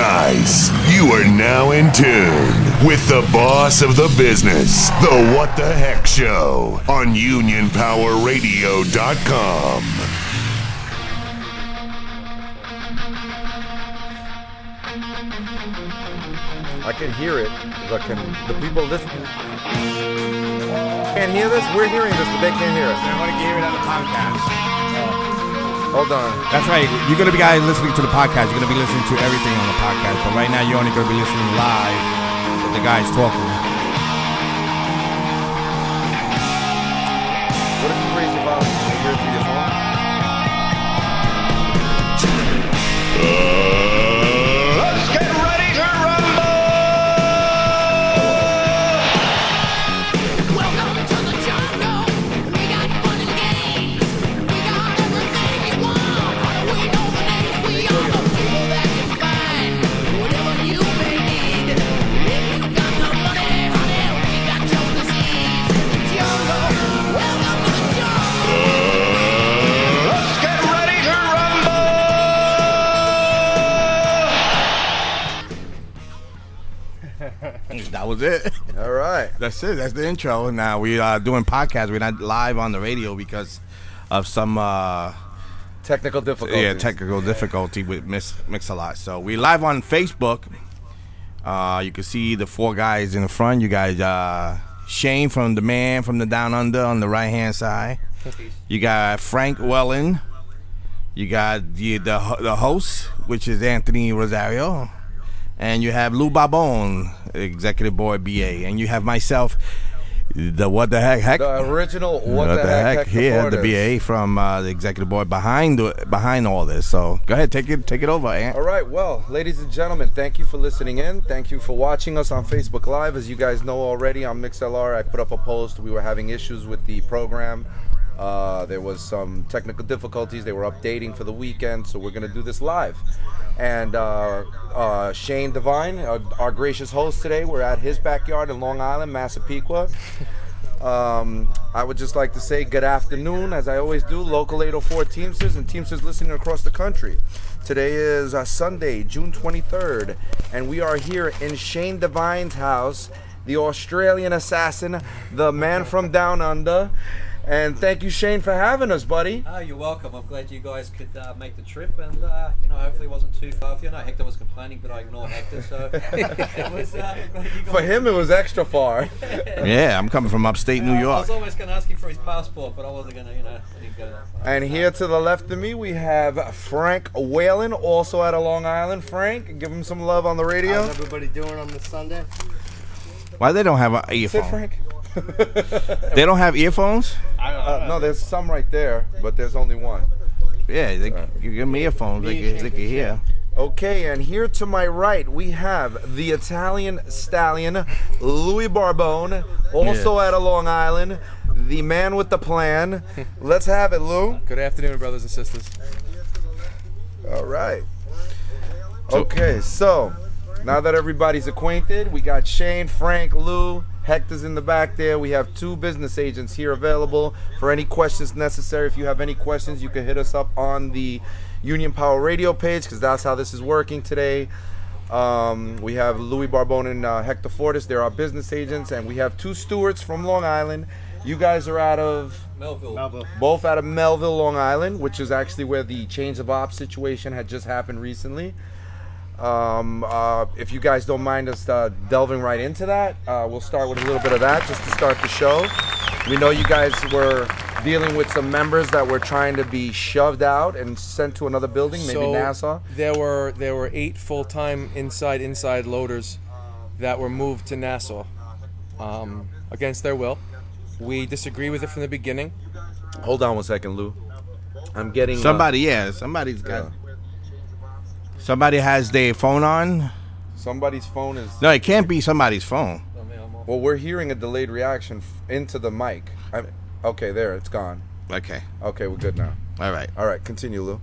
Nice. You are now in tune with the boss of the business, the What the Heck Show on UnionPowerRadio.com. I can hear it. But can the people listening can't hear this? We're hearing this, but they can't hear us. I want to hear it on the podcast. Hold on. That's right. You're gonna be guys listening to the podcast. You're gonna be listening to everything on the podcast. But right now, you're only gonna be listening live with the guys talking. That was it. All right. That's it. That's the intro. Now we are doing podcasts. We're not live on the radio because of some uh, Technical difficulty. yeah technical difficulty with Mix Mix a lot. So we live on Facebook. Uh, you can see the four guys in the front. You guys, uh, Shane from the man from the down under on the right hand side. You got Frank Wellen. You got the, the the host, which is Anthony Rosario, and you have Lou Barbone, executive board BA, and you have myself, the what the heck heck. The original what, the, heck, heck here, the BA from uh, the executive board behind the, behind all this. So go ahead, take it take it over, Ant. All right, well, ladies and gentlemen, thank you for listening in. Thank you for watching us on Facebook Live. As you guys know already, on MixLR, I put up a post. We were having issues with the program. Uh, there was some technical difficulties. They were updating for the weekend, so we're gonna do this live. And uh, uh, Shane Devine, our, our gracious host today, we're at his backyard in Long Island, Massapequa. Um, I would just like to say good afternoon, as I always do, local 804 Teamsters and Teamsters listening across the country. Today is uh, Sunday, June 23rd, and we are here in Shane Devine's house, the Australian assassin, the man from down under. And thank you, Shane, for having us, buddy. Oh, you're welcome. I'm glad you guys could uh, make the trip, and uh, you know, hopefully, it wasn't too far for you. I know Hector was complaining, but I ignored Hector, so it was. Uh, glad you guys- For him, it was extra far. Yeah, I'm coming from upstate New Uh, I was always going to ask him for his passport, but I wasn't going to, you know, I didn't go that far. And here to the left of me, we have Frank Whalen, also out of Long Island. Frank, give him some love on the radio. How's everybody doing on this Sunday? Why they don't have an Sit, earphone? Frank. They don't have earphones? Uh, no, there's some right there, but there's only one. Yeah, they you give them earphones. They can, they can hear. Okay, and here to my right, we have the Italian stallion, Louis Barbone, also out of Long Island, the man with the plan. Let's have it, Lou. Good afternoon, brothers and sisters. All right. Okay, so now that everybody's acquainted, we got Shane, Frank, Lou, Hector's in the back there. We have two business agents here available for any questions necessary. If you have any questions, you can hit us up on the Union Power Radio page because that's how this is working today. Um, we have Louis Barbone and uh, Hector Fortis. They're our business agents, and we have two stewards from Long Island. You guys are out of Melville. both out of Melville, Long Island, which is actually where the change of ops situation had just happened recently. Um, uh, if you guys don't mind us uh, delving right into that, uh, we'll start with a little bit of that just to start the show. We know you guys were dealing with some members that were trying to be shoved out and sent to another building, maybe so Nassau. There were there were eight full-time inside inside loaders that were moved to Nassau um, against their will. We disagree with it from the beginning. Hold on one second, Lou. I'm getting uh, Somebody, yeah, somebody's got. Somebody has their phone on. somebody's phone is. No, it can't be somebody's phone. I mean, I'm off. Well, we're hearing a delayed reaction f- into the mic. I, okay, there, it's gone. Okay, Okay, we're good now. all right. All right, continue, Lou.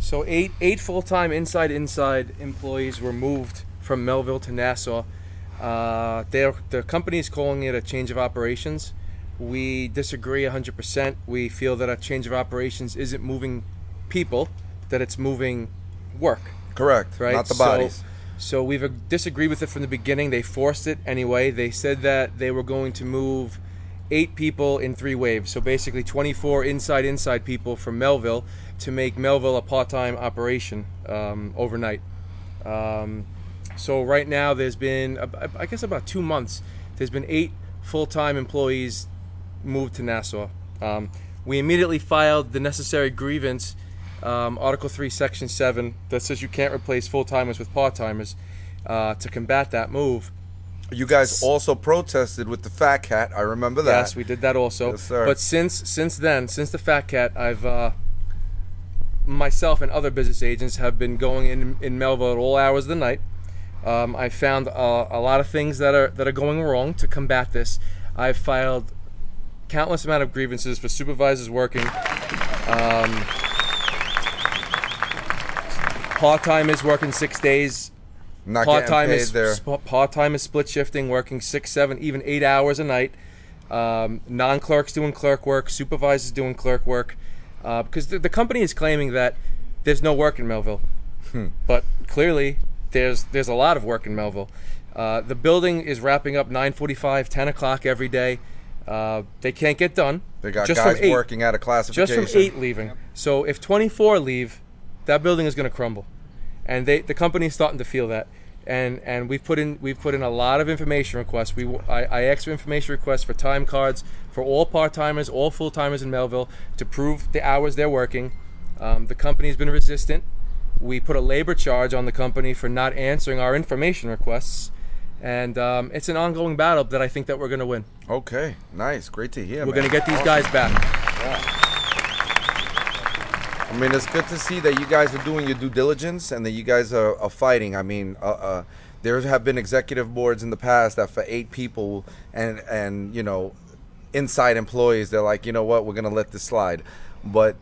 So eight eight full-time inside inside employees were moved from Melville to Nassau. Uh, their the company is calling it a change of operations. We disagree 100%. We feel that a change of operations isn't moving people, that it's moving work. Correct. right? Not the So- bodies. So we've disagreed with it from the beginning. They forced it anyway. They said that they were going to move eight people in three waves. So basically, 24 inside inside people from Melville to make Melville a part-time operation um, overnight. Um, so right now, there's been I guess about two months. There's been eight full-time employees moved to Nassau. Um, we immediately filed the necessary grievance, um, Article 3, Section 7, that says you can't replace full timers with part timers uh, to combat that move. You guys also protested with the fat cat. I remember that. Yes, we did that also. Yes, sir. But since since then, since the Fat Cat, I've uh, myself and other business agents have been going in in Melville at all hours of the night. Um, I found uh, a lot of things that are that are going wrong to combat this. I've filed countless amount of grievances for supervisors working. Um, part timers working six days Not part time is there. part time is split shifting, working six, seven, even eight hours a night. Um, non clerks doing clerk work, supervisors doing clerk work, uh, because the, the company is claiming that there's no work in Melville, Hmm. but clearly there's there's a lot of work in Melville. Uh, the building is wrapping up 9:45, 10 o'clock every day. Uh, they can't get done. They got just guys from eight, working out of classification. just from eight leaving. So if 24 leave, that building is going to crumble, and they the company's starting to feel that. And and we've put in we've put in a lot of information requests. We I, I asked for information requests for time cards for all part timers, all full timers in Melville to prove the hours they're working. Um, the company's been resistant. We put a labor charge on the company for not answering our information requests, and um, it's an ongoing battle that I think that we're going to win. Okay, nice, great to hear. We're going to get these Awesome. guys back. I mean, it's good to see that you guys are doing your due diligence and that you guys are, are fighting. I mean, uh, uh, there have been executive boards in the past that for eight people and and you know, inside employees, they're like, you know what, we're gonna let this slide. But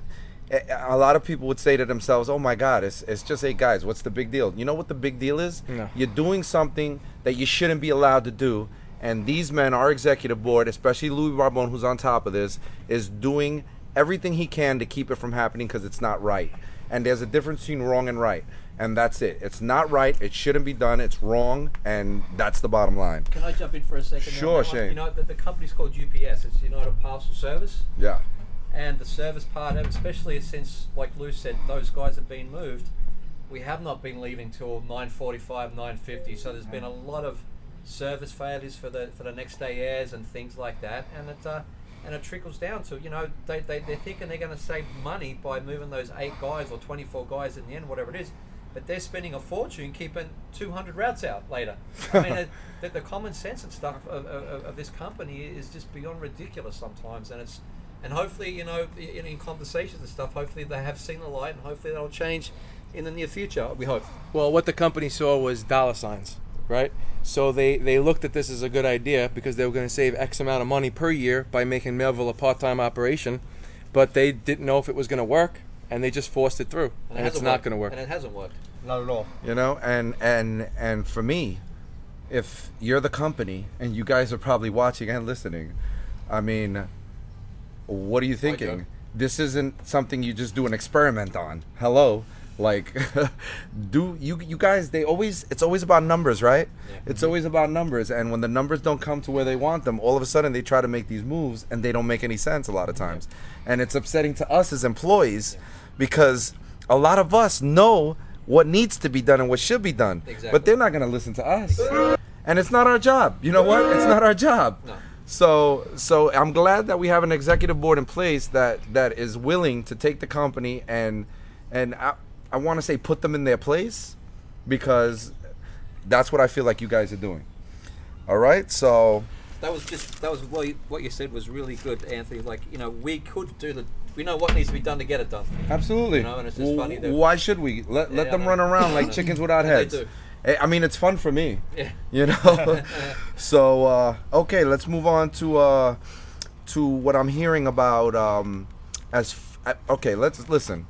a a lot of people would say to themselves, "Oh my God, it's it's just eight guys. What's the big deal?" You know what the big deal is? No. You're doing something that you shouldn't be allowed to do. And these men, our executive board, especially Louis Barbone, who's on top of this, is doing everything he can to keep it from happening because it's not right. And there's a difference between wrong and right. And that's it. It's not right. It shouldn't be done. It's wrong. And that's the bottom line. Can I jump in for a second? Sure. Shane. You know, the, the company's called UPS. It's United Parcel Service. Yeah. and the service part of it, especially since, like Lou said, those guys have been moved. We have not been leaving till 9:45, 9:50. So there's been a lot of service failures for the for the next day airs and things like that, and it uh, and it trickles down to you know they they they're thinking they're going to save money by moving those eight guys or 24 guys in the end, whatever it is. But they're spending a fortune keeping 200 routes out later. I mean, the, the common sense and stuff of, of, of this company is just beyond ridiculous sometimes, and it's and hopefully, you know, in, in conversations and stuff, hopefully they have seen the light, and hopefully that'll change in the near future. We hope. Well, what the company saw was dollar signs, right? So they, they looked at this as a good idea because they were going to save X amount of money per year by making Melville a part time operation, but they didn't know if it was going to work, and they just forced it through, and, it it's hasn't going to work. And it hasn't worked. Not at all. you know and and and for me if you're the company and you guys are probably watching and listening i mean what are you thinking this isn't something you just do an experiment on hello like do you you guys they always it's always about numbers right? It's always about numbers and when the numbers don't come to where they want them all of a sudden they try to make these moves and they don't make any sense a lot of times. And it's upsetting to us as employees because a lot of us know what needs to be done and what should be done Exactly. but they're not going to listen to us. And it's not our job. You know what? It's not our job. No. so so i'm glad that we have an executive board in place that that is willing to take the company and and uh, i, want to say put them in their place because that's what i feel like you guys are doing all right so That was just that was what you, what you said was really good, Anthony. Like you know, we could do the we know what needs to be done to get it done. absolutely You know, and it's just W- funny that- why should we let, let Yeah, them run around like chickens without heads do. Eh, I mean, it's fun for me. Yeah. You know. so uh, okay, let's move on to uh, to what I'm hearing about. Um, as f- uh, okay, let's listen.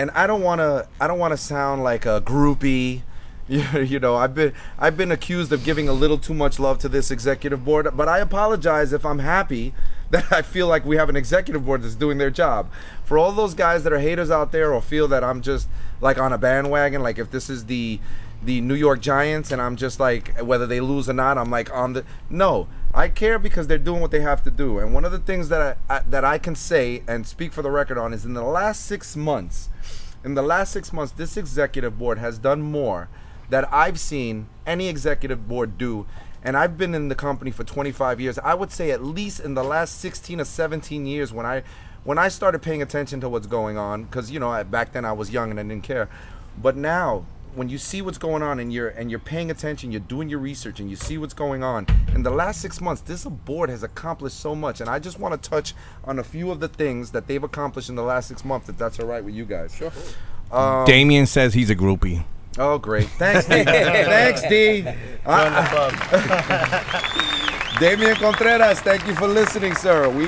And I don't want to. I don't want to sound like a groupie. You, know, I've been I've been accused of giving a little too much love to this executive board, but I apologize if I'm happy that I feel like we have an executive board that's doing their job. For all those guys that are haters out there or feel that I'm just like on a bandwagon, like if this is the the New York Giants and I'm just like whether they lose or not, I'm like on the no. I care because they're doing what they have to do. And one of the things that I, I that I can say and speak for the record on is in the last 6 months in the last six months, this executive board has done more that I've seen any executive board do. And I've been in the company for 25 years. I would say at least in the last 16 or 17 years, when I when I started paying attention to what's going on, because you know I, back then I was young and I didn't care. But now, when you see what's going on and you're and you're paying attention, you're doing your research, and you see what's going on. In the last six months, this board has accomplished so much, and I just want to touch on a few of the things that they've accomplished in the last six months. If that's all right with you guys. Sure. Um, Damien says he's a groupie. Oh, great. Thanks, D. Thanks, D. Damian Contreras, thank you for listening, sir. We,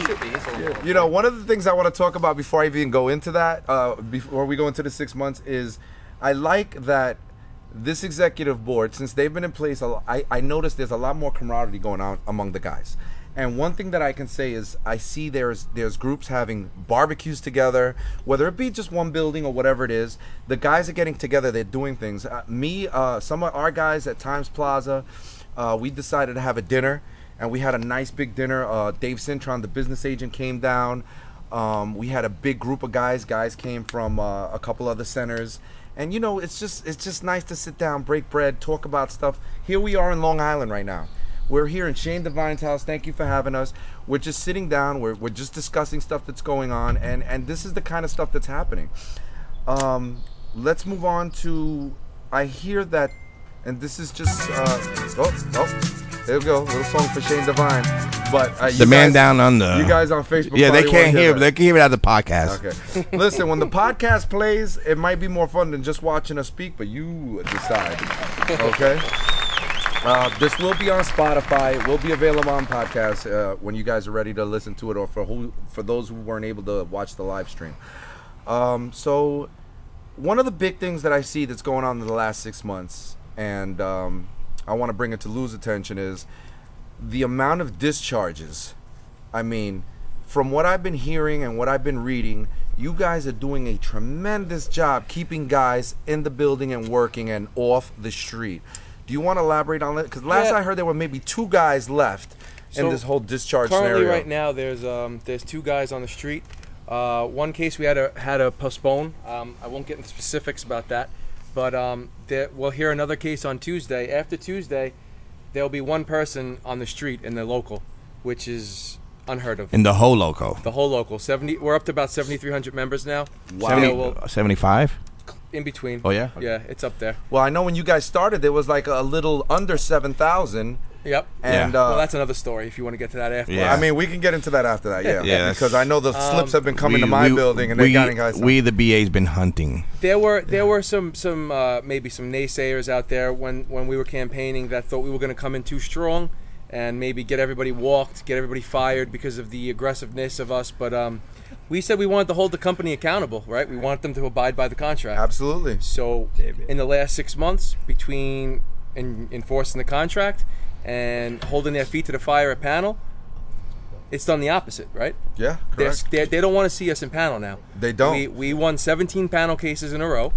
you know, one of the things I want to talk about before I even go into that, uh, before we go into the six months, is I like that this executive board, since they've been in place, I, I noticed there's a lot more camaraderie going on among the guys. And one thing that I can say is I see there's there's groups having barbecues together, whether it be just one building or whatever it is. The guys are getting together. They're doing things. Uh, me, uh, some of our guys at Times Plaza, uh, we decided to have a dinner, and we had a nice big dinner. Uh, Dave Cintron, the business agent, came down. Um, we had a big group of guys. Guys came from uh, a couple other centers, and you know, it's just it's just nice to sit down, break bread, talk about stuff. Here we are in Long Island right now. We're here in Shane Devine's house. Thank you for having us. We're just sitting down. We're, we're just discussing stuff that's going on, and and this is the kind of stuff that's happening. Um, let's move on to. I hear that, and this is just. Uh, oh, oh, there we go. little song for Shane Devine. But uh, you The man guys- down under. You guys on Facebook? Yeah, they can't hear, but they can hear it at the podcast. Okay. Listen, when the podcast plays, it might be more fun than just watching us speak, but you decide. Okay? Uh, this will be on Spotify. It will be available on podcast uh, when you guys are ready to listen to it, or for who for those who weren't able to watch the live stream. Um, so, one of the big things that I see that's going on in the last six months, and um, I want to bring it to Lou's attention, is the amount of discharges. I mean, from what I've been hearing and what I've been reading, you guys are doing a tremendous job keeping guys in the building and working and off the street. Do you want to elaborate on that? Because last Yeah. I heard there were maybe two guys left in this whole discharge Currently, scenario. right now, there's um, there's two guys on the street. Uh, one case we had to had to postpone. Um, I won't get into specifics about that, but um, there, we'll hear another case on Tuesday. After Tuesday, there'll be one person on the street in the local, which is unheard of. In the whole local. the whole local, seventy. We're up to about seventy three hundred members now. Wow. Yeah, 70, well, 75? in between. Oh, yeah? Yeah, it's up there. Well, I know when you guys started, there was like a little under seven thousand, Yep. and Yeah. uh, well, that's another story if you want to get to that after. Yeah. I mean, we can get into that after that, yeah. Yeah, because I know the slips have been coming to my we- building, and we, they got guys. We, the BA's been hunting. There were there were some some uh, maybe some naysayers out there when when we were campaigning that thought we were going to come in too strong and maybe get everybody walked, get everybody fired because of the aggressiveness of us. But um, we said we wanted to hold the company accountable, right? We want them to abide by the contract. Absolutely. So in the last six months, between en- enforcing the contract and holding their feet to the fire at panel, it's done the opposite, right? Yeah, They're, correct. they're, they don't want to see us in panel now. They don't. We, we won 17 panel cases in a row.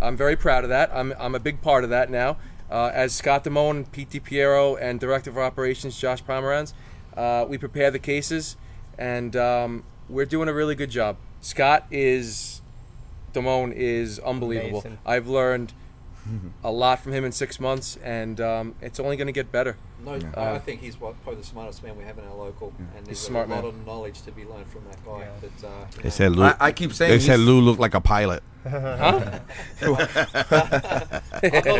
I'm very proud of that. I'm, I'm a big part of that now. Uh, as Scott Damone, Pete DiPiero, and Director of Operations Josh Pomerantz, uh, we prepare the cases, and um, we're doing a really good job. Scott is, Damone is unbelievable. Amazing. I've learned a lot from him in six months, and um, it's only going to get better. No, I I think he's probably the smartest man we have in our local, and there's He's a smart lot man. of knowledge to be learned from that guy. That, uh, They know, said Lou. I, I keep saying they said Lou looked like a pilot. I'm not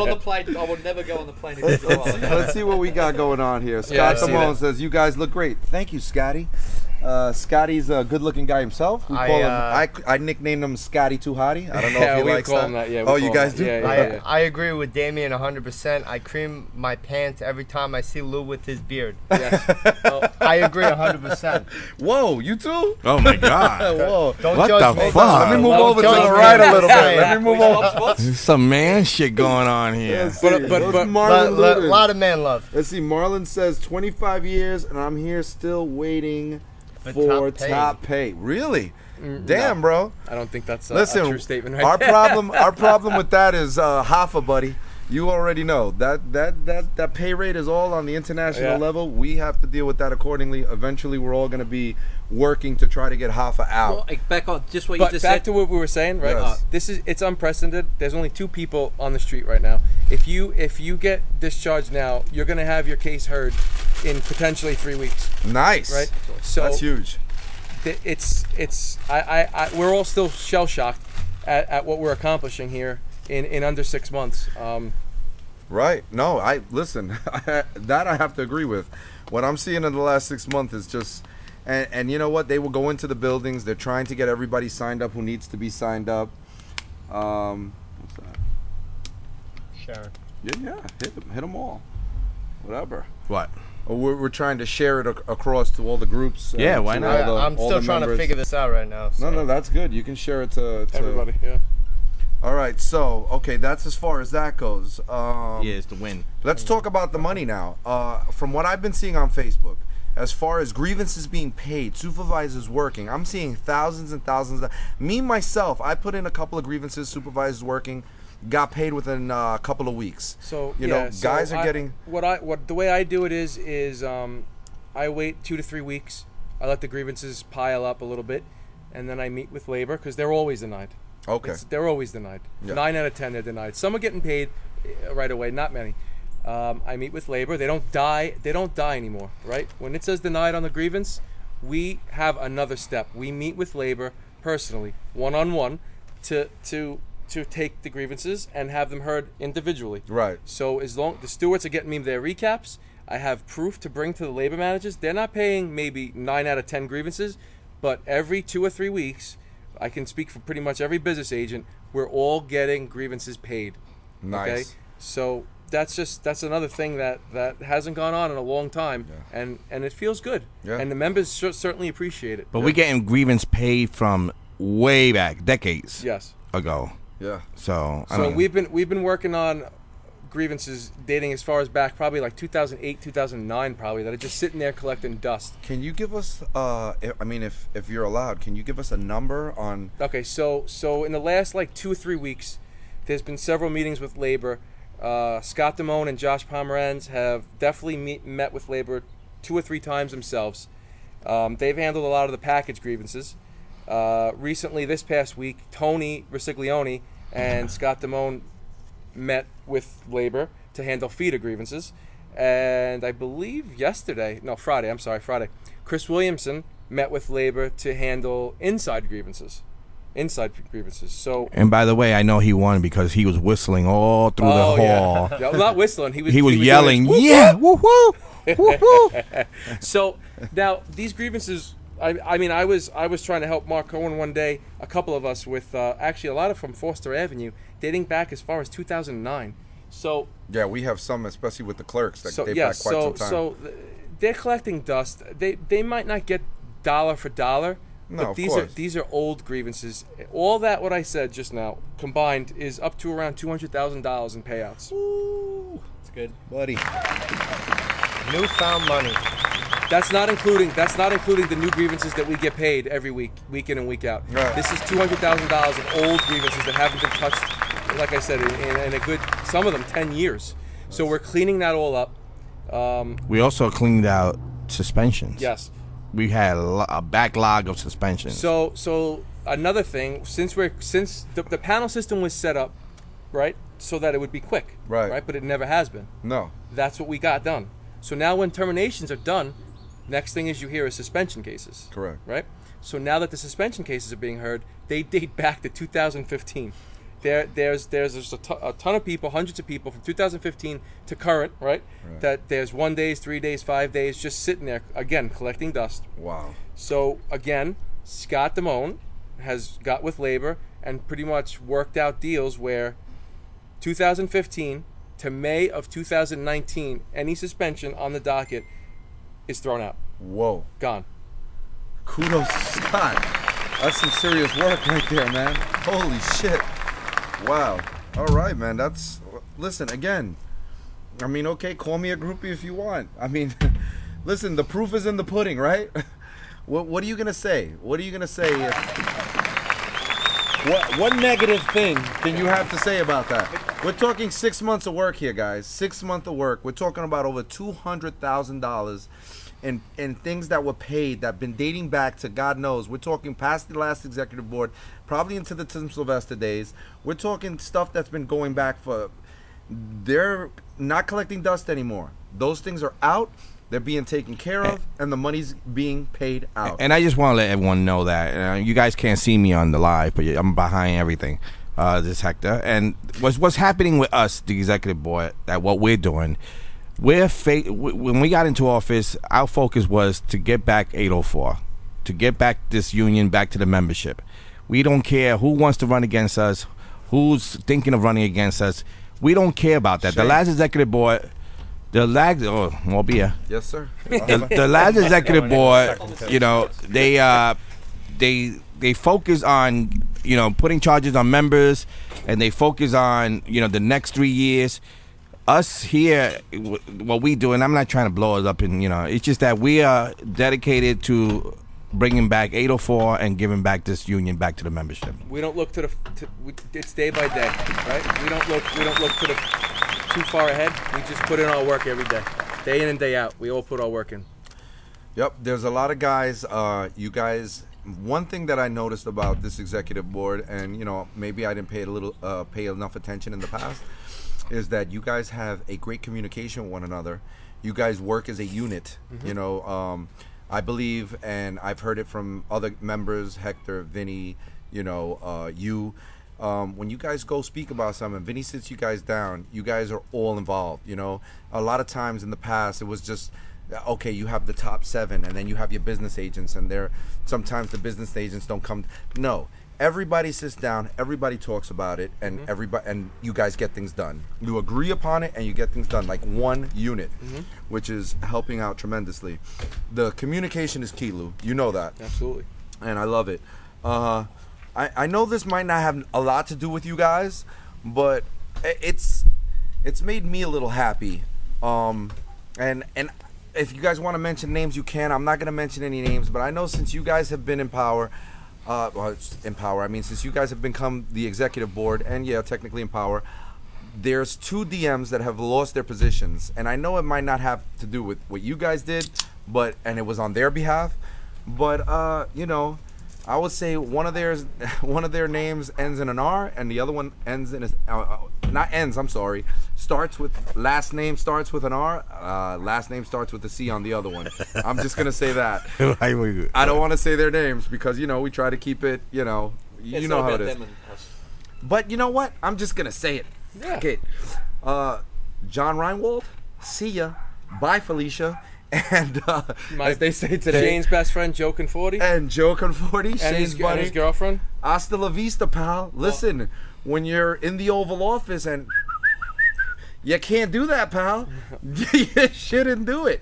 on the plane. I would never go on the plane. If he's a pilot. Let's see what we got going on here. Scott Yeah, I Simone says, "You guys look great. Thank you, Scotty." Uh, Scotty's a good-looking guy himself. We I, call him. uh, I, I nicknamed him Scotty Too Hottie. I don't know Yeah, if he we likes call that. him that, yeah, we oh, you call guys him do. that. Yeah, I, yeah. I agree with Damien 100%. I cream my pants every time I see Lou with his beard. Yes. Oh, I agree 100%. Whoa, you too? Oh my God. Whoa. Don't What judge the me. fuck? Let me move Don't over to judge the me. right a little bit. Yeah, Let me move over. There's some man shit going on here. But- but- What's but- Marlon Lot, lot, Luden? lot of man love. Let's see. Marlon says 25 years, and I'm here still waiting For for top pay. top pay. Really? Damn, bro. I don't think that's a, Listen, a true statement right our there. problem, our problem with that is uh, Hoffa, buddy. You already know that that that that pay rate is all on the international Yeah. level. We have to deal with that accordingly. Eventually, we're all going to be working to try to get Hoffa out. Well, like, back on just what you But just back said. to what we were saying, right? Yes. This is it's unprecedented. There's only two people on the street right now. If you if you get discharged now, you're gonna have your case heard in potentially three weeks, nice, right? So That's huge. th- it's it's I, I, I we're all still shell shocked at, at what we're accomplishing here in, in under six months. Um, Right. No, I listen. that I have to agree with. What I'm seeing in the last six months is just, and, and you know what? They will go into the buildings. They're trying to get everybody signed up who needs to be signed up. Um, what's that? Sharon. Yeah, yeah. Hit them, hit them all. Whatever. What? Or we're, we're trying to share it ac- across to all the groups. uh, Yeah, why not? all the- I'm still trying members. to figure this out right now. No, no, that's good. You can share it to, to everybody, yeah. All right. So, okay, that's as far as that goes. Um, Yeah, it's the win. Let's talk about the money now. Uh, from what I've been seeing on Facebook, as far as grievances being paid, supervisors working, I'm seeing thousands and thousands. Of, me myself, I put in a couple of grievances, supervisors working, got paid within uh, a couple of weeks. So you yeah, know, so guys are I- getting. what I what the way I do it is is um, I wait two to three weeks. I let the grievances pile up a little bit, and then I meet with labor because they're always denied. Okay. It's- they're always denied. Yeah. Nine out of ten they're denied. Some are getting paid uh, right away, not many. Um, I meet with labor. They don't die. They don't die anymore, right? When it says denied on the grievance, we have another step. We meet with labor personally, one on one, to to to take the grievances and have them heard individually. Right. So as long the stewards are getting me their recaps, I have proof to bring to the labor managers. They're not paying maybe nine out of ten grievances, but every two or three weeks, I can speak for pretty much every business agent. We're all getting grievances paid. Okay, Nice. so that's just that's another thing that that hasn't gone on in a long time, and and it feels good. Yeah. And the members cer- certainly appreciate it. But we're getting grievance paid from way back, decades yes. ago. Yeah. So, I So mean, we've been we've been working on grievances dating as far as back probably like 2008 2009 probably that are just sitting there collecting dust Can you give us? Uh, I- I mean, if if you're allowed, can you give us a number on? okay so so in the last like two or three weeks there's been several meetings with labor uh, scott damone and josh pomeranz have definitely meet, met with labor two or three times themselves um, they've handled a lot of the package grievances uh, recently this past week tony resiglione and scott damone met with labor to handle feeder grievances. And I believe yesterday, no, Friday, I'm sorry, Friday, Chris Williamson met with labor to handle inside grievances. Inside grievances. So, and by the way, I know he won because he was whistling all through oh, the hall. Yeah, well, not whistling. He was, He was doing yelling, his whoop, "Yeah, woo woo, woo woo." So now these grievances. I, I mean, I was I was trying to help Mark Cohen one day. A couple of us with uh, actually a lot of from Foster Avenue, dating back as far as 2009. So Yeah, we have some, especially with the clerks that so date yes, back quite so some time. so they're collecting dust. They they might not get dollar for dollar, No, but of these are these are old grievances. All that what I said just now combined is up to around two hundred thousand dollars in payouts. It's good. buddy. Newfound money. That's not including that's not including the new grievances that we get paid every week, week in and week out. Right. This is two hundred thousand dollars of old grievances that haven't been touched. Like I said, in, in, in a good some of them ten years. So we're cleaning that all up. Um, We also cleaned out suspensions. yes. we had a, lo- a backlog of suspensions. So so another thing, since we're since the, the panel system was set up, right, so that it would be quick, Right. right, but it never has been. No. That's what we got done. So now when terminations are done, next thing is you hear is suspension cases. Correct. Right. So now that the suspension cases are being heard, they date back to 2015. there there's there's just a ton of people, hundreds of people from 2015 to current, right? That there's one days, three days, five days, just sitting there again collecting dust. Wow. So again, Scott Damone has got with labor and pretty much worked out deals where 2015 to May of 2019, any suspension on the docket is thrown out, Whoa. gone. Kudos, Scott. That's some serious work right there, man. Holy shit. Wow. All right, man. That's listen again. I mean, okay, call me a groupie if you want. I mean, listen, the proof is in the pudding, right? what What are you gonna say? What are you gonna say? If, what What negative thing can you have to say about that? We're talking six months of work here, guys. Six months of work. We're talking about over two hundred thousand dollars and and things that were paid that been dating back to God knows. We're talking past the last executive board, probably into the Tim Sylvester days. We're talking stuff that's been going back for. They're not collecting dust anymore. Those things are out. They're being taken care of, and the money's being paid out. And I just want to let everyone know that uh, you guys can't see me on the live, but I'm behind everything. Uh, this Hector, and what's what's happening with us, the executive board, that what we're doing, we're fa- when we got into office, our focus was to get back 804, to get back this union back to the membership. We don't care who wants to run against us, who's thinking of running against us. We don't care about that. The last executive board, the last, oh, more beer yes, sir. the, the last executive board, you know, they uh, they they focus on you know putting charges on members, and they focus on you know the next three years. Us here, what we do, and I'm not trying to blow it up, and you know, it's just that we are dedicated to bringing back 804 and giving back this union back to the membership. We don't look to the. To, we, it's day by day, right? We don't look. We don't look to the too far ahead. We just put in our work every day, day in and day out. We all put our work in. Yep, there's a lot of guys. Uh, you guys, one thing that I noticed about this executive board, and you know, maybe I didn't pay a little, uh, pay enough attention in the past, is that you guys have a great communication with one another. You guys work as a unit. You know, um, I believe, and I've heard it from other members, Hector, Vinny, you know, uh, you. Um, when you guys go speak about something, Vinny sits you guys down. You guys are all involved. You know, a lot of times in the past, it was just okay, you have the top seven, and then you have your business agents, and they're sometimes the business agents don't come. No, everybody sits down, everybody talks about it, and everybody and you guys get things done. You agree upon it, and you get things done like one unit, which is helping out tremendously. The communication is key, Lou. You know that Absolutely. and I love it. Uh, I I know this might not have a lot to do with you guys, but it's it's made me a little happy. Um, and and if you guys want to mention names, you can. I'm not gonna mention any names, but I know since you guys have been in power, uh, well, it's in power. I mean, since you guys have become the executive board, and yeah, technically in power. There's two DMs that have lost their positions, and I know it might not have to do with what you guys did, but and it was on their behalf, but uh, you know, I would say one of theirs, one of their names ends in an R, and the other one ends in a, uh, uh, not ends. I'm sorry, starts with last name starts with an R, uh, last name starts with a C on the other one. I'm just gonna say that. I don't want to say their names because you know we try to keep it. You know, you It's know how it about is. them and us. But you know what? I'm just gonna say it. Yeah. Fuck it. Uh, John Reinwald. See ya. Bye, Felicia. And uh, My, as they say today, Shane's best friend, Joe Conforti, and Joe Conforti, and Shane's his, and his girlfriend. Hasta la vista, pal. Listen, when you're in the Oval Office and you can't do that, pal. you shouldn't do it.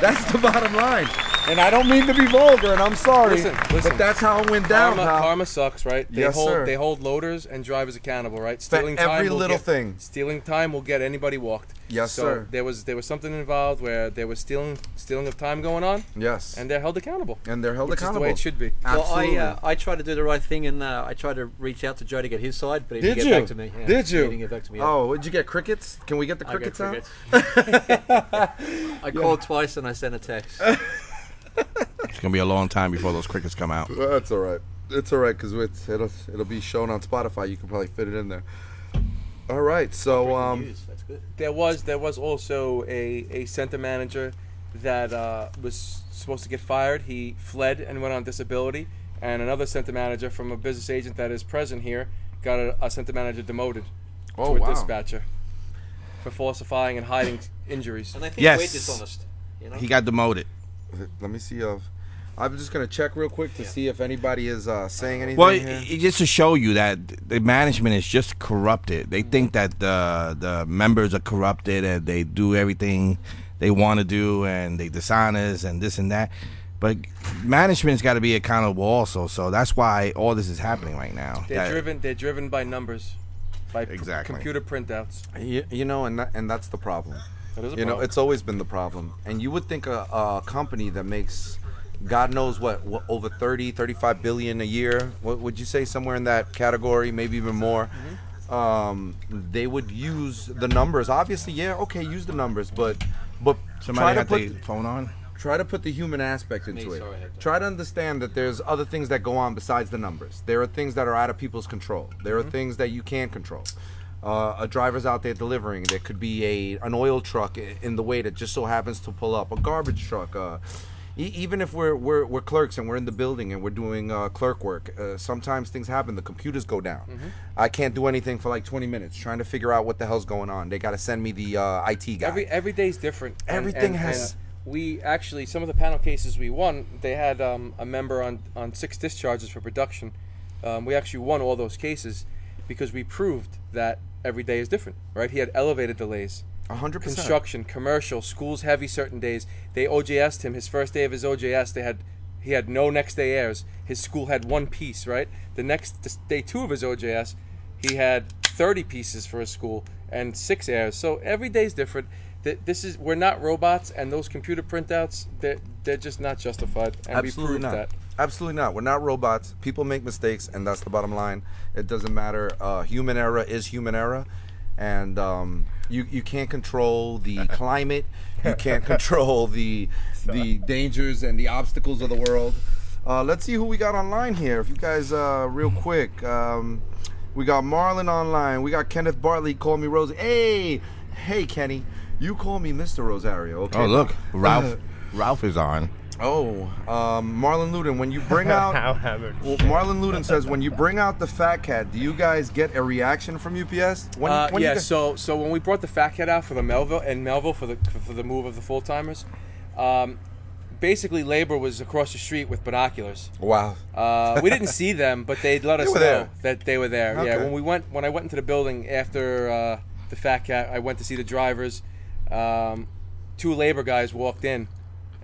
That's the bottom line. And I don't mean to be vulgar, and I'm sorry, Listen, listen. but that's how it went down, Karma, pal. karma sucks, right? They Yes, hold sir. they hold loaders and drivers accountable, right? Stealing every time will little get- thing. Stealing time will get anybody walked. Yes, so sir. There was there was something involved where there was stealing stealing of time going on, Yes, and they're held accountable. and they're held which is accountable. the way it should be. Absolutely. Well, I uh, I tried to do the right thing and uh, I tried to reach out to Joe to get his side, but he Did didn't you? get back to me. Yeah, Did you? He didn't get back to me. yet. Oh, did you get crickets? Can we get the I got crickets out? crickets. I called twice and I sent a text. It's gonna be a long time before those crickets come out. That's all right. It's all right because it'll it'll be shown on Spotify. You can probably fit it in there. All right, so um, That's good. There was there was also a, a center manager that uh, was supposed to get fired. He fled and went on disability. And another center manager from a business agent that is present here got a, a center manager demoted Oh, to a wow. dispatcher for falsifying and hiding injuries. And they think Yes. we're dishonest. You know? He got demoted. Let me see if I'm just gonna check real quick to see if anybody is uh, saying anything. Well, here. it, it just to show you that the management is just corrupted. They think that the the members are corrupted and they do everything they want to do and they dishonest and this and that. But management's got to be accountable also. So that's why all this is happening right now. They're That- driven. They're driven by numbers, by p- Exactly. computer printouts. you, you know, and that, and that's the problem. That is a you know, it's always been the problem. And you would think a, a company that makes God knows what, what over 30, 35 billion a year, what would you say somewhere in that category, maybe even more? Mm-hmm. Um, they would use the numbers. Obviously, yeah, okay, use the numbers, but but Somebody try to got put the phone on. Try to put the human aspect into it. Try to understand that there's other things that go on besides the numbers. There are things that are out of people's control. There are things that you can't control. Uh, a driver's out there delivering. There could be a an oil truck in the way that just so happens to pull up. A garbage truck. Uh, e- even if we're, we're we're clerks and we're in the building and we're doing uh, clerk work, uh, sometimes things happen. The computers go down. I can't do anything for like 20 minutes trying to figure out what the hell's going on. They got to send me the uh, IT guy. Every every day's different. and- Everything and- has- and we actually some of the panel cases we won. They had um, a member on on six discharges for production. Um, we actually won all those cases because we proved that every day is different. Right? He had elevated delays. 100%. Construction, commercial, schools heavy certain days. They OJS'd him his first day of his OJS. They had he had no next day airs. His school had one piece. Right. The next day two of his OJS, he had 30 pieces for his school and six airs. So every day is different. Th- This is we're not robots, and those computer printouts they're they're just not justified, and we Absolutely proved not. that. Absolutely not. We're not robots. People make mistakes, and that's the bottom line. It doesn't matter. Uh, human error is human error, and um, you you can't control the climate. You can't control the the dangers and the obstacles of the world. Uh, let's see who we got online here. If you guys, uh, real quick, um, we got Marlon online. We got Kenneth Bartley. Call me Rosie. Hey, hey, Kenny. You call me Mr. Rosario. Okay. Oh look, Ralph. Ralph is on. Oh, um, Marlon Luden, when you bring out, How hammered. well, Marlon Luden says, when you bring out the Fat Cat, do you guys get a reaction from UPS? When, Uh, when you yeah, guys- so so when we brought the Fat Cat out for the Melville and Melville for the for the move of the full timers, um, basically labor was across the street with binoculars. wow. Uh, we didn't see them, but they let us were know there. that they were there. Yeah, when we went when I went into the building after uh, the Fat Cat, I went to see the drivers. Um, two labor guys walked in,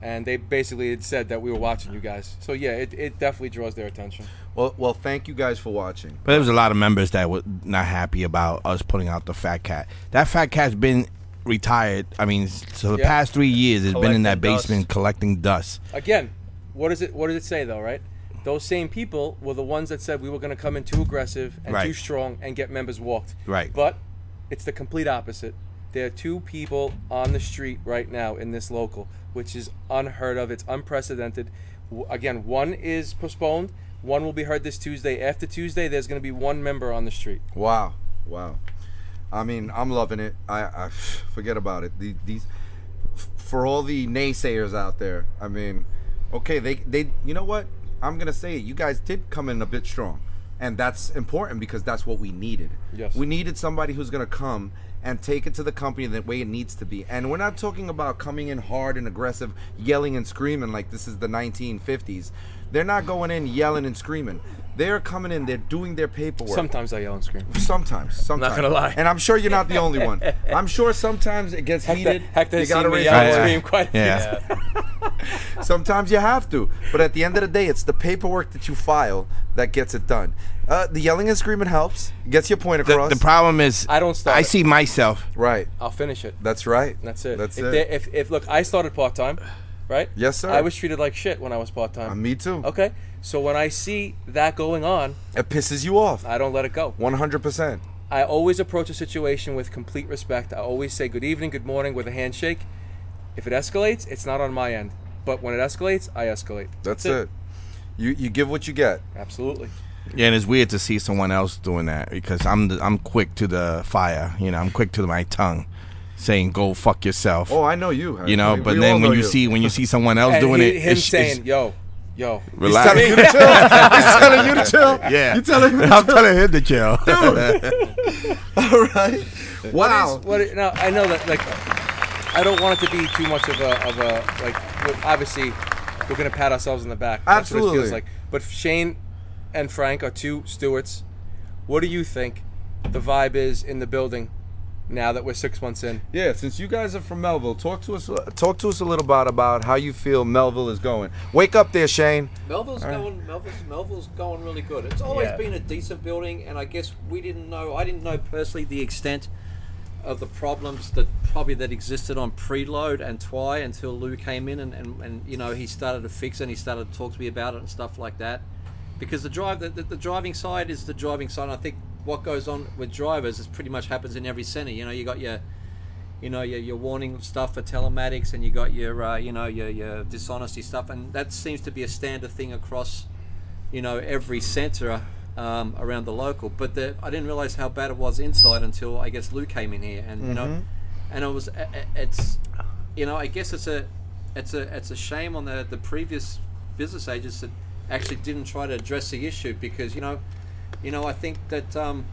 and they basically had said that we were watching you guys. So yeah, it, it definitely draws their attention. Well, well, thank you guys for watching. But there was a lot of members that were not happy about us putting out the fat cat. That fat cat's been retired. I mean, so the Yeah. past three years, it's been in that Collecting dust. basement collecting dust. Again, what does it what does it say though, right? Those same people were the ones that said we were going to come in too aggressive and Right. too strong and get members walked. Right. But it's the complete opposite. There are two people on the street right now in this local, which is unheard of. It's unprecedented. Again, one is postponed. One will be heard this Tuesday. After Tuesday, there's going to be one member on the street. Wow, wow. I mean, I'm loving it. I, I forget about it. The, these, for all the naysayers out there. I mean, okay, they, they, you know what? I'm gonna say it. You guys did come in a bit strong, and that's important because that's what we needed. Yes. We needed somebody who's gonna come and take it to the company the way it needs to be. And we're not talking about coming in hard and aggressive, yelling and screaming like this is the 1950s. They're not going in yelling and screaming. They're coming in. They're doing their paperwork. Sometimes I yell and scream. Sometimes, sometimes. Not gonna lie. And I'm sure you're not the only one. I'm sure sometimes it gets heated. Hector you gotta raise yell your and scream quite a few Yeah. Sometimes you have to. But at the end of the day, it's the paperwork that you file that gets it done. Uh, the yelling and screaming helps. Gets your point The, across. the problem is, I don't start I it. see myself. right. I'll finish it. That's right. That's it. That's if it. If, if look, I started part time, right? Yes, sir. I was treated like shit when I was part time. Uh, me too. Okay, so when I see that going on, It pisses you off. I don't let it go. 100%. I always approach a situation with complete respect. I always say good evening, good morning with a handshake. If it escalates, it's not on my end. But when it escalates, I escalate. That's it. You you give what you get. Absolutely. Yeah, and it's weird to see someone else doing that because I'm the, I'm quick to the fire. You know, I'm quick to my tongue, saying "Go fuck yourself." Oh, I know you. you know, We- but we then when know you see when you see someone else And doing he- it, him it's, saying, it's- "Yo, Yo, He's Relax. telling you to chill. He's telling you to chill. Yeah. You telling him to I'm telling him to chill. All right. What Wow. is- what is- now I know that like I don't want it to be too much of a of a like obviously we're gonna pat ourselves on the back. That's what it Absolutely. feels like. But Shane and Frank are two stewards. What do you think the vibe is in the building now that we're six months in? Yeah, since you guys are from Melville, talk to us. Talk to us a little bit about how you feel Melville is going. Wake up there, Shane. Melville's going. Melville's, Melville's going really good. It's always Yeah. been a decent building, and I guess we didn't know. I didn't know personally the extent of the problems that probably that existed on preload and Twy until Lou came in and, and, and you know he started to fix it and he started to talk to me about it and stuff like that. Because the drive the, the, the driving side is the driving side. And I think what goes on with drivers is pretty much happens in every center. You know, you got your you know your, your warning stuff for telematics and you got your uh, you know your, your dishonesty stuff. And that seems to be a standard thing across you know every center um, around the local. But the, I didn't realize how bad it was inside until I guess Lou came in here. And you know and it was it's you know I guess it's a it's a it's a shame on the the previous business agents that actually didn't try to address the issue because you know you know I think that um,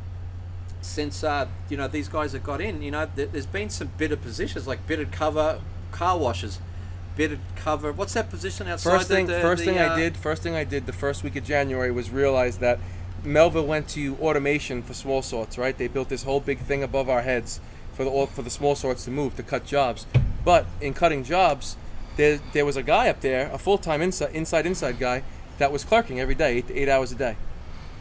since uh, you know these guys have got in, you know, th- there's been some bitted positions like bitted cover car washes, bitted cover. What's that position outside? First thing, the- first the, thing uh, I did, first thing I did the first week of January was realize that Melville went to automation for small sorts. Right, they built this whole big thing above our heads for the for the small sorts to move to cut jobs. But in cutting jobs, there there was a guy up there, a full time inside inside inside guy that was clerking every day, eight eight hours a day.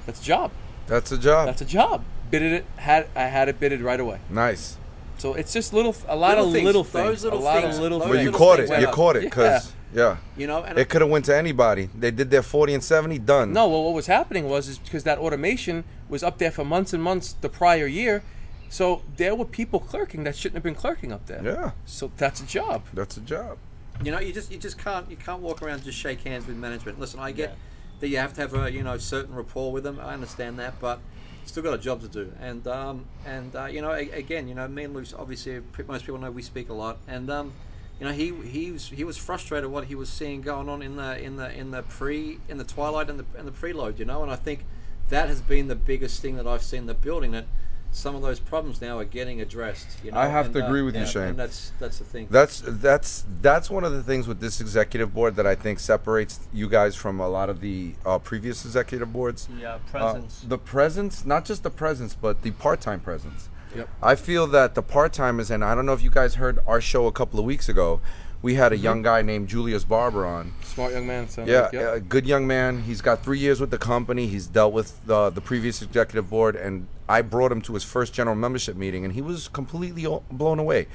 That's a job. That's a job. That's a job. Bidded it. Had I had it bidded right away. nice. So it's just little, a lot Little of things. little Those things, little a lot things. of little. Those But things. you caught things it. You up. caught it because yeah. You know, and it could have went to anybody. They did their 40 and 70 done. No, well, what was happening was is because that automation was up there for months and months the prior year, so there were people clerking that shouldn't have been clerking up there. Yeah, So that's a job. that's a job. you know, you just you just can't you can't walk around and just shake hands with management. Listen, I get that you have to have a you know certain rapport with them. I understand that, but still got a job to do. And um, and uh, you know, a- again, you know, me and Luce, obviously, most people know we speak a lot, and um, you know, he he was he was frustrated what he was seeing going on in the in the in the pre in the twilight and the and the preload. You know, and I think that has been the biggest thing that I've seen the building that. Some of those problems now are getting addressed. You know, I have and, to uh, agree with you, yeah, Shane. And that's that's the thing. That's that's that's one of the things with this executive board that I think separates you guys from a lot of the uh, previous executive boards. Yeah, Uh, presence. the presence, not just the presence, but the part-time presence. Yep. I feel that the part-timers, and I don't know if you guys heard our show a couple of weeks ago. We had a young guy named Julius Barber on. Smart young man. So Yeah, yep. a good young man. He's got three years with the company. He's dealt with the the previous executive board, and I brought him to his first general membership meeting, and he was completely blown away.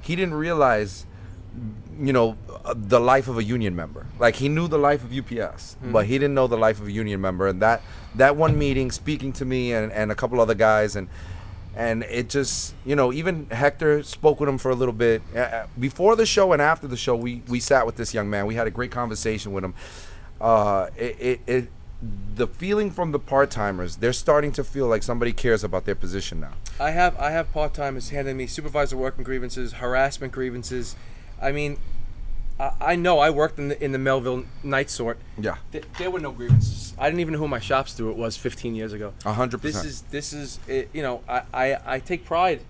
He didn't realize, you know, uh, the life of a union member. Like he knew the life of UPS, but he didn't know the life of a union member. And that that one meeting, speaking to me and, and a couple other guys, and and it just you know even Hector spoke with him for a little bit Uh, uh, before the show and after the show. We we sat with this young man. We had a great conversation with him. Uh, it, it, it the feeling from the part timers, they're starting to feel like somebody cares about their position now. I have I have part timers handing me supervisor working grievances, harassment grievances. I mean, I, know I worked in the in the Melville night sort. Yeah. Th- there were no grievances. I didn't even know who my shop steward was 15 years ago. A hundred This is this is it, you know I, I I take pride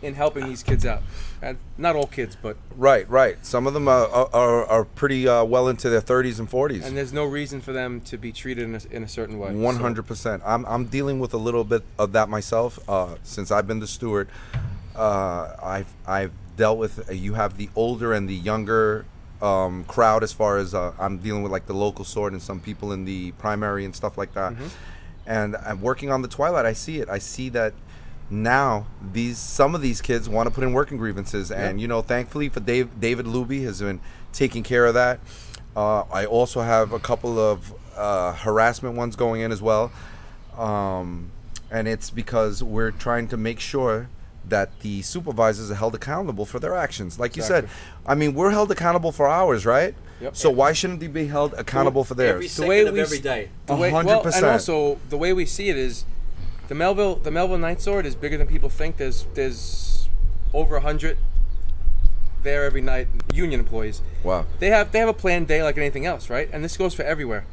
in helping these kids out, and not all kids, but Right, right. Some of them are are, are, pretty uh, well into their 30s and 40s. and there's no reason for them to be treated in a, in a certain way. One So- hundred percent. I'm I'm dealing with a little bit of that myself. Uh, since I've been the steward, uh, I've I've dealt with. Uh, you have the older and the younger um, crowd as far as uh, I'm dealing with like the local sort and some people in the primary and stuff like that. And I'm working on the twilight. I see it. I see that now these some of these kids want to put in working grievances and you know thankfully for Dave, david luby has been taking care of that uh, i also have a couple of uh, harassment ones going in as well um, and it's because we're trying to make sure that the supervisors are held accountable for their actions like you said i mean we're held accountable for ours right Yep. so why shouldn't they be held accountable for theirs Every The second way of we every s- day. The way, A well, hundred and percent. also the way we see it is, the Melville the Melville Night Sort is bigger than people think. There's there's over a hundred there every night. Union employees. Wow. They have they have a planned day like anything else, right? And this goes for everywhere.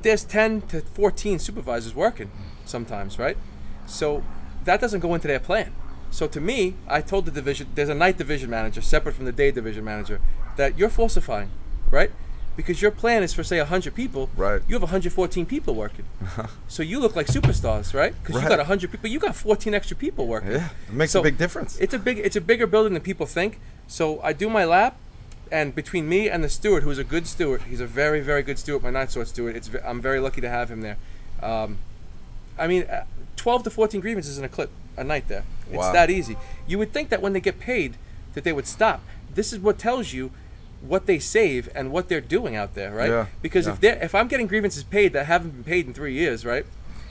There's 10 to 14 supervisors working sometimes, right? So that doesn't go into their plan. So to me, I told the division there's a night division manager separate from the day division manager that you're falsifying, right? Because your plan is for say 100 people, Right. You have 114 people working. so you look like superstars, right? Because you Right. got 100 people, you got 14 extra people working. Yeah, it makes a big difference. It's a big it's a bigger building than people think. So I do my lap, and between me and the steward, who's a good steward, he's a very very good steward, my night sort steward. It's ve- I'm very lucky to have him there. Um, I mean, uh, 12 to 14 grievances in a clip a night there. It's Wow. that easy. You would think that when they get paid, that they would stop. This is what tells you what they save and what they're doing out there, right? Yeah, Because yeah. if they if I'm getting grievances paid that haven't been paid in three years, right?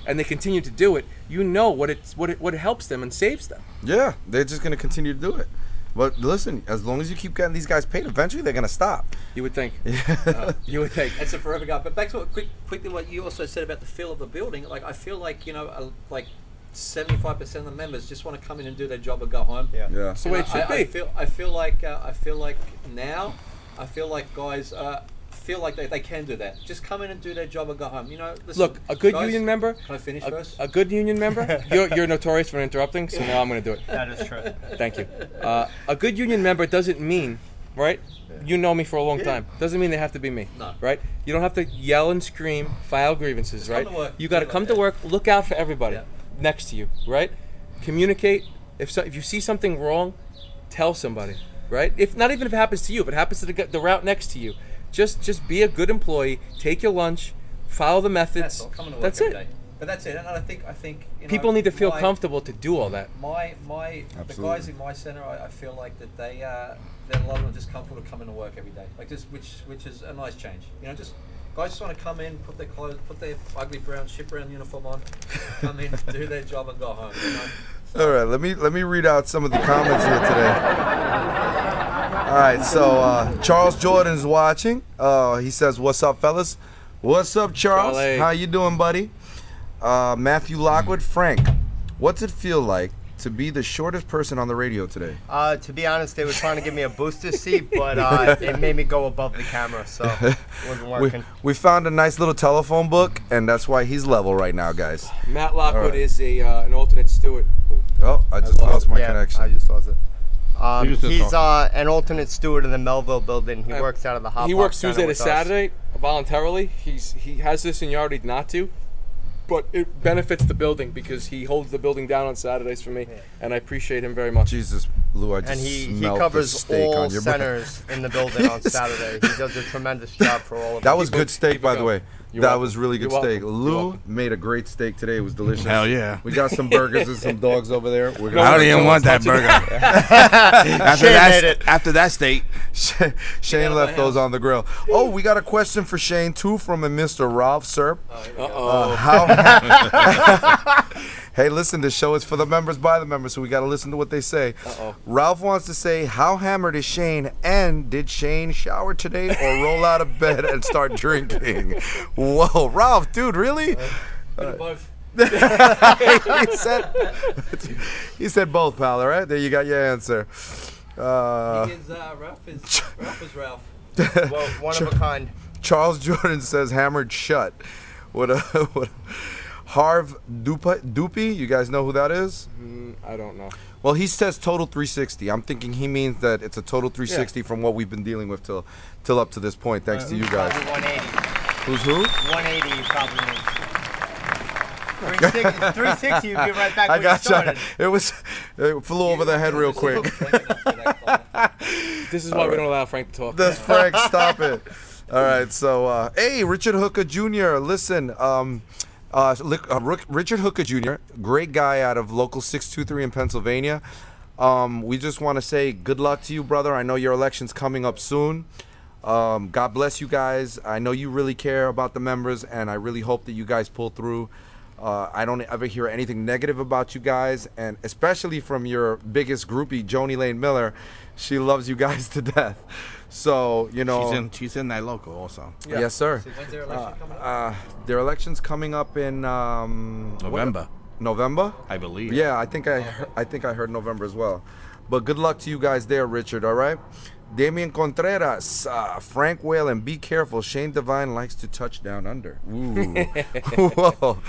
And they continue to do it, you know what it's what it what it helps them and saves them. Yeah, they're just gonna continue to do it. But listen, as long as you keep getting these guys paid, eventually they're gonna stop. You would think. Yeah. You would think. That's a forever guy. But back to what quick, quickly what you also said about the feel of the building. Like I feel like you know, uh, like seventy-five percent of the members just want to come in and do their job and go home. Yeah. Yeah. So the way it should I, I be. feel I feel like uh, I feel like now I feel like guys uh, feel like they, they can do that. Just come in and do their job and go home. You know, listen, Look, a good guys- union member. Can I finish a, first? a good union member. You're, you're notorious for interrupting, so now I'm going to do it. That is true. Thank you. Uh, a good union member doesn't mean, right? You know me for a long time. Doesn't mean they have to be me. No. Right? You don't have to yell and scream, file grievances, come right? to work, You got to come like to work, look out for everybody Yeah. next to you, right? Communicate. If so, if you see something wrong, tell somebody, right? If not even if it happens to you, if it happens to the, the route next to you, just just be a good employee. Take your lunch. Follow the methods. That's all. Coming to work That's every it. day. But that's it. And I think I think you know, People need to feel my- comfortable to do all that. My my the guys in my center, I, I feel like that they uh, that a lot of them just comfortable to come into work every day, like just which which is a nice change. You know, just guys just want to come in, put their clothes, put their ugly brown ship brown uniform on, come in, do their job, and go home. You know? All right, let me let me read out some of the comments here today. All right, so uh, Charles Jordan's watching. Uh, he says, "What's up, fellas? What's up, Charles? Charlie. How you doing, buddy?" Uh, Matthew Lockwood, Frank, what's it feel like to be the shortest person on the radio today? Uh, to be honest, they were trying to give me a booster seat, but uh, it made me go above the camera, so it wasn't working. we found a nice little telephone book, and that's why he's level right now, guys. Matt Lockwood right. is a uh, an alternate steward. Oh, I just lost my yeah, connection. I just lost it. Um, You can still he's uh, an alternate steward in the Melville building. He Uh, works out of the hot. he works Tuesday to with us. Saturday voluntarily. He's he has the seniority not to, but it benefits the building because he holds the building down on Saturdays for me, and I appreciate him very much. Jesus, Lou, I just And he, he smelt the covers steak all on your breath. centers in the building on Saturday. He does a tremendous job for all of us. That us. was good steak, keep it by the way. You're that welcome. was really good You're steak. welcome. Lou made a great steak today. It was delicious. Hell yeah. We got some burgers and some dogs over there. We're I gonna don't even want that burger. after Shane that, made it. after that state, Shane out left those on the grill. Oh, we got a question for Shane too from a Mr. Ralph Serp. Uh Uh, oh. how? hey, listen, this show is for the members by the members, so we got to listen to what they say. Uh-oh. Ralph wants to say, how hammered is Shane, and did Shane shower today or roll out of bed and start drinking? Whoa, Ralph, dude, really? Bit of both. he said, he said both, pal. All right, there you got your answer. Uh, he is uh, Ralph is Ralph is Ralph. well, one of a kind. Charles Jordan says hammered shut. What a what? A, Harv Dupa, Doopy, you guys know who that is? Mm, I don't know. Well, he says total 360. I'm thinking he means that it's a total 360 from what we've been dealing with till till up to this point, thanks to you guys. Probably 180. Who's who? 180 you probably means. 360, 360 you'd be right back I where you got started. you. It was it flew over the head real quick. This is why we don't allow Frank to talk. That's Frank. Stop it. All right. So, uh, hey, Richard Hooker Jr. Listen, um, uh, Lic- uh, Rook- Richard Hooker Jr. Great guy out of local 623 in Pennsylvania. Um, we just want to say good luck to you, brother. I know your election's coming up soon. Um, God bless you guys. I know you really care about the members, and I really hope that you guys pull through. Uh, I don't ever hear anything negative about you guys, and especially from your biggest groupie, Joni Lane Miller. She loves you guys to death. So you know, she's in she's in that local also. Yeah. yes, sir. When's their election coming up? Uh, their election's coming up in um, what- November, November. I believe. Yeah, I think I, I think I heard November as well. But good luck to you guys there, Richard. All right. Damian Contreras, uh, Frank and be careful. Shane Devine likes to touch down under. Ooh. Whoa.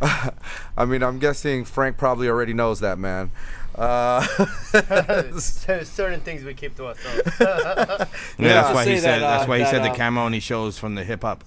I mean, I'm guessing Frank probably already knows that, man. Uh, Cer- Certain things we keep to ourselves. Yeah, Yeah. that's why he Say said. that, uh, that's why he that, said the uh, camera only shows from the hip hop.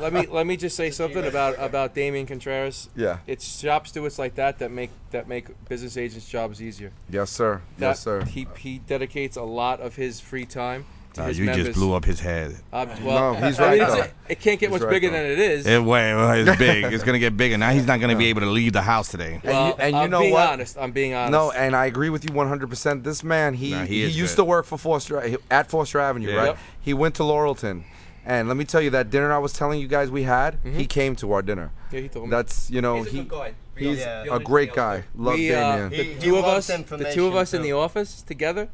let me let me just say something about about Damian Contreras. Yeah. It's shop stewards like that that make that make business agents' jobs easier. yes, sir. That Yes, sir. He he dedicates a lot of his free time to Uh, his you members. just blew up his head. Uh, well, No, he's I mean, right, though. it can't get He's much right, bigger though. than it is. It, well, it's big. It's gonna get bigger. Now he's not gonna be able to leave the house today. well, and you- and you I'm know being what? honest. I'm being honest. No, and I agree with you 100%. This man, he Nah, he he, used good. to work for Foster at Foster Avenue, Yeah. right? Yep. He went to Laurelton. And let me tell you that dinner I was telling you guys we had, he came to our dinner. Yeah, he told me. That's, you know, He's a he good guy. he's Yeah. a great guy. Love we, uh, Damien. the He- he two of us, the two of us in the office together.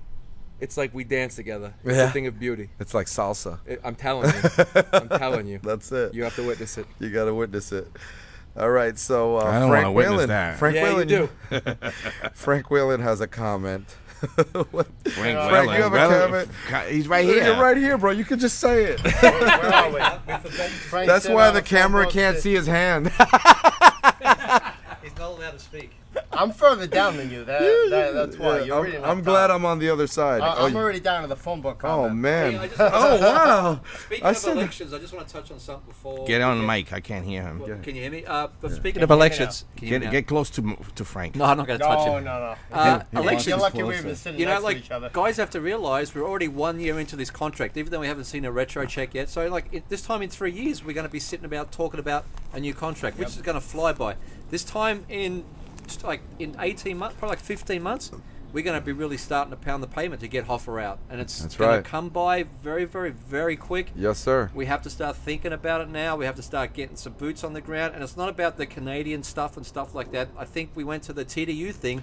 It's like we dance together. It's Yeah. a thing of beauty. it's like salsa. It, I'm telling you. I'm telling you. That's it. You have to witness it. You got to witness it. All right, so uh, I don't Frank wanna witness Whalen. that. Frank Yeah, you do. Frank Whalen has a comment. What- Frank, Frank, Whalen- you have a comment? He's right here. You're right here, bro. You could just say it. Where are we? Frank That's why the camera can't see his hand. He's not allowed to speak. I'm further down than you. That, that, that's why. Yeah, You're I'm, reading I'm glad. I'm on the other side. I- oh, I'm you- already down to the phone book oh, comment. man. Hey, I just- oh wow. Speaking I of said- elections, I just want to touch on something before. Get on the mic. I can't hear him. Well, Can you hear me? Uh, but speaking Can of you hear me elections, can you hear Get, me get close to to Frank. no, I'm not going to touch No, him. no, no. Uh, You're elections. lucky we've been sitting You know, next to like each other. guys have to realize we're already one year into this contract, even though we haven't seen a retro check yet. So, like it, this time in three years, we're going to be sitting about talking about a new contract, which is going to fly by. This time in like in 18 months, probably like 15 months, we're going to be really starting to pound the pavement to get Hoffa out, and it's That's going right. to come by very, very, very quick. Yes, sir. We have to start thinking about it now. We have to start getting some boots on the ground, and it's not about the Canadian stuff and stuff like that. I think we went to the TDU thing,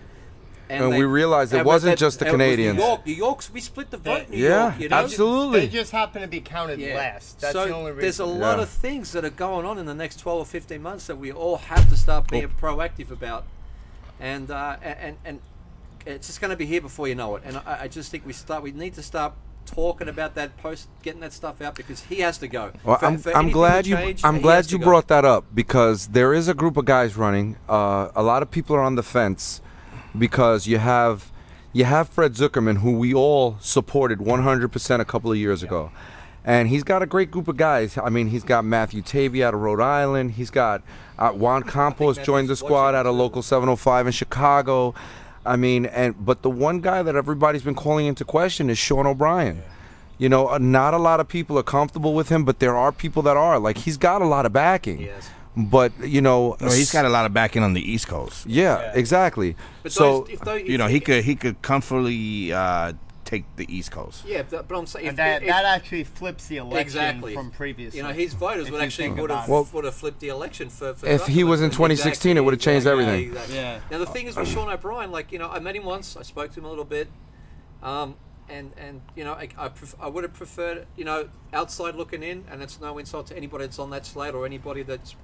And we realized it wasn't that- just the Canadians. New York, New York's, we split the vote. in New Yeah, York, you know? absolutely. They just happen to be counted Yeah. last. That's so the only reason. there's a lot Yeah. of things that are going on in the next 12 or 15 months that we all have to start being proactive about, and uh, and and it's just going to be here before you know it. And I, I just think we start. We need to start talking about that post, getting that stuff out because he has to go. Well, For- I'm, for I'm glad you change, I'm glad you brought that up because there is a group of guys running. Uh, a lot of people are on the fence because you have you have Fred Zuckerman, who we all supported 100% a couple of years ago, and he's got a great group of guys. I mean, he's got Matthew Taibi out of Rhode Island. He's got uh, Juan Campos joined the squad watching out of. Local 705 in Chicago. I mean, and but the one guy that everybody's been calling into question is Sean O'Brien. You know, uh, not a lot of people are comfortable with him, but there are people that are. Like he's got a lot of backing. Yes. But you know, Well, he's got a lot of backing on the East Coast. yeah, exactly. But so those, if those, You know, he could he could comfortably uh, take the East Coast. Yeah, but, but I'm saying if, that, if, that actually flips the election exactly from previous. You know, his voters would actually would have about it. would have flipped the election for. for If he was in 2016, it would have changed Exactly, everything. exactly. Yeah. Now the thing is with Sean O'Brien, like you know, I met him once. I spoke to him a little bit, um, and and you know, I I, pref- I would have preferred you know outside looking in, and it's no insult to anybody that's on that slate or anybody that's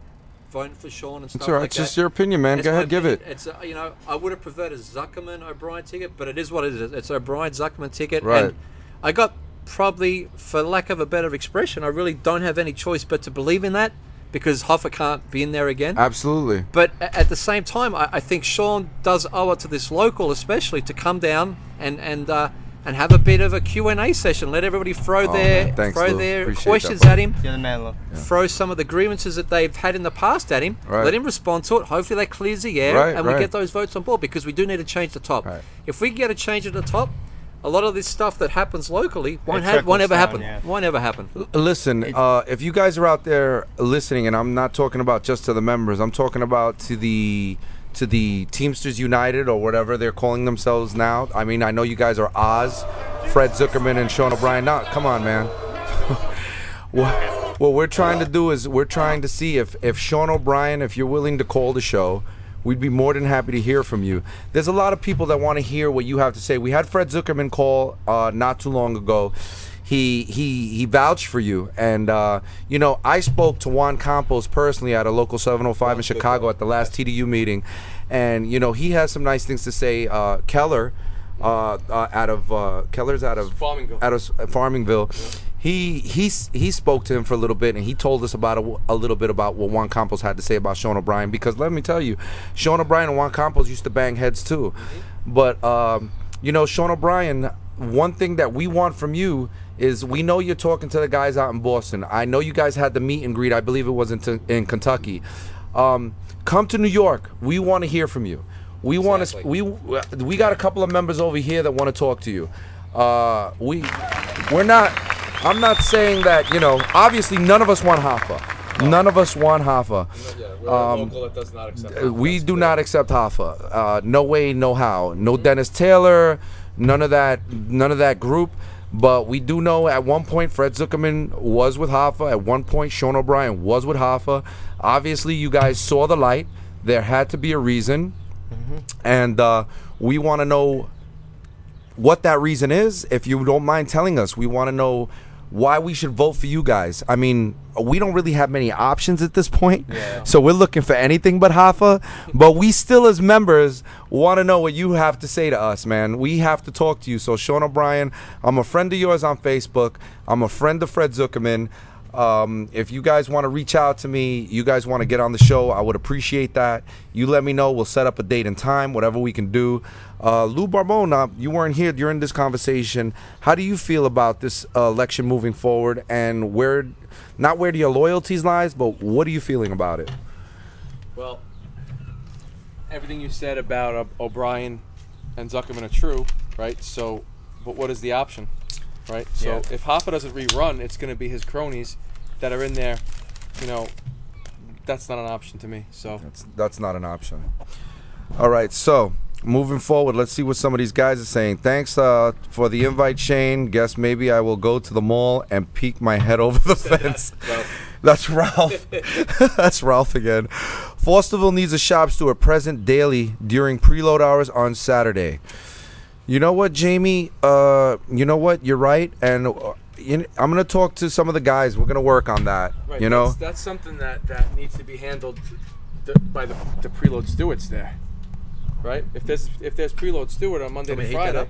voting for Sean and stuff it's all right. like It's just that. your opinion, man. It's Go ahead, give it. It's uh, you know I would have preferred a Zuckerman O'Brien ticket, but it is what it is. It's O'Brien Zuckerman ticket, Right. and I got probably, for lack of a better expression, I really don't have any choice but to believe in that because Hoffa can't be in there again. Absolutely. But at the same time, I, I think Sean does owe it to this local, especially, to come down and and uh, and have a bit of a Q and A session. Let everybody throw Oh, their man. Thanks, throw Lou. their Appreciate questions bud. at him Yeah, the man look. throw some of the grievances that they've had in the past at him. Right. Let him respond to it. Hopefully, that clears the air, Right, and we get those votes on board because we do need to change the top. Right. If we get a change at the top, a lot of this stuff that happens locally won't, It have, won't ever down, happen. yeah. Won't ever happen. Listen, uh, if you guys are out there listening, and I'm not talking about just to the members, I'm talking about to the to the Teamsters United or whatever they're calling themselves now. I mean, I know you guys are Oz, Fred Zuckerman, and Sean O'Brien. Now, come on, man. what, what we're trying to do is we're trying to see if if Sean O'Brien, if you're willing to call the show. We'd be more than happy to hear from you. There's a lot of people that want to hear what you have to say. We had Fred Zuckerman call uh, not too long ago he he he vouched for you and uh, you know I spoke to Juan Campos personally at a local 705 in Chicago at the last TDU meeting and you know he has some nice things to say. Uh, Keller, uh, uh, out of uh, Keller's out of Farmingville. out of uh, Farmingville. He he he spoke to him for a little bit, and he told us about a, a little bit about what Juan Campos had to say about Sean O'Brien. Because let me tell you, Sean O'Brien and Juan Campos used to bang heads too. But um, you know, Sean O'Brien, one thing that we want from you is we know you're talking to the guys out in Boston. I know you guys had the meet and greet. I believe it was in, t- in Kentucky. Um, come to New York. We want to hear from you. We want to. Exactly. We we got a couple of members over here that want to talk to you. Uh, we we're not. I'm not saying that you know. Obviously, none of us want Hoffa. None of us want Hoffa. Yeah, we're a local that does not accept. Uh, we do not accept Hoffa. Uh, no way, no how. No Dennis Taylor. None of that. None of that group. But we do know at one point Fred Zuckerman was with Hoffa. At one point Sean O'Brien was with Hoffa. Obviously, you guys saw the light. There had to be a reason, and uh, we want to know what that reason is. If you don't mind telling us, we want to know why we should vote for you guys. I mean, we don't really have many options at this point, so we're looking for anything but Hoffa. but we still, as members, want to know what you have to say to us, man. We have to talk to you. So, Sean O'Brien, I'm a friend of yours on Facebook. I'm a friend of Fred Zuckerman. Um, if you guys want to reach out to me, you guys want to get on the show, I would appreciate that. You let me know. We'll set up a date and time, whatever we can do. Uh, Lou Barbone, you weren't here during this conversation. How do you feel about this uh, election moving forward, and where, not where do your loyalties lies, but what are you feeling about it? Well, everything you said about uh, O'Brien and Zuckerman are true, right? So, but what is the option, right? So, Yeah. if Hoffa doesn't rerun, it's going to be his cronies that are in there. You know, that's not an option to me. So, That's that's not an option. All right, so moving forward, let's see what some of these guys are saying. Thanks uh, for the invite, Shane. Guess maybe I will go to the mall and peek my head over the fence. That's Ralph. That's Ralph again. Fosterville needs a shop steward present daily during preload hours on Saturday. You know what, Jamie? Uh, you know what? You're right, and you kn- I'm gonna talk to some of the guys. We're gonna work on that. right, you know, that's, that's something that that needs to be handled th- by the, the preload stewards there, right? If there's if there's preload steward on Monday to me to heat that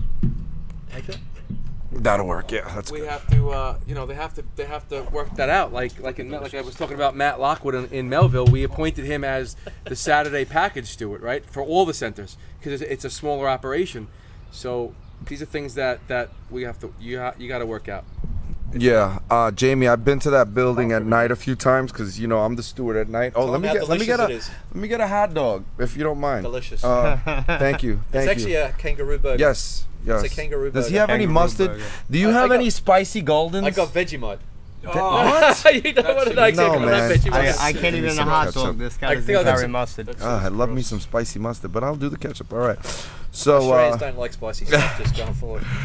Friday, that'll work. Yeah, that's we good. have to, uh, you know, they have to, they have to work that out. Like, like, in, like I was talking about Matt Lockwood in, in Melville. We appointed him as the Saturday package steward, right, for all the centers because it's, it's a smaller operation. So these are things that that we have to, you ha- you got to work out. Yeah, uh, Jamie, I've been to that building at night a few times because you know I'm the steward at night. Oh, let me get let me get a delicious it is. let me get a hot dog if you don't mind. Delicious. Uh, thank you, thank it's actually a kangaroo burger. yes, yes. a kangaroo Does he burger. have any Kangaroo mustard? burger. Do you I- I have got- any spicy Guldens? I got Vegemite. what? you don't want to know exactly No, what man. that Vegemite I, is. I can't even some a hot ketchup. dog. This I guy think doesn't I got carry some- mustard. Ah, I love me some spicy mustard, but I'll do the ketchup. All right. So Australians uh, don't like spicy stuff. Just going forward.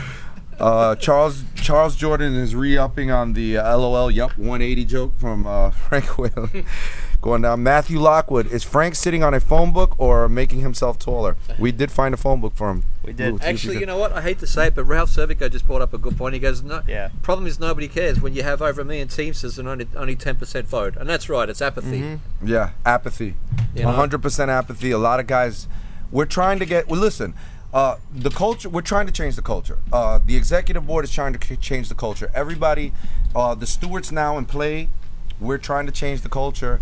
uh, Charles Charles Jordan is re-upping on the uh, LOL Yup 180 joke from uh, Frank Whalen. Going down. Matthew Lockwood is Frank sitting on a phone book or making himself taller? We did find a phone book for him. We did. Lou, see if Actually, you know what? I hate to say it, but Ralph Cervico just brought up a good point. He goes, "No, Yeah. problem is nobody cares when you have over a million Teamsters and only only ten percent vote." And that's right, it's apathy. Yeah, apathy. Hundred percent apathy. A lot of guys. We're trying to get. Well, listen. Uh, the culture. We're trying to change the culture. Uh, the executive board is trying to c- change the culture. Everybody, uh, the stewards now in play. We're trying to change the culture.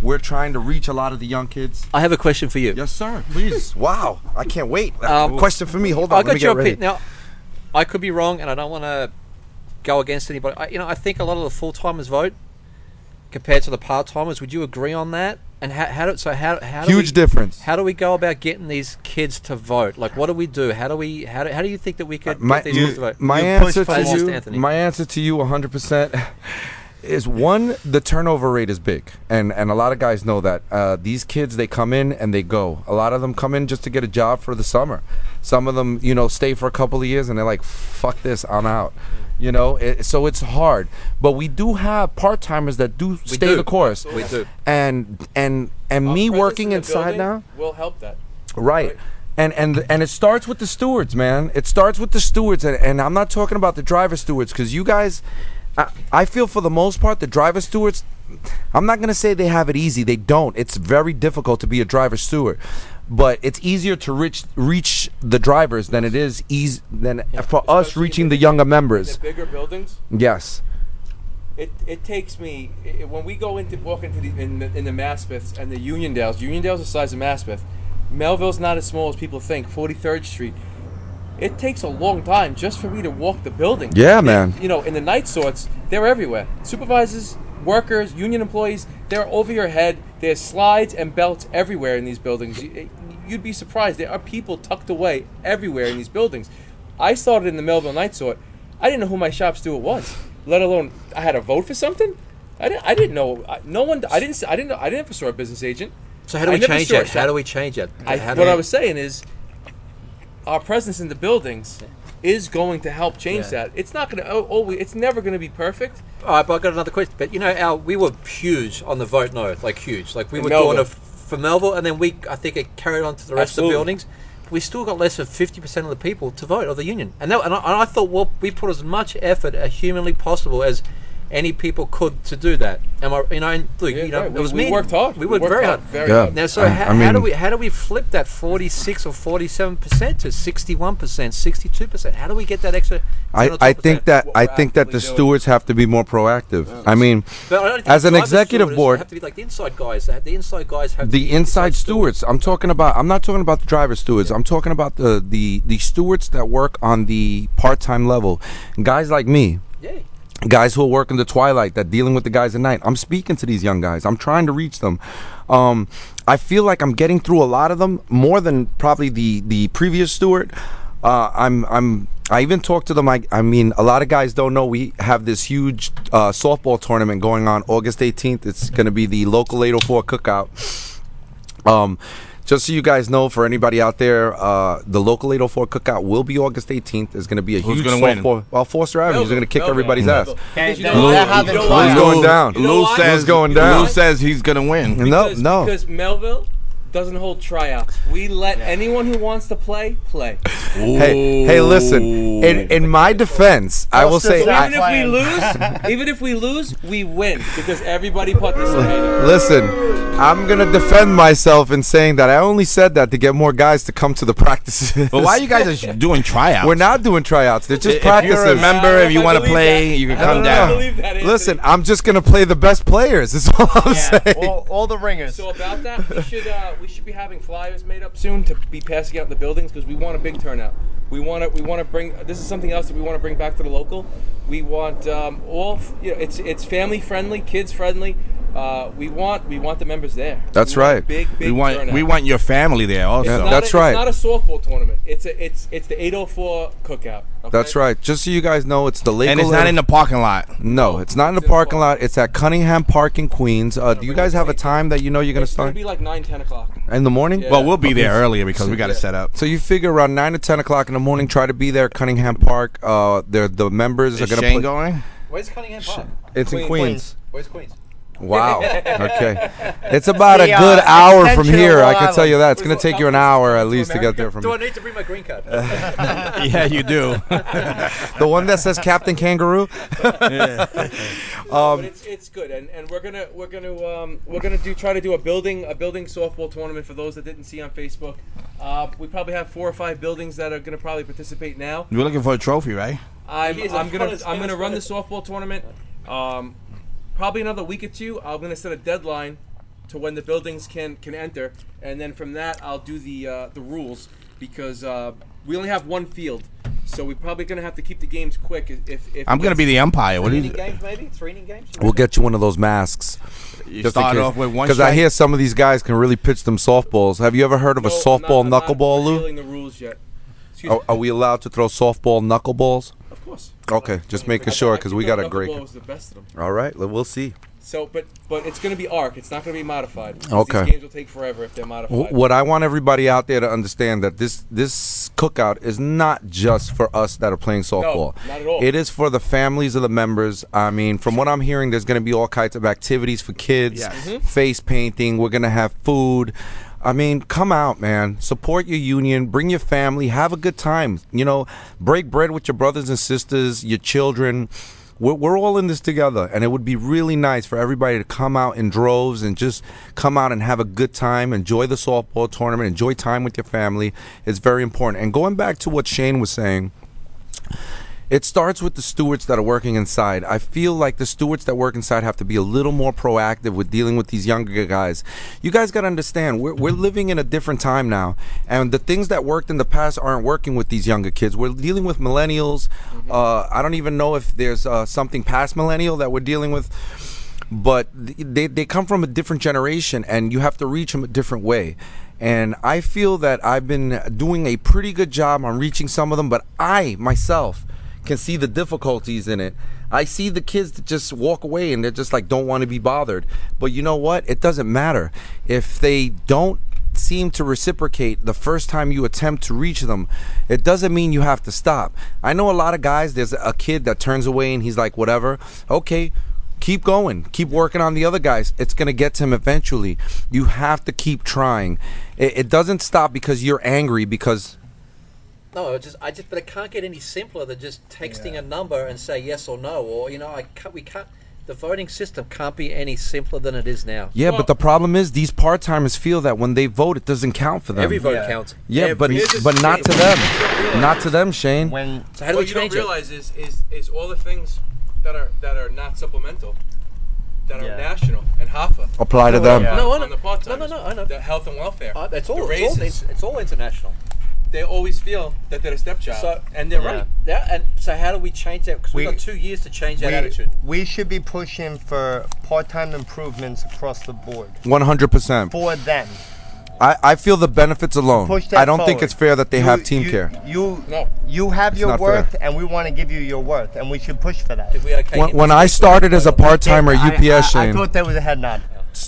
We're trying to reach a lot of the young kids. I have a question for you. Yes, sir. Please. wow. I can't wait. Um, Question for me. Hold on. I let me got get your ready. opinion. Now, I could be wrong, and I don't want to go against anybody. I, you know, I think a lot of the full timers vote compared to the part timers. Would you agree on that? And how, how do so how how do Huge we, difference. How do we go about getting these kids to vote? Like, what do we do? How do we how do, how do you think that we could my, get these kids to vote? my You answer to you, Anthony. my answer to you, 100% is one. The turnover rate is big, and and a lot of guys know that. Uh, these kids, they come in and they go. A lot of them come in just to get a job for the summer. Some of them, you know, stay for a couple of years and they're like, "Fuck this, I'm out." You know, it, so it's hard. But we do have part timers that do stay do. the course. We do. And and and Our me working in inside now. will help that. Right. And and and it starts with the stewards, man. It starts with the stewards, and, and I'm not talking about the driver stewards because you guys, I, I feel for the most part the driver stewards. I'm not gonna say they have it easy. They don't. It's very difficult to be a driver steward. But it's easier to reach reach the drivers than it is easy than for us reaching in the younger members. The bigger buildings. Yes. It, it takes me i when we go into walk into the in the, in the Maspeth and the Uniondales. Uniondale's the size of Maspeth. Melville's not as small as people think. Forty Third Street. It takes a long time just for me to walk the building. Yeah, man. You know, in the night sorts, they're everywhere. Supervisors, workers, union employees, they're over your head. There's slides and belts everywhere in these buildings. You- eh, You'd be surprised. There are people tucked away everywhere in these buildings. I started in the Melville Night Sort. I didn't know who my shop steward was, let alone I had to vote for something. I didn't. I didn't know. I, no one. I didn't. I didn't know. I didn't ever saw a business agent. So how do we change saw that? How do we change that? I, what I was saying is, our presence in the buildings is going to help change Yeah. that. It's not going to. Oh, oh, it's never going to be perfect. All right, but I got another question. But you know, our we were huge on the vote no, like huge. Like we In were doing it for Melville, and then we I think it carried on to the rest Absolutely. of the buildings. We still got less than fifty percent of the people to vote of the union, and that, and I, and I thought well we put as much effort as humanly possible as any people could to do that. Am I? You know, and look, Yeah, you know, right. it We- was we me. worked hard. We We worked, worked very hard, hard. very Yeah. hard. Now, so I- how, I how do we how do we flip that forty six or forty seven percent to sixty one percent, sixty two percent? How do we get that extra? I, I think that I think that the doing. stewards have to be more proactive. I mean, But I don't think as an executive board, have to be like the inside guys. The inside guys have to the be inside stewards. I'm talking about. I'm not talking about the driver stewards. I'm talking about the the the stewards that work on the part time level. Guys like me, Yeah. Guys who work in the twilight that dealing with the guys at night. I'm speaking to these young guys. I'm trying to reach them. Um, I feel like I'm getting through a lot of them more than probably the the previous steward. Uh, I'm I'm I even talked to them. I I mean, a lot of guys don't know we have this huge uh, softball tournament going on August 18th. It's going to be the local 804 cookout. Um, just so you guys know, for anybody out there, uh, the local 804 cookout will be August 18th. It's going to be a Who's huge gonna win? softball. Well, Foster Avenue is going to kick Melville, everybody's Melville. ass. Because you They're- know they're why? having You know fun. why? Who's going down? Lou says Who's going Lou says he's gonna win. No, no. Because Melville doesn't hold tryouts. We let anyone who wants to play play. Hey, hey, listen. In in my defense, I will say, even I, if we lose, even if we lose, we win because everybody participated. listen. I'm gonna defend myself in saying that I only said that to get more guys to come to the practices. But why are you guys are doing tryouts? We're not doing tryouts. They're just If practices. you're a member, if you want to play, that. you can I come down. believe that, Anthony. Listen, I'm just gonna play the best players. Is all I'm saying. all, all the ringers. So about that, we should uh, we should be having flyers made up soon to be passing out in the buildings because we want a big turnout. We want to we want to bring this is something else that we want to bring back to the local. We want um, all you know it's it's family friendly, kids friendly. Uh, we want we want the members there. That's We right. Big big We want turnout. we want your family there also. Yeah, that's a, right. It's not a softball tournament. It's a it's it's the 804 cookout. okay? That's right. Just so you guys know, it's the Lake. and it's not in the parking lot. No, it's not in the It's in the parking park. lot. It's at Cunningham Park in Queens. Uh, do you guys have a time that you know you're gonna It's gonna start be like 9, 10 o'clock. in the morning? Yeah. Well, we'll be there earlier because we got to Yeah. set up. So you figure around nine to ten o'clock in the morning. Try to be there, at Cunningham Park. Uh, the the members Is are gonna Shane play. going? Where's Cunningham Park? It's in Queens. Queens. Where's Queens? Wow. Okay. It's about a The, uh, good hour from here. I Long can tell you that. It's gonna take you an hour at least to get there from here. Do I need to bring my green card? yeah, you do. The one that says Captain Kangaroo. but it's, it's good, and, and we're gonna we're gonna um, we're gonna do try to do a building a building softball tournament for those that didn't see on Facebook. Uh, we probably have four or five buildings that are gonna probably participate now. You're looking for a trophy, right? I'm, I'm gonna I'm gonna run the softball tournament. Um, probably another week or two. I'm gonna set a deadline to when the buildings can can enter, and then from that I'll do the uh, the rules because uh, we only have one field, so we're probably gonna have to keep the games quick. If, if, if I'm gonna be the umpire. What do Three inning you? games, maybe? Three inning games? We'll get you one of those masks. You Just start off with one. Because I hear some of these guys can really pitch them softballs. Have you ever heard of a softball I'm not- I'm not knuckleball, Lou? the rules yet. Are, are we allowed to throw softball knuckleballs? Of course. Okay, just making sure because we got a great. knuckleball the best of them. All right, well, we'll see. So, but but it's going to be arc. It's not going to be modified. Okay. These games will take forever if they're modified. W- What I want everybody out there to understand that this this cookout is not just for us that are playing softball. No, not at all. It is for the families of the members. I mean, from what I'm hearing, there's going to be all kinds of activities for kids, Yes. Mm-hmm. face painting. We're going to have food. I mean, come out, man. Support your union. Bring your family. Have a good time. You know, break bread with your brothers and sisters, your children. we're, we're all in this together, and it would be really nice for everybody to come out in droves and just come out and have a good time, enjoy the softball tournament, enjoy time with your family. It's very important. And going back to what Shane was saying, it starts with the stewards that are working inside. I feel like the stewards that work inside have to be a little more proactive with dealing with these younger guys. You guys got to understand, we're, we're living in a different time now, and the things that worked in the past aren't working with these younger kids. We're dealing with millennials. Uh, I don't even know if there's uh, something past millennial that we're dealing with, but they, they come from a different generation, and you have to reach them a different way. And I feel that I've been doing a pretty good job on reaching some of them, but I myself can see the difficulties in it. I see the kids that just walk away and they're just like don't want to be bothered. But you know what? It doesn't matter. If they don't seem to reciprocate the first time you attempt to reach them, it doesn't mean you have to stop. I know a lot of guys, there's a kid that turns away and he's like, whatever. Okay, keep going keep working on the other guys it's going to get to him eventually you have to keep trying it, it doesn't stop because you're angry because No, it's just I just, but it can't get any simpler than just texting a number and say yes or no, or you know, I can't. We can't. The voting system can't be any simpler than it is now. yeah but the problem is these part-timers feel that when they vote it doesn't count for them Every vote Yeah. counts. yeah but but not to them don't to them shane When So how do what we you don't realize is, is is all the things that are that are not supplemental, that are national and HAFA. apply to them yeah. No, I on know. the No, no, no, I know. The health and welfare. Uh, that's the all. It's all, raises. it's all international. They always feel that they're a stepchild, So and they're Yeah. right. Yeah, and so how do we change that? Because we've got two years to change that we, attitude. we should be pushing for part-time improvements across the board 100% for them. I, I feel the benefits alone Push that i don't think it's fair that they You- have team you, care You No. you have It's your not fair. worth, and we want to give you your worth, and we should push for that. Did we okay? when, when i started as a part-timer at ups I, I, shane thought that was a head nod.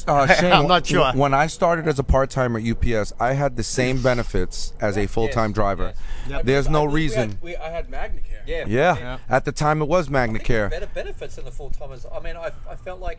Uh, Shane, I'm not sure. When I started as a part timer at UPS, I had the same benefits as a full time Yes, driver. yes. There's I no believe we reason. had- We, I had MagnaCare. Yeah. Yeah. At the time, it was I Magna Care. Better benefits than the full timers. I mean, I, I felt like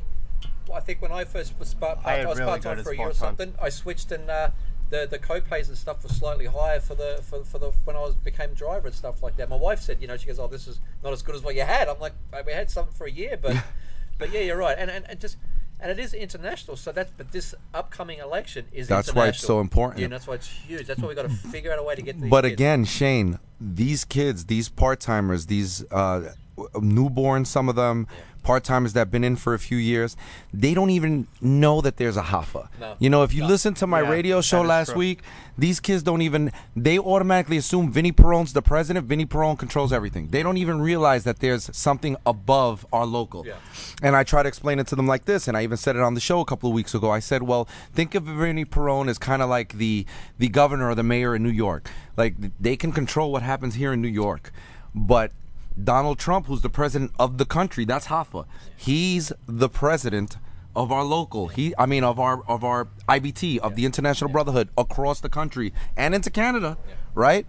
I think when I first was part, I I, had was really part time good for a year or part-time. something. I switched and uh, the the co-pays and stuff were slightly higher for the for, for the when I was became driver and stuff like that. My wife said, you know, she goes, "Oh, this is not as good as what you had." I'm like, "Uh, "We had something for a year, but but yeah, you're right." And and, and just and it is international. So that's but this upcoming election is That's why it's so important. Yeah, and that's why it's huge. That's why we got to figure out a way to get these. But kids. again, Shane, these kids, these part timers, these uh, Um, newborns, some of them, part timers that have been in for a few years, they don't even know that there's a Hoffa. No. You know, if you No. listen to my Yeah, radio show last true. week, these kids don't even, they automatically assume Vinny Perrone's the president. Vinny Perrone controls everything. They don't even realize that there's something above our local. Yeah. And I try to explain it to them like this, and I even said it on the show a couple of weeks ago. I said, well, think of Vinny Perrone as kind of like the the governor or the mayor in New York. Like they can control what happens here in New York, but Donald Trump, who's the president of the country, that's Hoffa. He's the president of our local. He, I mean, of our of our IBT of the International Brotherhood across the country and into Canada, right?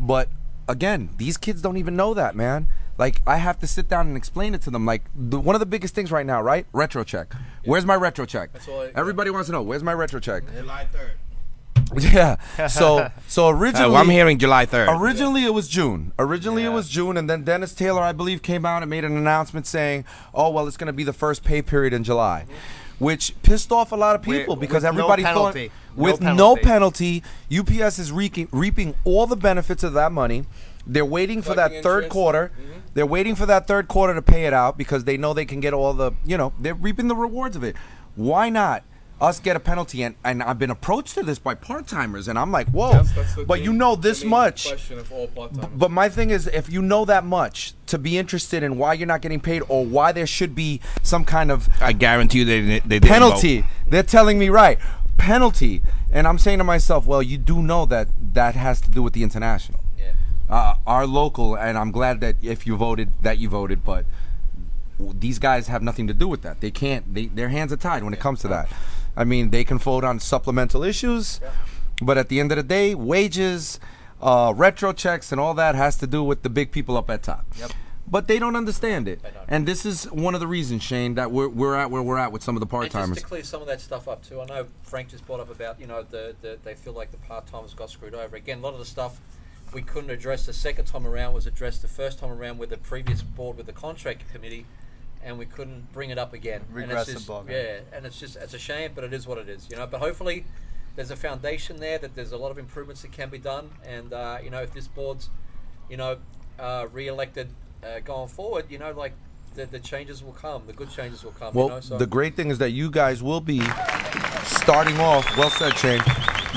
But again, these kids don't even know that, man. Like I have to sit down and explain it to them. Like the, one of the biggest things right now, right? Retro check. Where's my retro check? all I- Everybody wants to know. Where's my retro check? July 3rd. Yeah. So so uh, originally I'm hearing July 3rd. Originally, it was June. Originally, it Yeah. was June, and then Dennis Taylor, I believe, came out and made an announcement saying, "Oh, well, it's going to be the first pay period in July," which pissed off a lot of With- people because with no everybody penalty. thought No with no penalty. penalty, UPS is reaping, reaping all the benefits of that money. They're waiting for that Collecting third interest. quarter. Mm-hmm. They're waiting for that third quarter to pay it out because they know they can get all the, you know, they're reaping the rewards of it. Why not? Us get a penalty, and, and I've been approached to this by part timers, and I'm like, whoa! That's- that's the but you know this much. Question of all part-timers. But my thing is, if you know that much to be interested in why you're not getting paid or why there should be some kind of I guarantee you they, they didn't penalty, vote. they're telling me right penalty, and I'm saying to myself, well, you do know that that has to do with the international, Yeah. uh, our local, and I'm glad that if you voted, that you voted, but these guys have nothing to do with that. They can't. They, their hands are tied when it comes to that. I mean, they can vote on supplemental issues, but at the end of the day, wages, uh, retro checks, and all that has to do with the big people up at top. Yep. But they don't understand it, don't. and this is one of the reasons, Shane, that we're, we're at where we're at with some of the part And just to clear some of that stuff up too, I know Frank just brought up about you know the, the they feel like the part timers got screwed over. Again, a lot of the stuff we couldn't address the second time around was addressed the first time around with the previous board with the contract committee, and we couldn't bring it up again. and it's Regressive just, bargaining. yeah, and it's just it's a shame, but it is what it is, you know. But hopefully, there's a foundation there that there's a lot of improvements that can be done, and uh, you know if this board's, you know, uh, re-elected uh, going forward, you know, like the, the changes will come, the good changes will come. Well, you know, so the great thing is that you guys will be starting off. Well said, Shane.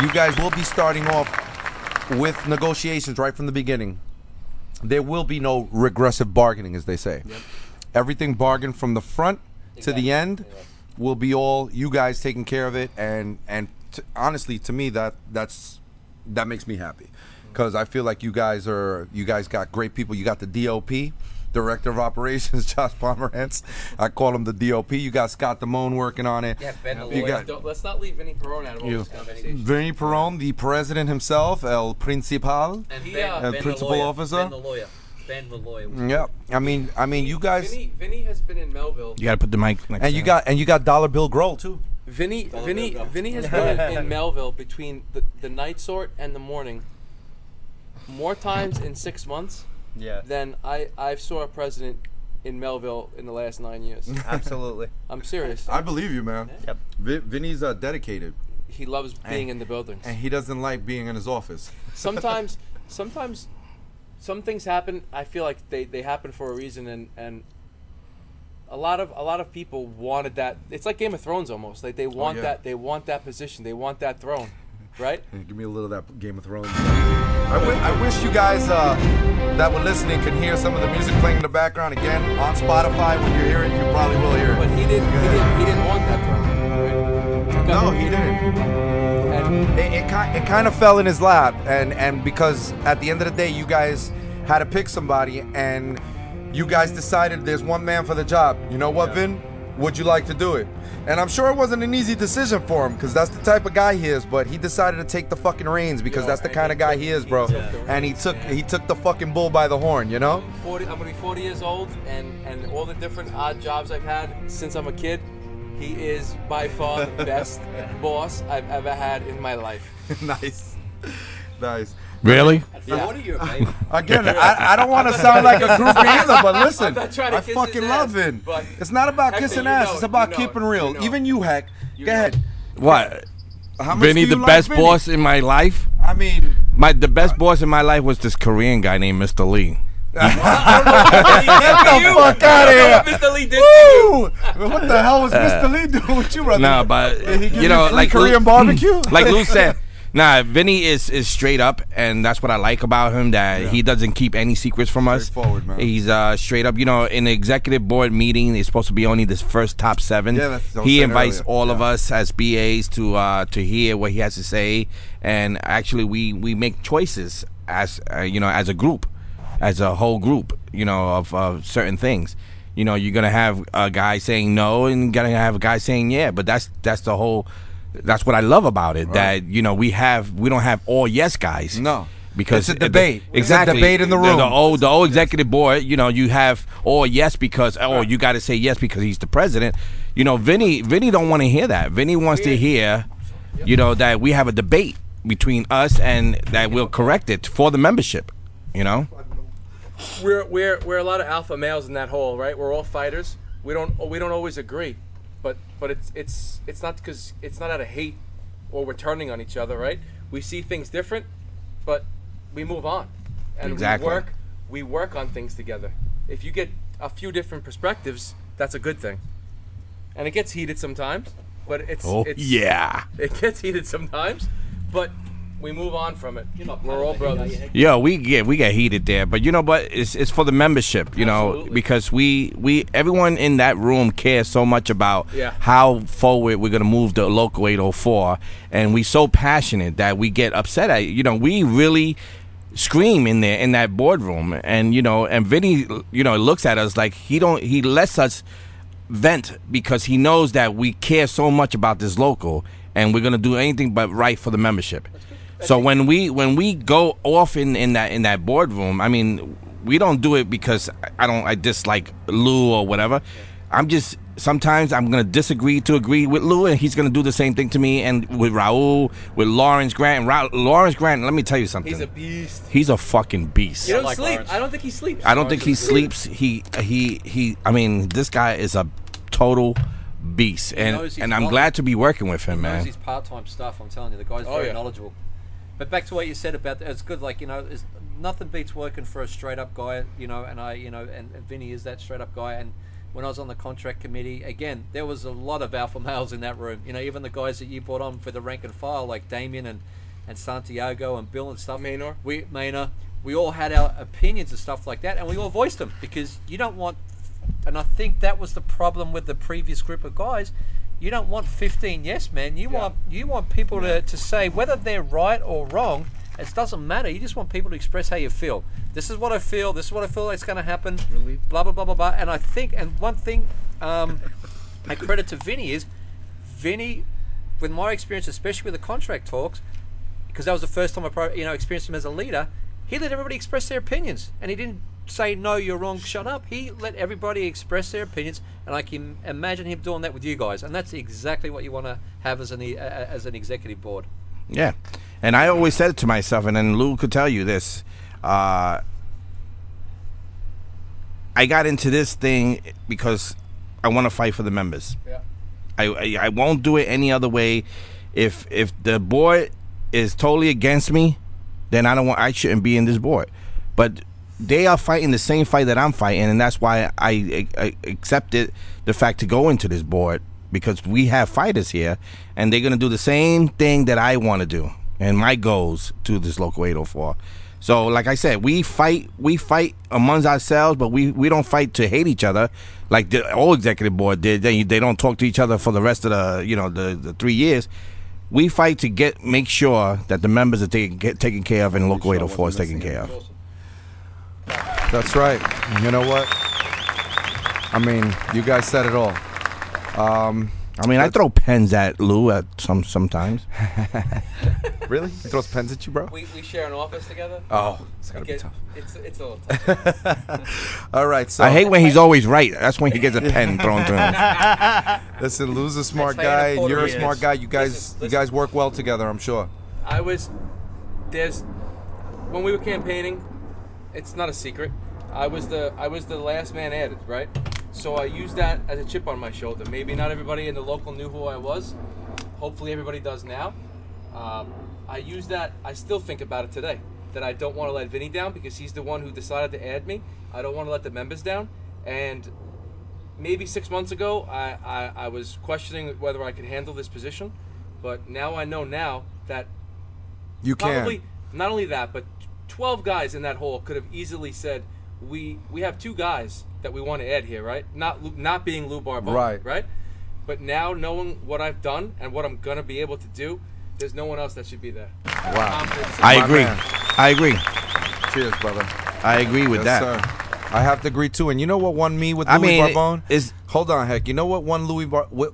You guys will be starting off with negotiations right from the beginning. There will be no regressive bargaining, as they say. Everything bargained from the front to the end will be all you guys taking care of it, and and t- honestly, to me, that that's that makes me happy because I feel like you guys are you guys got great people. You got the DOP, Director of Operations, Josh Pomerantz. I call him the DOP. You got Scott Damone working on it. yeah, Ben the You got Don't, let's not leave Vinny Perrone out of all You. this conversation. Vinny Perrone, the president himself, El Principal. and He, Ben, uh, ben Uh, the principal officer? Ben the lawyer. Ben the lawyer. Yeah, I mean, I mean, you guys, Vinny, Vinny has been in Melville. You got to put the mic next and to you him. got and you got Dollar Bill Grohl too. Vinny, Dollar Vinny, Vinny has been in, in Melville between the, the night sort and the morning more times in six months Yeah, than I I've saw a president in Melville in the last nine years. absolutely. I'm serious. I believe you, man. Yep. Vi- Vinny's uh, dedicated, He loves being in the buildings. and he doesn't like being in his office. sometimes sometimes some things happen i feel like they, they happen for a reason and and a lot of a lot of people wanted that it's like game of thrones almost like they want yeah. that they want that position they want that throne right Give me a little of that Game of Thrones. I I wish you guys uh, that were listening can hear some of the music playing in the background again on Spotify. When you hear it, you probably will hear but it. he didn't he didn't, he didn't want that throne right? No, he didn't. and It, it, ki- it kind of fell in his lap, and and because at the end of the day, you guys had to pick somebody, and you guys decided there's one man for the job. You know what, Vin? Would you like to do it? And I'm sure it wasn't an easy decision for him because that's the type of guy he is. But he decided to take the fucking reins because that's the kind of guy he is, bro. And he took he took the fucking bull by the horn, you know? 40 i'm gonna be 40 years old and and all the different odd jobs i've had since i'm a kid he is by far the best boss i've ever had in my life nice, nice. Really? Yeah. What are you, baby? Again, I, I don't want to sound like a groupie either, but listen, I'm not trying to I kiss fucking his love ass, it. It's not about Hector, kissing ass. know it's about you know keeping real. you know Even you, Heck. You Go know ahead. What? How much Vinny, the like best Vinny? boss in my life. I mean, My the best uh, boss in my life was this Korean guy named Mr. Lee. Get the fuck out of here. Mr. Lee did. Woo! What the hell was Mr. Lee doing with you, brother? Nah, but Did he give you know, free like Korean Lou- barbecue. like Lou said, nah, Vinny is is straight up, and that's what I like about him. That he doesn't keep any secrets from us. Straightforward, man. He's uh, straight up. You know, in the executive board meeting, it's supposed to be only this first top seven. Yeah, that's- I was he saying invites earlier. all of us as BAs to uh, to hear what he has to say, and actually, we we make choices as uh, you know as a group, as a whole group. You know of uh, certain things. You know, you're gonna have a guy saying no, and gonna have a guy saying yeah. But that's that's the whole. That's what I love about it. That you know we have we don't have all yes guys. No. because It's a debate. It's a exactly debate in the room. The, old the old executive board. You know, you have all yes because oh you got to say yes because he's the president. You know, Vinny Vinny don't want to hear that. Vinny wants to hear, you know, that we have a debate between us and that we'll correct it for the membership. You know. We're we're we're a lot of alpha males in that hole, right? We're all fighters. We don't we don't always agree, but but it's it's it's not because it's not out of hate or we're turning on each other, right? We see things different, but we move on, and Exactly. we work we work on things together. If you get a few different perspectives, that's a good thing, and it gets heated sometimes, but it's Oh it's, yeah. it gets heated sometimes, but we move on from it. You're not We're all of it, you know, brothers. Yeah, we get we get heated there, but you know, but it's it's for the membership, you know, because we we everyone in that room cares so much about Yeah. how forward we're gonna move the local 804, and we so passionate that we get upset at you know we really scream in there in that boardroom, and you know, and Vinny you know looks at us like he don't he lets us vent because he knows that we care so much about this local, and we're gonna do anything but right for the membership. So when we when we go off in, in that in that boardroom, I mean, we don't do it because I- I don't I dislike Lou or whatever. I'm just sometimes I'm gonna disagree to agree with Lou, and he's gonna do the same thing to me. And with Raul, with Lawrence Grant, and Ra- Lawrence Grant. Let me tell you something. He's a beast. He's a fucking beast. You don't like sleep. Lawrence. I don't think he sleeps. I don't think he sleeps. He he he. I mean, this guy is a total beast, and and I'm glad to be working with him, He man. his part-time stuff. I'm telling you, the guy's Oh, very yeah. knowledgeable. But back to what you said about it's good. Like you know, nothing beats working for a straight-up guy. You know, and I, you know, and, and Vinny is that straight-up guy. And when I was on the contract committee, again, there was a lot of alpha males in that room. You know, even the guys that you brought on for the rank and file, like Damien and and Santiago and Bill and stuff. Maynor. We Maynor. We all had our opinions and stuff like that, and we all voiced them because you don't want and I think that was the problem with the previous group of guys. You don't want 15 yes men. You want you want people to, to say whether they're right or wrong. It doesn't matter. You just want people to express how you feel. This is what I feel. This is what I feel is going to happen. Really? Blah blah blah blah blah. And I think and one thing, um, I credit to Vinny is Vinny, with my experience, especially with the contract talks, because that was the first time I pro- you know experienced him as a leader. He let everybody express their opinions, and he didn't say no, you're wrong, shut up. He let everybody express their opinions, and I can imagine him doing that with you guys, and that's exactly what you want to have as an uh, as an executive board. Yeah, and I always said it to myself, and then Lou could tell you this. Uh, I got into this thing because I want to fight for the members. Yeah. I, I I won't do it any other way. If if the board is totally against me, then I don't want I shouldn't be in this board. But they are fighting the same fight that I'm fighting, and that's why I, I accepted the fact to go into this board because we have fighters here, and they're gonna do the same thing that I want to do, and my goals to this local 804. So, like I said, we fight we fight amongst ourselves, but we, we don't fight to hate each other like the old executive board did. They they don't talk to each other for the rest of the you know the, the three years. We fight to get make sure that the members are taken get taken care of and local 804 is taken care of. That's right. You know what? I mean, you guys said it all. Um, I mean, I throw pens at Lou at some sometimes. really? He throws pens at you, bro? We, we share an office together. Oh, it's gotta It be tough. It's it's a little tough. All right, so I hate when he's always right. That's when he gets a pen thrown to him. Listen, Lou's a smart playing guy. a quarter You're a years. smart guy. You guys, Listen, you listen. guys work well together. I'm sure. I was there's when we were campaigning. It's not a secret. I was the I was the last man added, right? So I used that as a chip on my shoulder. Maybe not everybody in the local knew who I was. Hopefully everybody does now. Um, I use that. I still think about it today. That I don't want to let Vinny down because he's the one who decided to add me. I don't want to let the members down. And maybe six months ago, I, I, I was questioning whether I could handle this position. But now I know now that You can. probably not only that, but 12 guys in that hole could have easily said, "We we have two guys that we want to add here, right? Not not being Lou Barbone, Right. right? But now knowing what I've done and what I'm gonna be able to do, there's no one else that should be there. Wow. I agree. man. I agree. Cheers, brother. I agree with Yes, that. sir. I have to agree too. And you know what won me with I mean, Barbone? is- hold on, heck. You know what won Louis Bar? What,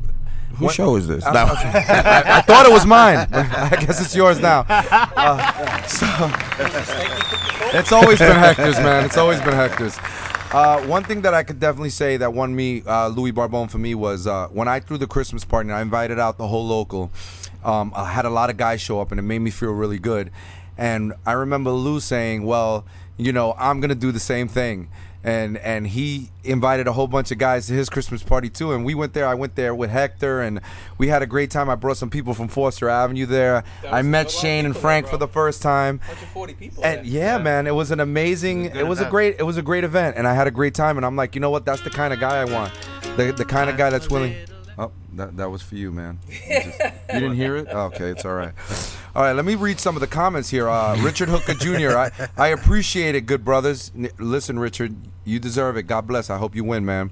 Whose show is this? I, No. I- I thought it was mine. I guess it's yours now. Uh, so, it's always been Hector's, man. It's always been Hector's. Uh, one thing that I could definitely say that won me, uh, Louis Barbone for me, was uh, when I threw the Christmas party and I invited out the whole local. Um, I had a lot of guys show up and it made me feel really good. And I remember Lou saying, "Well, you know, I'm gonna do the same thing." And and he invited a whole bunch of guys to his Christmas party too. And we went there. I went there with Hector, and we had a great time. I brought some people from Foster Avenue there. I met a lot of Shane and Frank there, for the first time. Bunch of 40 people. And there. yeah, man, it was an amazing. It was, a, great. It was a great event, and I had a great time. And I'm like, you know what? That's the kind of guy I want. The the kind of guy that's willing. Oh, that, that was for you, man. You, just- you didn't hear it? Okay, it's all right. All right, let me read some of the comments here. Uh, Richard Hooker Jr. I, I appreciate it, good brothers. N- listen, Richard, you deserve it. God bless. I hope you win, man.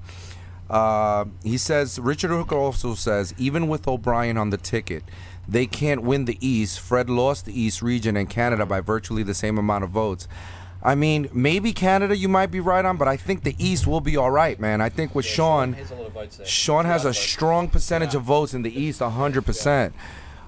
Uh, he says Richard Hooker also says even with O'Brien on the ticket, they can't win the East. Fred lost the East region and Canada by virtually the same amount of votes. I mean, maybe Canada you might be right on, but I think the East will be all right, man. I think with Sean, a votes. Sean has a Lot of votes. strong percentage of votes in the East, hundred percent.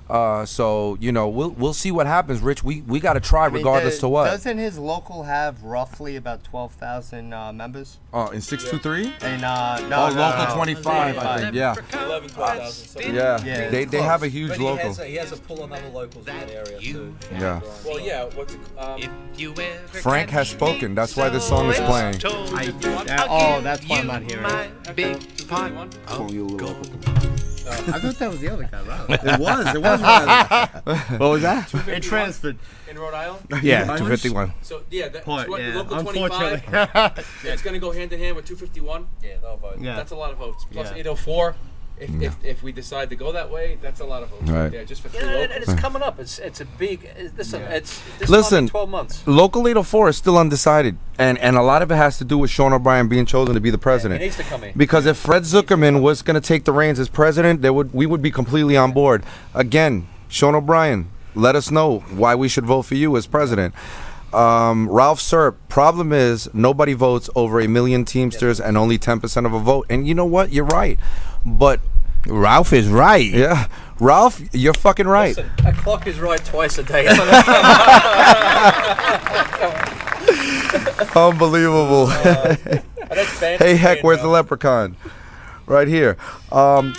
Uh, so you know, we'll we'll see what happens, Rich. We we got to try I mean, regardless the- to what. Doesn't his local have roughly about twelve thousand uh, members? Oh, in six two three. And uh, no, Oh, no, local no, 25, I think. Yeah. 11, 12,000. something. Yeah, Yeah, they they have a huge But he local. has, a, he has a pull on other locals in that area too. Yeah. Well, yeah. What's um, Frank has spoken. That's why this song is playing. I, that- oh, that's why I'm not hearing it. I thought that was the other guy, right? It was. It was. Riley. What was that? It transferred. in Rhode Island. Yeah, 251. So yeah, that, Point, tw- yeah, local unfortunately. 25. it's going to go hand in hand with 251. Yeah, they'll vote. Yeah. That's a lot of votes. Plus Yeah. 804. If, if, if we decide to go that way, that's a lot of votes Right. right there, just for You three know, and, and it's coming up. It's it's a big. Listen, Yeah. it's this Listen. month, twelve months. Local 804 is still undecided, and and a lot of it has to do with Sean O'Brien being chosen to be the He president. needs to come in. Because if Fred Zuckerman was going to take the reins as president, there would we would be completely on board. Again, Sean O'Brien, let us know why we should vote for you as president. Um, Ralph Serp, problem is nobody votes over a million Teamsters and only 10% of a vote. And you know what? You're right. But Ralph is right. yeah, Ralph, you're fucking right. Listen, a clock is right twice a day. Unbelievable. That's bad hey, heck, where's uh, the leprechaun? Right here. Um,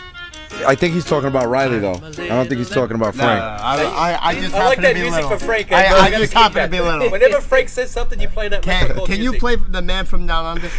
I think he's talking about Riley, though. I don't think he's talking about No, Frank. I, I, I just I like happen that to be music little. for Frank. I? I You just happen to be little. Whenever Frank says something, you play that. Can, can you music. play the man from down under?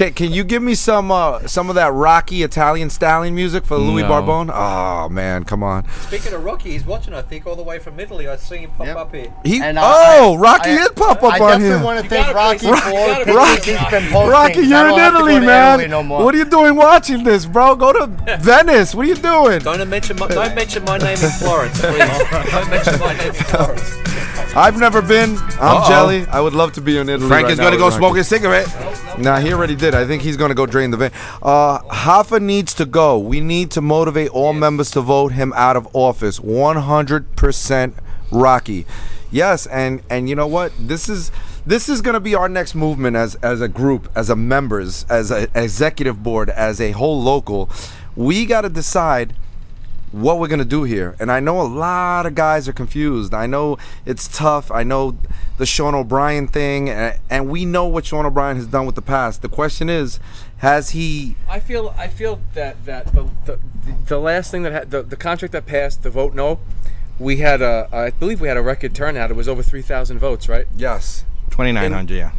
Can, can you give me some uh, some of that Rocky Italian stallion music for Louis No. Barbone? Oh man, come on. Speaking of Rocky, he's watching. I think all the way from Italy. I see him pop Yep. up here. He And, uh, oh I- Rocky I- did pop up I on definitely here. want to You thank gotta Rocky for you all the gotta pictures play- he's been. Rocky, you're in have to Italy, to man. Italy no more. what are you doing watching this, bro? Go to Venice. What are you doing? Don't mention my, don't mention my name in Florence, please. don't mention my name in Florence. I've never been. I'm Uh-oh. jelly. I would love to be in Italy. Frank right is going to go Rocky. smoke a cigarette. Nah, he already did. I think he's going to go drain the van. Uh, Hoffa needs to go. We need to motivate all members to vote him out of office. 100% Rocky. Yes, and and you know what? This is this is going to be our next movement as as a group, as a members, as an executive board, as a whole local. We got to decide what we're gonna do here. And I know a lot of guys are confused. I know it's tough. I know the Sean O'Brien thing, and, and we know what Sean O'Brien has done with the past. The question is, has he? I feel I feel that that the the, the last thing that had the, the contract that passed the vote no, we had a I believe we had a record turnout. It was over three thousand votes, right? Yes. 2,900, yeah.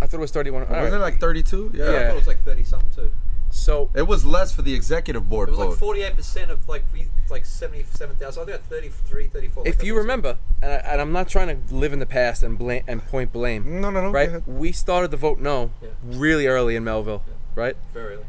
I thought it was thirty one. Wasn't it like 32? Yeah, I thought Yeah. it was like thirty something too. So It was less for the executive board It was like forty-eight percent of like we like seventy-seven thousand. I think at 33, 34. if like you remember, and, I, and I'm not trying to live in the past and blame and point blame, no, no, no. right? We started the vote no Yeah. really early in Melville, right? very early.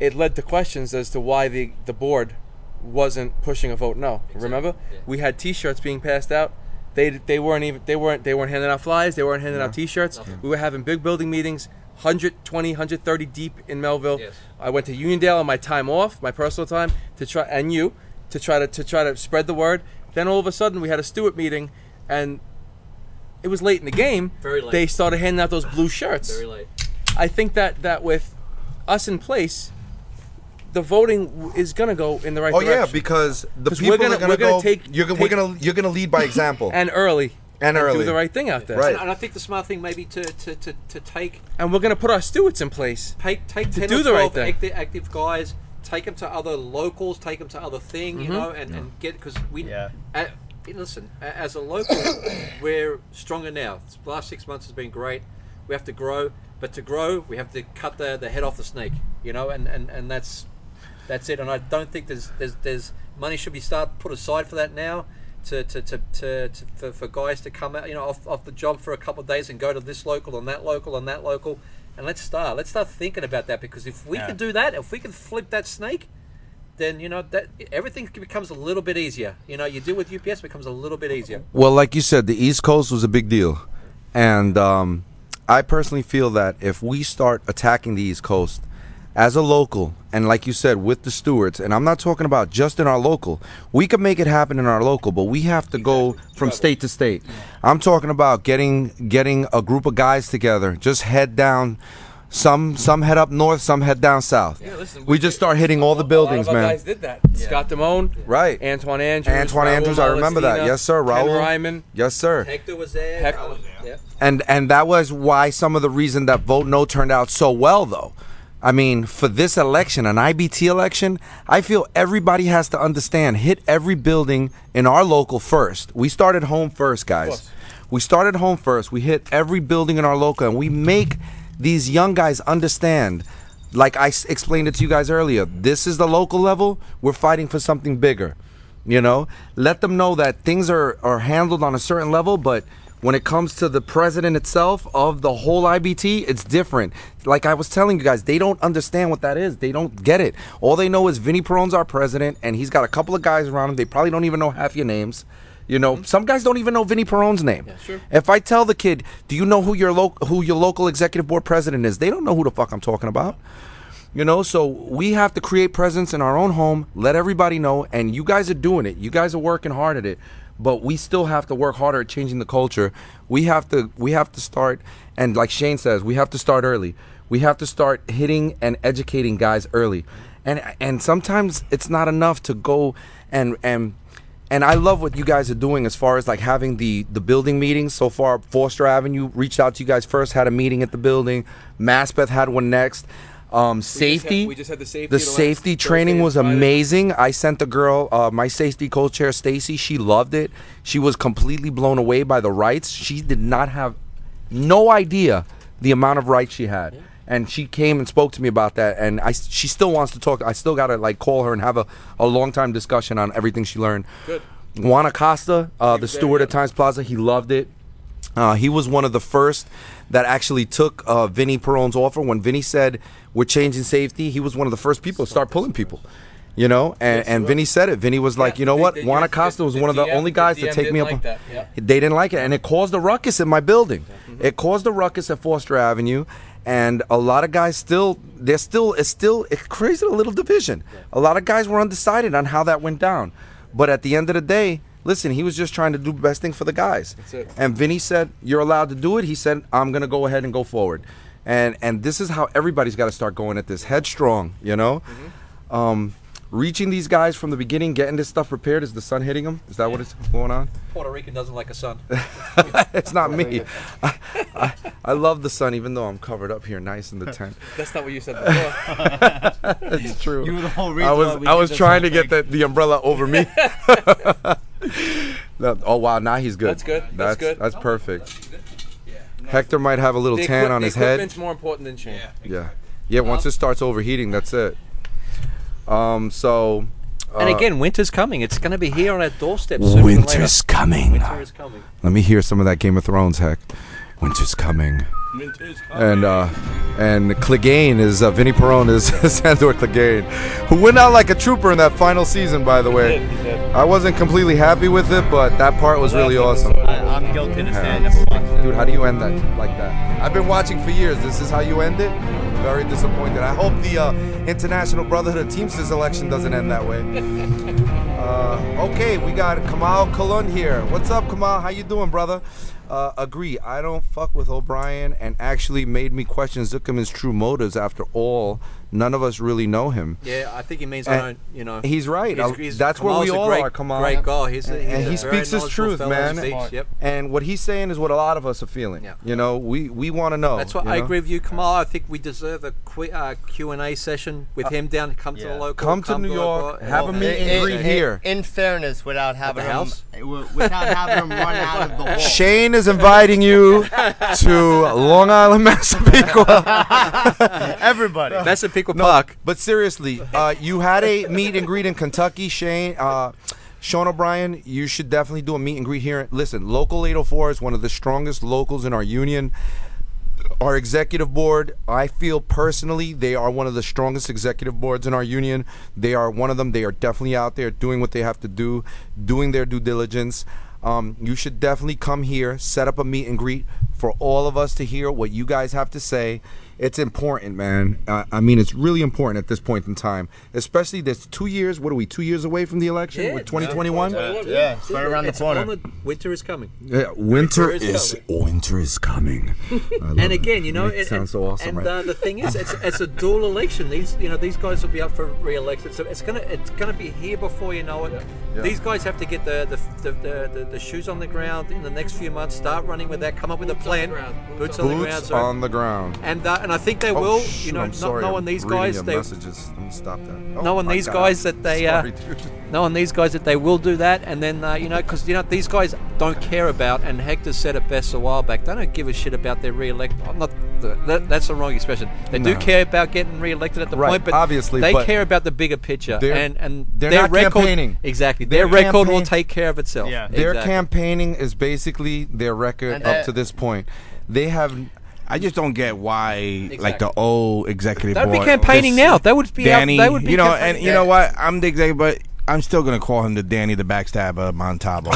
It led to questions as to why the the board wasn't pushing a vote no. Remember, yeah. we had T-shirts being passed out. They they weren't even they weren't they weren't handing out flyers. They weren't handing out T-shirts. We were having big building meetings, 120, 130 deep in Melville. Yes. I went to Uniondale on my time off, my personal time, to try and you to try to to try to spread the word. Then all of a sudden we had a steward meeting, and it was late in the game. Very late. They started handing out those blue shirts. Very late. I think that that with us in place, the voting is gonna go in the right Oh direction. yeah, because the 'Cause people we're gonna- are gonna we're gonna go. take- you're, gonna- take- we're gonna you're gonna lead by example. and early And do early. Do the right thing out there. Right. And I think the smart thing maybe to to, to, to take And we're gonna put our stewards in place. take take To ten do or the right twelve thing. active, active guys, take them to other locals, take them to other thing, Mm-hmm. you know, and, and get because we. Yeah. Uh, listen, as a local, we're stronger now. The last six months has been great. We have to grow, but to grow, we have to cut the, the head off the snake, you know, and, and, and that's that's it. And I don't think there's there's there's money should be start put aside for that now. To, to, to, to, to for, for guys to come out, you know, off, off the job for a couple of days and go to this local and that local and that local, and let's start. Let's start thinking about that because if we Yeah. can do that, if we can flip that snake, then you know that everything becomes a little bit easier. You know, you deal with UPS becomes a little bit easier. Well, like you said, the East Coast was a big deal, and um, I personally feel that if we start attacking the East Coast as a local, and like you said, with the stewards, and I'm not talking about just in our local, we could make it happen in our local, but we have to go from state to state. I'm talking about getting getting a group of guys together, just head down Some some head up north, some head down south. Yeah, listen, we just start hitting all the A buildings, lot of our man. guys did that. Scott Damone, Right. Antoine Andrews, Antoine Raul Andrews, I remember that. Yes, sir. Ken Ryman. Yes, sir. Hector was there. Heck- I was- yeah. And and that was why some of the reason that vote no turned out so well though. I mean, for this election, an IBT election, I feel everybody has to understand hit every building in our local first. We started home first, guys. We started home first. We hit every building in our local and we make these young guys understand like I s- explained it to you guys earlier. This is the local level. We're fighting for something bigger. You know, let them know that things are, are handled on a certain level, but when it comes to the president itself of the whole IBT, it's different. Like I was telling you guys, they don't understand what that is. They don't get it. All they know is Vinny Perrone's our president, and he's got a couple of guys around him. They probably don't even know half your names. You know, mm-hmm. some guys don't even know Vinny Perrone's name. sure. If I tell the kid, "Do you know who your lo- who your local executive board president is?" They don't know who the fuck I'm talking about. You know, so we have to create presence in our own home, let everybody know, and you guys are doing it. You guys are working hard at it, but we still have to work harder at changing the culture. We have to we have to start and like Shane says, we have to start early. We have to start hitting and educating guys early. And and sometimes it's not enough to go and and and I love what you guys are doing as far as like having the the building meetings. So far, Foster Avenue reached out to you guys first, had a meeting at the building. Maspeth had one next. Um, safety. we just had the safety The the safety training was amazing. I sent the girl, uh, my safety co-chair Stacy. She loved it. She was completely blown away by the rights. She did not have no idea the amount of rights she had. And she came and spoke to me about that, and I, she still wants to talk. I still gotta like call her and have a, a long time discussion on everything she learned. Good. Juan Acosta, uh, the steward at Times Plaza, he loved it. Uh, he was one of the first that actually took uh, Vinny Perrone's offer when Vinny said we're changing safety. He was one of the first people to start pulling people. You know, and, and Vinny said it. Vinny was like, you know what? Juan Acosta was one of the only guys to take me didn't up. like that, yeah. They didn't like it, and it caused a ruckus in my building. It caused a ruckus at Foster Avenue, and a lot of guys still, they're still, it's still, it created a little division. A lot of guys were undecided on how that went down, but at the end of the day, listen, he was just trying to do the best thing for the guys. That's it. And Vinny said, "You're allowed to do it." He said, "I'm gonna go ahead and go forward," and and this is how everybody's got to start going at this headstrong. You know. Mm-hmm. Um, Reaching these guys from the beginning, getting this stuff prepared. Is the sun hitting them? Is that what is going on? Puerto Rican doesn't like a sun. it's not me. I, I, I love the sun, even though I'm covered up here, nice in the tent. That's not what you said before. It's true. You were the whole reason. I was why we I was trying to whole get the, the umbrella over me. No, oh wow, now he's good. That's good, that's That's good. That's perfect. Hector might have a little the tan equi- on his head. equipment's more important than Shane. Yeah. Yeah. Once it starts overheating, that's it. Um. So. and uh, again, winter's coming. It's going to be here on our doorstep sooner than later. winter's coming. Winter is coming. Let me hear some of that Game of Thrones heck. Winter's coming. And uh, and Clegane is uh, Vinny Perrone is Sandor Clegane, who went out like a trooper in that final season. By the way, He did. I wasn't completely happy with it, but that part was really awesome. I, I'm guilty to never. Dude, how do you end that like that? I've been watching for years. This is how you end it. Very disappointed. I hope the uh, International Brotherhood of Teamsters election doesn't end that way. Uh, okay, we got Kamal Kalun here. What's up, Kamal? How you doing, brother? Uh, agree. I don't fuck with O'Brien, and actually made me question Zuckerman's true motives. After all, none of us really know him. Yeah, I think he means And I don't, you know. He's right. He's- Uh, he's- That's where we Kamal's a all great, are, Kamal. Great guy. He's a, And- he's and a he speaks his truth, man. speech, Yep. And what he's saying is what a lot of us are feeling. Yeah. You know, we we want to know. That's what I know? agree with you, Kamal. I think we deserve a Q uh, Q and A session with him down. To come to the local. Come to New the York, local- have a and- meet and and- greet here. In fairness, without having him, without having him run out of the wall. Shane is inviting you to Long Island, Massapequa. Everybody. Pickle Park. But seriously, uh, you had a meet and greet in Kentucky, Shane. Uh, Sean O'Brien, you should definitely do a meet and greet here. Listen, Local 804 is one of the strongest locals in our union. Our executive board, I feel personally, they are one of the strongest executive boards in our union. They are one of them. They are definitely out there doing what they have to do, doing their due diligence. Um, you should definitely come here, set up a meet and greet for all of us to hear what you guys have to say. It's important, man. Uh, I mean, it's really important at this point in time, especially this two years. What are we? Two years away from the election Yeah, with 2021. yeah, it's right around the corner. the- winter is coming. Yeah, winter Winter is is winter is coming. I love And it. again, you know, It and, sounds so awesome, and right? uh, the thing is, it's, it's a dual election. These, you know, these guys will be up for re-election. So it's gonna, it's gonna be here before you know it. Yeah. These guys have to get the the, the, the, the the shoes on the ground in the next few months. Start running with that. Come up with a plan. Boots on the ground. Boots so- on the ground. and uh, and I think they Oh, will. shoot, you know, I'm not sorry, knowing I'm these guys, your they messages. Let me stop that. Oh, knowing my these God. guys that they Sorry, uh, dude. knowing these guys that they will do that and then uh, you know because you know these guys don't care about and Hector said it best a while back they don't give a shit about their re-elect I'm not that, that's the wrong expression they do care about getting re-elected at the Right, point but obviously, they but care about the bigger picture they're- and and they're their not record campaigning. exactly Their their, record will take care of itself Yeah. Their Exactly. campaigning is basically their record And up to this point. They have I just don't get why, like the old executive They'd be board. campaigning this- now. They would be out- Danny. they would be you know, and you know what? I'm the executive, but I'm still gonna call him the Danny the Backstabber Montalvo.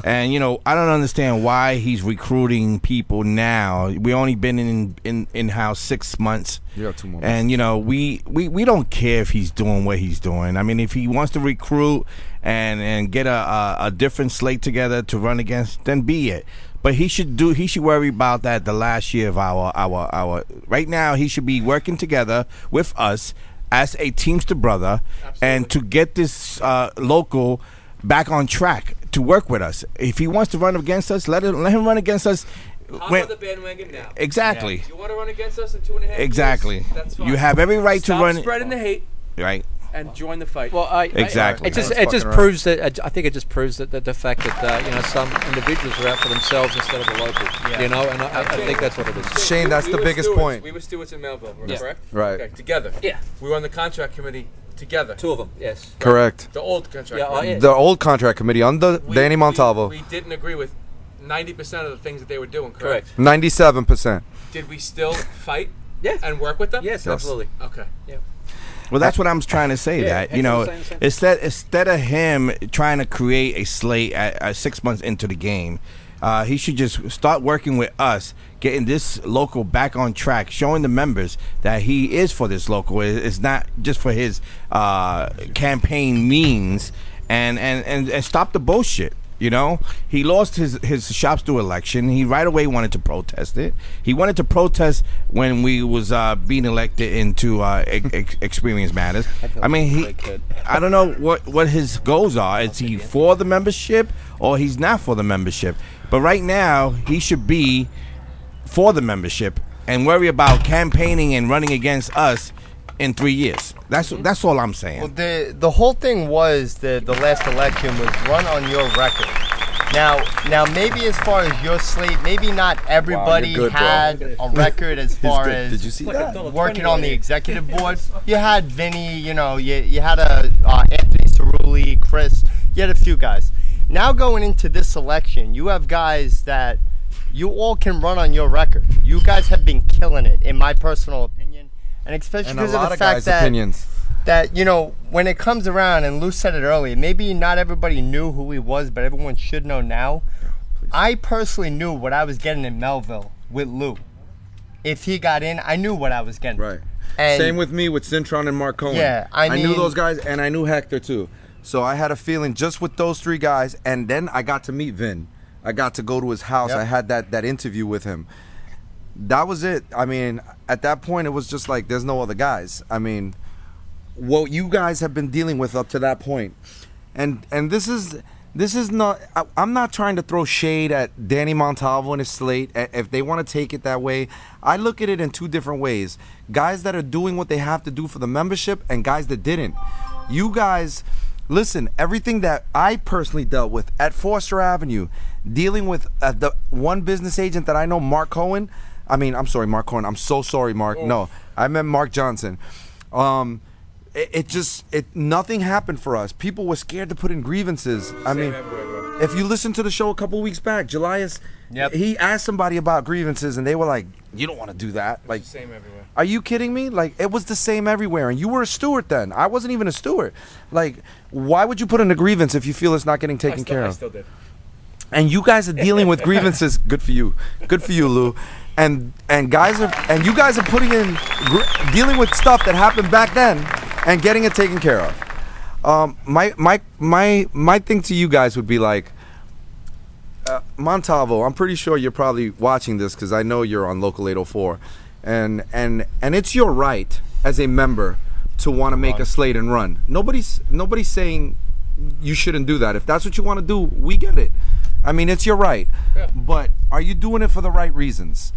and you know, I don't understand why he's recruiting people now. We only been in in in house six months. You have two more And you know, we, we we don't care if he's doing what he's doing. I mean, if he wants to recruit and and get a a, a different slate together to run against, then be it. But he should do. He should worry about that the last year of our our our. Right now, he should be working together with us as a Teamster brother, and to get this uh, local back on track to work with us. If he wants to run against us, let him let him run against us. I'm when- on the bandwagon now. exactly, You want to run against us in two and a half years? exactly. That's fine. You have every right Stop to run. spreading the hate Right. And join the fight. Well, I, Exactly. I, it just That's it just right. proves that I think it just proves that, that the fact that uh, you know some individuals are out for themselves instead of the local. You know, and I, I think that's what it is. Shane. That's We the biggest stewards. point. We were stewards in Melville, Yeah. correct? Right. Okay, together. Yeah. We were on the contract committee together. Two of them, yes. Correct. The old contract Yeah, committee. yeah. The old contract committee under We- Danny we- Montalvo, We, didn't agree with 90% of the things that they were doing, correct? Correct. ninety-seven percent. Did we still fight Yeah. and work with them? Yes, Yes. absolutely. Okay. Well, that's what I'm trying to say. Yeah, that you know, Hector was saying the same. instead instead of him trying to create a slate at, at six months into the game, uh, he should just start working with us, getting this local back on track, showing the members that he is for this local. It's not just for his uh, campaign means, and, and and and stop the bullshit. You know, he lost his his shop stew election. He right away wanted to protest it. He wanted to protest when we was uh, being elected into uh, ex- ex- experience matters. I mean, he. I don't know what what his goals are. Is he for the membership or he's not for the membership? But right now, he should be for the membership and worry about campaigning and running against us in three years. That's that's all I'm saying. Well, the the whole thing was the the last election was run on your record. Now, now maybe as far as your slate, maybe not everybody good, bro. had a record as far as Did you see that? working on the executive board. You had Vinny, you know, you, you had a uh, Anthony Cerulli, Chris. You had a few guys. Now going into this election, you have guys that you all can run on your record. You guys have been killing it, in my personal opinion, and especially And because of the of fact that opinions. that you know when it comes around and Lou said it earlier maybe not everybody knew who he was but everyone should know now I personally knew what I was getting in Melville with Lou if he got in I knew what I was getting Right. and Same with me with Cintron and Mark Cohen. Yeah, I knew those guys, and I knew Hector too. So I had a feeling just with those three guys, and then I got to meet Vin. I got to go to his house. Yep. I had that that interview with him. That was it. I mean, at that point, it was just like there's no other guys. I mean, what you guys have been dealing with up to that point, and and this is this is not. I, I'm not trying to throw shade at Danny Montalvo and his slate. If they want to take it that way, I look at it in two different ways. Guys that are doing what they have to do for the membership, and guys that didn't. You guys, listen. Everything that I personally dealt with at Foster Avenue, dealing with uh, the one business agent that I know, Mark Cohen. I mean, I'm sorry, Mark Horn. I'm so sorry, Mark. No, I meant Mark Johnson. Um, it, it just it nothing happened for us. People were scared to put in grievances. I mean, if you listen to the show a couple weeks back, Julius, Yep. he asked somebody about grievances, and they were like, "You don't want to do that." Like, Same everywhere. are you kidding me? Like, it was the same everywhere, and you were a steward then. I wasn't even a steward. Like, why would you put in a grievance if you feel it's not getting taken still, care of? and you guys are dealing with grievances. Good for you. Good for you, Lou. And and guys are and you guys are putting in gr- dealing with stuff that happened back then and getting it taken care of. Um, my my my my thing to you guys would be like. Uh, Montalvo, I'm pretty sure you're probably watching this because I know you're on Local 804, and and and it's your right as a member to want to make a slate and run. Nobody's nobody's saying you shouldn't do that. If that's what you want to do, we get it. I mean, it's your right. But are you doing it for the right reasons?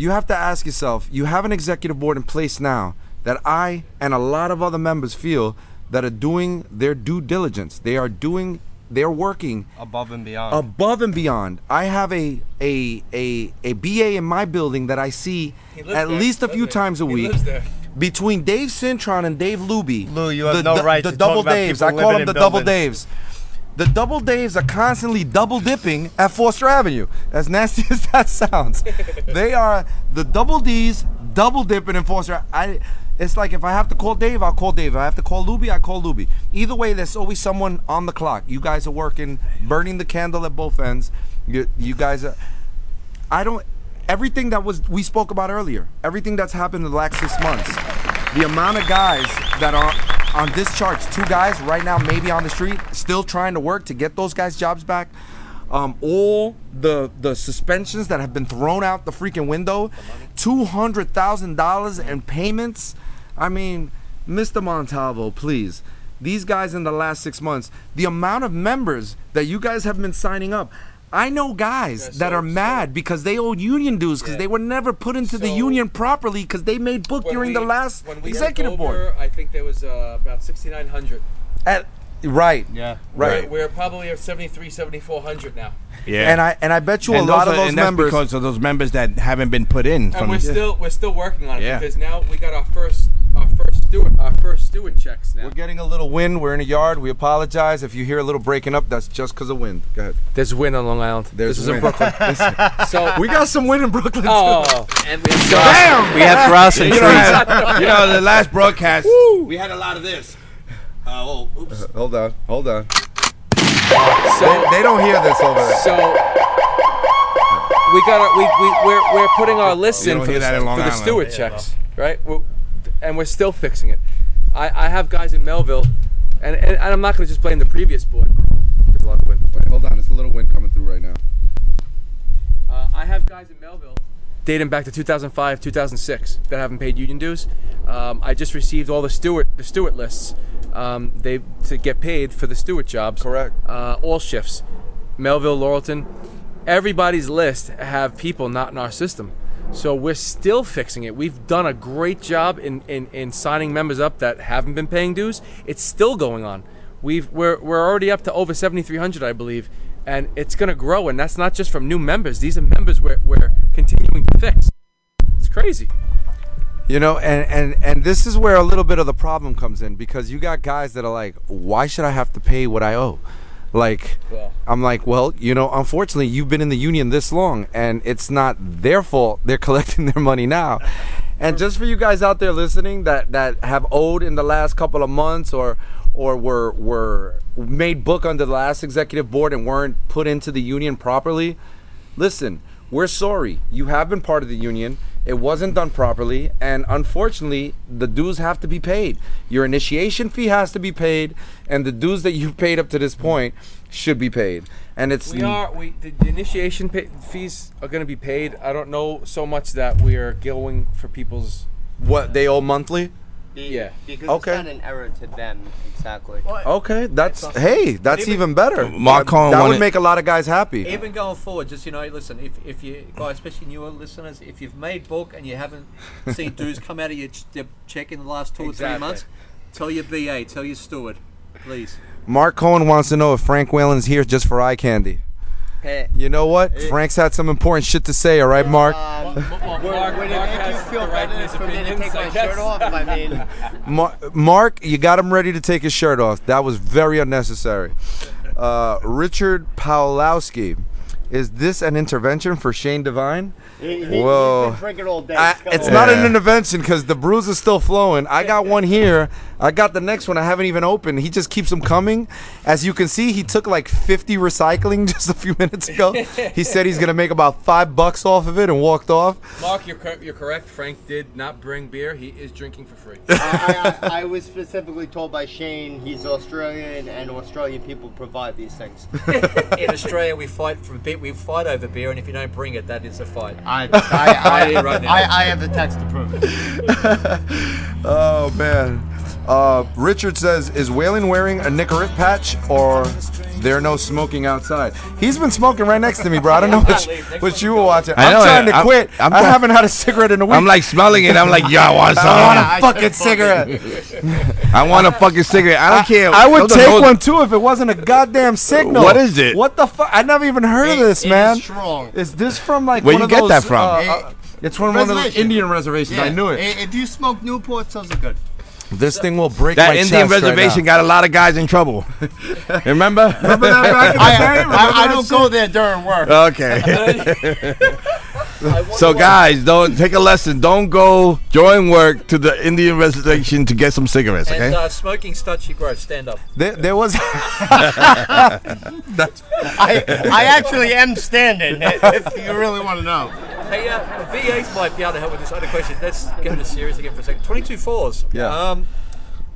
You have to ask yourself. You have an executive board in place now that I and a lot of other members feel that are doing their due diligence. They are doing. They're working Above and beyond. above and beyond. I have a a a a BA in my building that I see at there. least a few there. times a He week. Between Dave Cintron and Dave Luby, Lou, you have the, no the- right the to talk double about Daves. I call them the double. Daves. The double Daves are constantly double dipping at Foster Avenue. As nasty as that sounds, they are the double D's double dipping in Foster. I. It's like if I have to call Dave, I'll call Dave. If I have to call Luby, I call Luby. Either way, there's always someone on the clock. You guys are working, burning the candle at both ends. You, you guys are. I don't. Everything that was we spoke about earlier, everything that's happened in the last six months, the amount of guys that are on this discharge, two guys right now maybe on the street, still trying to work to get those guys' jobs back. Um, all the the suspensions that have been thrown out the freaking window, two hundred thousand dollars in payments. I mean, Mr. Montalvo, please. These guys in the last six months, the amount of members that you guys have been signing up. I know guys Yeah, that so- are mad because they owe union dues because Yeah. they were never put into the union properly because they made book during we- the last when we executive took board. I think there was uh, about 6,900. At, right, Yeah. right. We're, we're probably at 73, 7,400 now. Yeah. And I and I bet you and a lot those of those and that's members. because of those members that haven't been put in. And From, we're still we're still working on it Yeah. because now we got our first our first steward our first steward checks now. We're getting a little wind. We're in a yard. We apologize if you hear a little breaking up. That's just because of wind. Go ahead. There's wind on Long Island. There's this is in wind. Brooklyn. so We got some wind in Brooklyn. too. oh, And we have, Damn! we have grass and you, trees. know, you know, the last broadcast, we had a lot of this. Uh, oh, oops. Hold on. Hold on. so They, they don't hear this over there. so we got our, we we we're, we're putting our list in for the, that for the Island. steward checks, right? We're, and we're still fixing it. I, I have guys in Melville, and, and I'm not going to just blame the previous board. There's a lot of wind. Wait, hold on. There's a little wind coming through right now. Uh, I have guys in Melville dating back to 2005, 2006 that haven't paid union dues. Um, I just received all the steward the steward lists. Um, they to get paid for the steward jobs. Correct. Uh, all shifts. Melville, Laurelton, everybody's list have people not in our system. So we're still fixing it. We've done a great job in, in, in signing members up that haven't been paying dues. It's still going on. We've we're, we're already up to over 7,300, I believe, and it's going to grow. And that's not just from new members. These are members we're, we're continuing to fix. It's crazy. You know, and, and and this is where a little bit of the problem comes in because you got guys that are like, why should I have to pay what I owe? Like, Well. I'm like, well, you know, unfortunately, you've been in the union this long, and it's not their fault. They're collecting their money now. And just for you guys out there listening that that have owed in the last couple of months or or were were made book under the last executive board and weren't put into the union properly, listen, we're sorry. You have been part of the union. It wasn't done properly, and unfortunately, the dues have to be paid. Your initiation fee has to be paid, and the dues that you've paid up to this point should be paid. And it's We are we the, the initiation pay, fees are going to be paid. I don't know so much that we are going for people's what they owe monthly. Yeah. Because Okay. it's not an error to them exactly. Okay, that's hey, that's even- even better. Mark that, Cohen that would wanted- make a lot of guys happy. Even going forward, just you know, listen. If, if you guys, especially newer listeners, if you've made book and you haven't seen dues come out of your, ch- your check in the last two or three months, tell your BA, tell your steward, please. Mark Cohen wants to know if Frank Whalen's here just for eye candy. Hey, You know what? Frank's had some important shit to say. All right, Mark. um, Mark, would Mark it make you feel the right to better for me to take my shirt off? I mean, Mar- Mark, you got him ready to take his shirt off. That was very unnecessary. Uh, Richard Pawlowski. Is this an intervention for Shane Devine? He, he, Whoa. He's been drinking all day. I, it's on. not an intervention because the brews is still flowing. I got one here. I got the next one. I haven't even opened. He just keeps them coming. As you can see, he took like 50 recycling just a few minutes ago. he said he's gonna make about five bucks off of it and walked off. Mark, you're, cor- you're correct. Frank did not bring beer. He is drinking for free. I, I, I was specifically told by Shane he's Australian and Australian people provide these things. In Australia, we fight for beer. We fight over beer, and if you don't bring it, that is a fight. I, I, I, Right. I, I have the text to prove it. Oh man. Uh, Richard says, "Is Whalen wearing a Nicorette patch or there no smoking outside?" He's been smoking right next to me, bro. I don't know what, what you were watching. I I'm know, trying to I'm- quit. I'm I trying- haven't had a cigarette in a week. I'm like smelling it. I'm like, yo, I want some. I want I a fucking cigarette. I want a fucking cigarette. I don't care. I would Those are take those- one too if it wasn't a goddamn signal. What is it? What the fuck? I never even heard of this, it man. is strong. Is this from like Where one you of get those, that from? uh, It- uh, it's from one of those Reservation. Indian reservations. I knew it. I- If you smoke Newports, those are good. This thing will break That my Indian chest right reservation now. got a lot of guys in trouble. Remember? Remember that back in the I, day? I, Remember I don't go there during work. Okay. so guys, don't take a lesson. Don't go join work to the Indian reservation to get some cigarettes. And Okay. uh, smoking starts your growth. Stand up. There, there was. That's, I, I actually am standing, if you really want to know. Hey, uh, V8 might be able to help with this other question. Let's get into serious again for a second. 22 fours. Yeah. Um,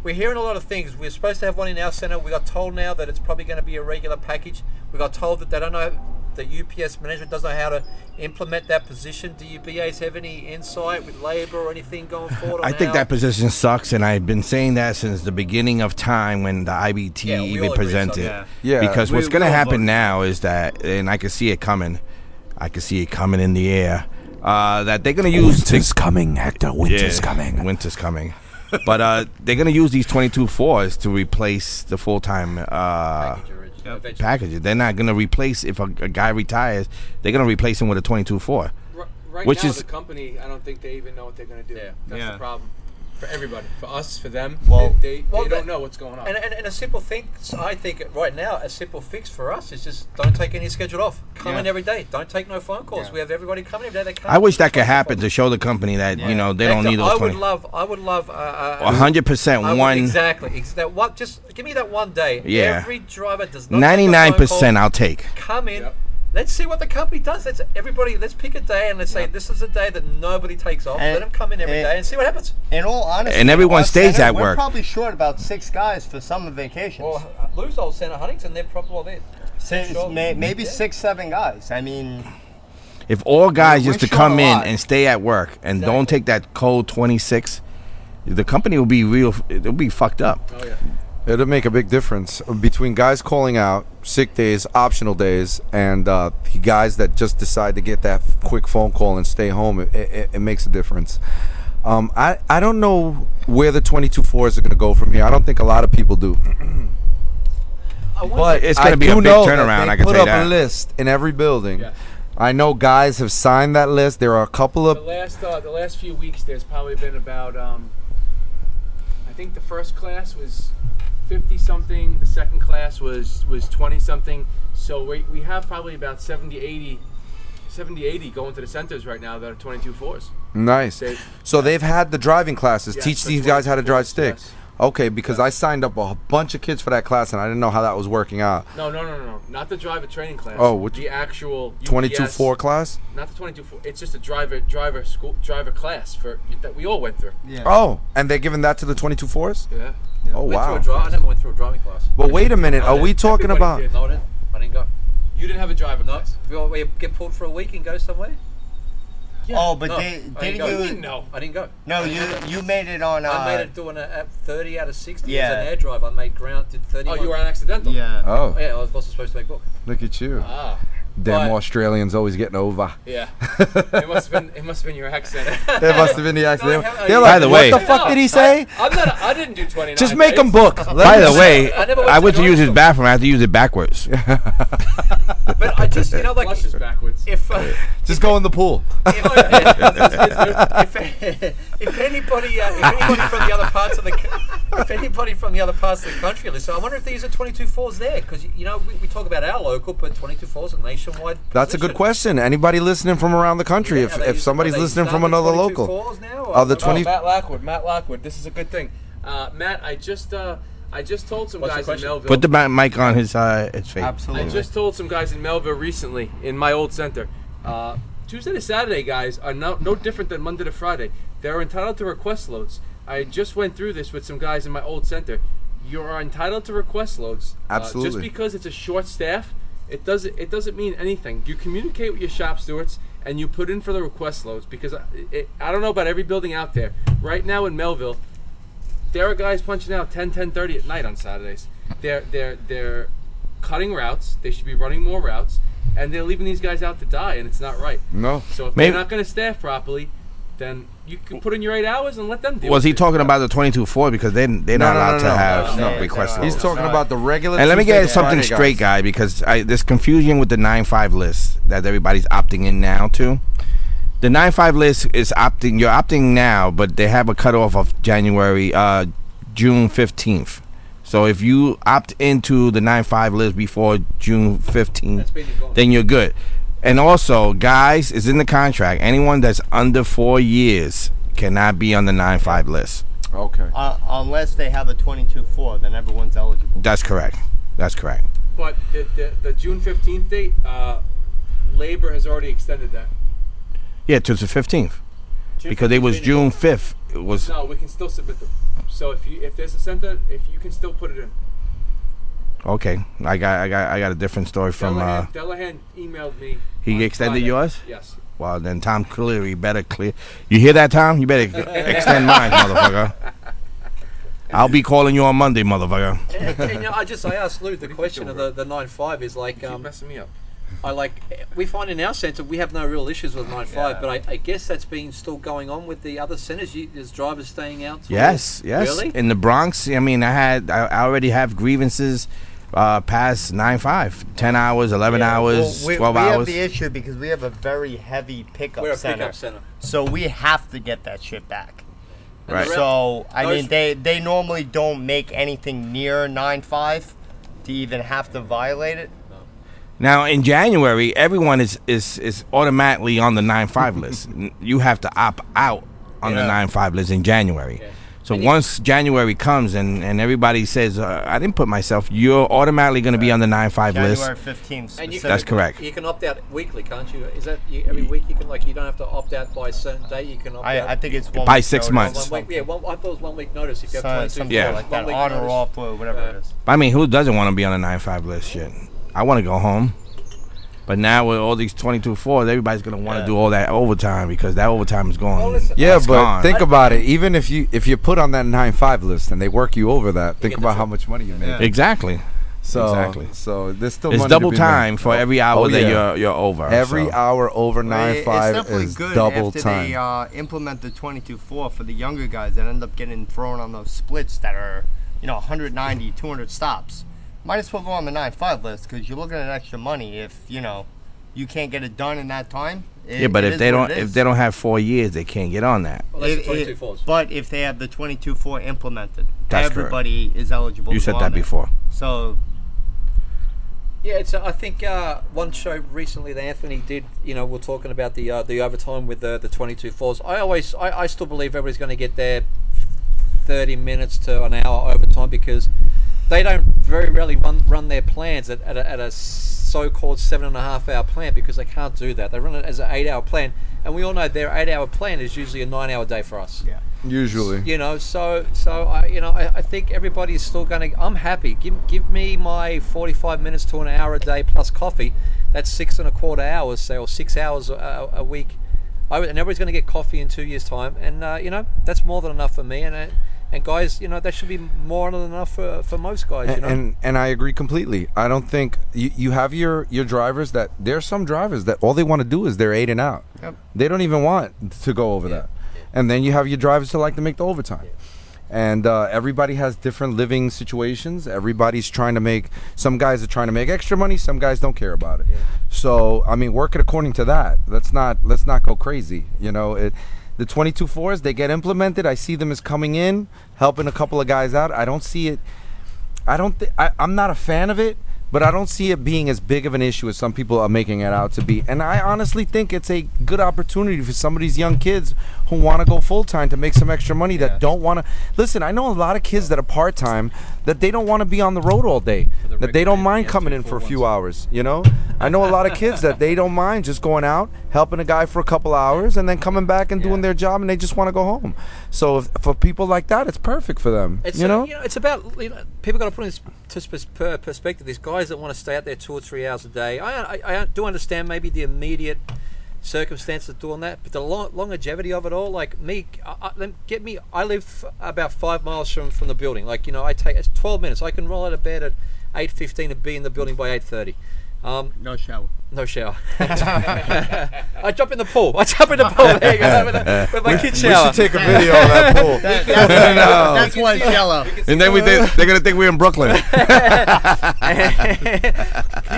we're hearing a lot of things. We're supposed to have one in our centre. We got told now that it's probably going to be a regular package. We got told that they don't know, the UPS management doesn't know how to implement that position. Do you BAs have any insight with labour or anything going forward? I think how- that position sucks, and I've been saying that since the beginning of time when the IBT Yeah, even presented. Yeah. Yeah, Because we- what's going to happen now is that, and I can see it coming. I can see it coming in the air. Uh, that they're going to use. Winter's coming, Hector. Winter's Yeah, coming. Winter's coming. but uh, they're going to use these 22 fours to replace the full time uh, Eventually. packages. They're not going to replace if a, a guy retires. They're going to replace him with a 22 four. R- right Which now, is- the company, I don't think they even know what they're going to do. Yeah. That's Yeah. the problem. For everybody. For us, for them. Well- they, they, Well, they don't know what's going on. And, and, and a simple thing, I think right now, a simple fix for us is just don't take any scheduled off. Come in every day. Don't take no phone calls. We have everybody coming every day. They come I wish that could Don't happen phone to show the company that you know they calls. don't need those I would 20. love, I would love, uh, uh, A hundred percent one. exactly. Ex- that one, just give me that one day. Yeah. Every driver does not. Ninety nine take a phone percent. I'll take. Come in. Yep. Let's see what the company does. Let's everybody. Let's pick a day and let's say this is a day that nobody takes off. And- Let them come in every and- day and see what happens. In all honesty, And everyone stays center, at we're work. probably short about six guys for summer vacations. Well, uh, Lou's old Center Huntington, they're probably well, they're Six- sure. may, maybe Yeah. six, seven guys. I mean, If all guys We're just to come in and stay at work and don't take that cold 26, the company will be real. It'll be fucked up. oh, yeah. It'll make a big difference between guys calling out sick days, optional days, and uh, the guys that just decide to get that quick phone call and stay home. It, it, it makes a difference. Um, I, I don't know where the 22 fours are going to go from here. I don't think a lot of people do. But It's gonna be a do big turnaround, I can put tell up you that. a list in every building. Yeah. I know guys have signed that list. There are a couple of The of last uh, the last few weeks, there's probably been about um, I think the first class was fifty something. The second class was was twenty something. So we, we have probably about 70, 80, 70, 80 going to the centers right now that are 22 fours. nice. They- So they've had the driving classes. Yes, teach the these guys how to drive fours, stick. yes. Okay, because I signed up a bunch of kids for that class and I didn't know how that was working out. No, no, no, no, no, not the driver training class. Oh, which- the actual 22 UPS 4 class? Not the 22 four. It's just a driver driver school driver class for that we all went through. yeah. Oh, and they're giving that to the 22 4s? Yeah. Oh, went wow. through a dri- I never went through a driving class. But wait a minute. Are we talking about. did. No, I didn't. I didn't go. You didn't have a driver No, class. we all- we get pulled for a week and go somewhere. Oh, but No, they, I didn't didn't go. you? What do you mean, no? I didn't go. No, you you made it on. Uh, I made it doing a, at 30 out of 60 Yeah. as an air drive. I made ground, did 30. Oh, you were on accidental. Yeah. Oh, Yeah, I was also supposed to make book. look at you. Ah, Damn but- Australians always getting over. yeah. it must have been. It must have been your accent. That must have been the accident. No, I haven't- They're By like, the what the fuck did he say? I'm not. A, I didn't do 29. Just make days. them book. Let By them the way, I went I to went to the use his bathroom. I had to use it backwards. But I just, you know, like Flushes backwards. if uh, Just go in the pool. if, if, if anybody, uh, if anybody from the other parts of the, if anybody from the other parts of the country listen, I wonder if these are 22 fours there because you know we, we talk about our local, but 22 fours are nationwide. That's a good question. Anybody listening from around the country, Yeah, if, are they- if somebody's listening from another local, fours now, uh, the 20, Oh, Matt Lockwood. Matt Lockwood. This is a good thing. Uh, Matt, I just uh, I just told some What's guys in? Melville. Put the mi- mic on his uh, his face. I just told some guys in Melville recently in my old center. Uh, Tuesday to Saturday guys are no, no different than Monday to Friday. They're entitled to request loads. I just went through this with some guys in my old center. You are entitled to request loads. Uh, Absolutely. just because it's a short staff, it doesn't it doesn't mean anything. You communicate with your shop stewards and you put in for the request loads because I, it, I don't know about every building out there. Right now in Melville, there are guys punching out 10 10 30 at night on saturdays they're they're they're cutting routes they should be running more routes and they're leaving these guys out to die and it's not right no. so if Maybe- they're not going to staff properly then you can put in your eight hours and let them deal Was with he it. talking about the 22 4 because they they're No, not no, allowed no, to no. have No, no, request. He's loads. talking about the regular. And let me get something Friday straight, guy, because I, there's confusion with the 9-5 list that everybody's opting in now to. The 9-5 list is opting. You're opting now, but they have a cutoff of January, uh, June 15th. So if you opt into the 9-5 list before June 15th, That's been gone. then you're good. And also, guys, is in the contract. Anyone that's under four years cannot be on the 9-5 list. Okay. Uh, unless they have a 22-4, then everyone's eligible. That's correct. That's correct. but the, the, the june 15th date uh, labor has already extended that Yeah, to the 15th. Because it was June 5th. It was no we can still submit them so if you if there's a center if you can still put it in okay. I got I got I got a different story from uh Delahan, Delahan emailed me he extended Friday. yours? yes Well, then Tom Cleary better clear. You hear that, Tom? You better extend mine, motherfucker. I'll be calling you on Monday, motherfucker. And, and, you know, I just I asked Lou the question of the the nine five is like keep um, messing me up I like we find in our centre we have no real issues with nine five, but I, I guess that's been still going on with the other centres. You, there's drivers staying out. Yes, yes. Really? In the Bronx, I mean, I had I, I already have grievances uh, past nine five, ten hours, eleven hours, Well, we, twelve we hours. have the issue because we have a very heavy pickup We're a center. pickup centre. So we have to get that shit back. Right. So I Those- mean, they they normally don't make anything near nine five to even have to violate it. Now in January, everyone is is is automatically on the nine five list. You have to opt out on the nine five list in January. So once January comes and, and everybody says uh, I didn't put myself, you're automatically going to be on the nine five list. January fifteenth. That's correct. You can opt out weekly, can't you? Is that you, every week? You can like you don't have to opt out by a certain day. You can opt out. I, I think it's one By week six notice. months. One week, yeah, one, I thought it was one week notice if you have So- 22 something Yeah. like that, week on or off or whatever Yeah. it is. I mean, who doesn't want to be on the nine five list? Shit, I want to go home. But now with all these twenty two fours, everybody's gonna want to Yeah. do all that overtime because that overtime is going. Well, listen, Yeah, but gone. think about it. Even if you if you put on that nine five list and they work you over that, think about how much money you make. Yeah. exactly. So Exactly. so there's still It's money to double be time made. for every hour Oh, that you're you're over. Every so. hour over Well, nine it- five it's definitely is good double after time. they uh, implement the 22-4 for the younger guys that end up getting thrown on those splits that are, you know, 190, 200 stops. Might as well go on the 9-5 list because you're looking at extra money if, you know, you can't get it done in that time. It- yeah, but if they don't if they don't have four years, they can't get on that. Well, that's It- it- But if they have the 22-4 implemented, That's correct. everybody is eligible You to said go that on there. before. So Yeah, it's. Uh, I think uh, one show recently that Anthony did. You know, we're talking about the uh, the overtime with the the twenty two fours. I always, I, I still believe everybody's going to get their thirty minutes to an hour overtime because they don't very rarely run run their plans at, at a, at a so called seven and a half hour plan because they can't do that. They run it as an eight hour plan, and we all know their eight hour plan is usually a nine hour day for us. yeah. Usually. You know, so so I you know I, I think everybody's still going to. I'm happy. Give give me my 45 minutes to an hour a day plus coffee. That's six and a quarter hours, say, or six hours a, a week. I, and everybody's going to get coffee in two years' time, and uh, you know that's more than enough for me. And uh, and guys, you know that should be more than enough for, for most guys. You and, know, and and I agree completely. I don't think you, you have your your drivers that there's some drivers that all they want to do is they're eight and out. Yep. They don't even want to go over that. And then you have your drivers who like to make the overtime. And uh, everybody has different living situations. Everybody's trying to make. Some guys are trying to make extra money. Some guys don't care about it. So I mean, work it according to that. Let's not let's not go crazy. You know, it The 22 fours they get implemented. I see them as coming in, helping a couple of guys out. I don't see it. I don't. Th- I, I'm not a fan of it, but I don't see it being as big of an issue as some people are making it out to be. And I honestly think it's a good opportunity for some of these young kids who want to go full time to make some extra money that don't want to. Listen, I know a lot of kids that are part time that they don't want to be on the road all day. That they don't mind coming in for a few hours. You know, I know a lot of kids that they don't mind just going out, helping a guy for a couple hours, and then coming back and doing their job, and they just want to go home. So if, for people like that, it's perfect for them. It's you uh, know. you know, it's about you know, people got to put in to perspective. These guys that want to stay out there two or three hours a day. I, I, I do understand maybe the immediate circumstances of doing that, but the long, longevity of it all, like me, I, I, get me. I live about five miles from from the building. Like you know, I take it's twelve minutes. I can roll out of bed at eight fifteen and be in the building by eight thirty. Um, No shower. no shower. I jump in the pool. I jump in the pool. There you go. With, the- with my kid We should take a video of that pool. That- that's, No. that's one shallow. And then we think, they're gonna think we're in Brooklyn. you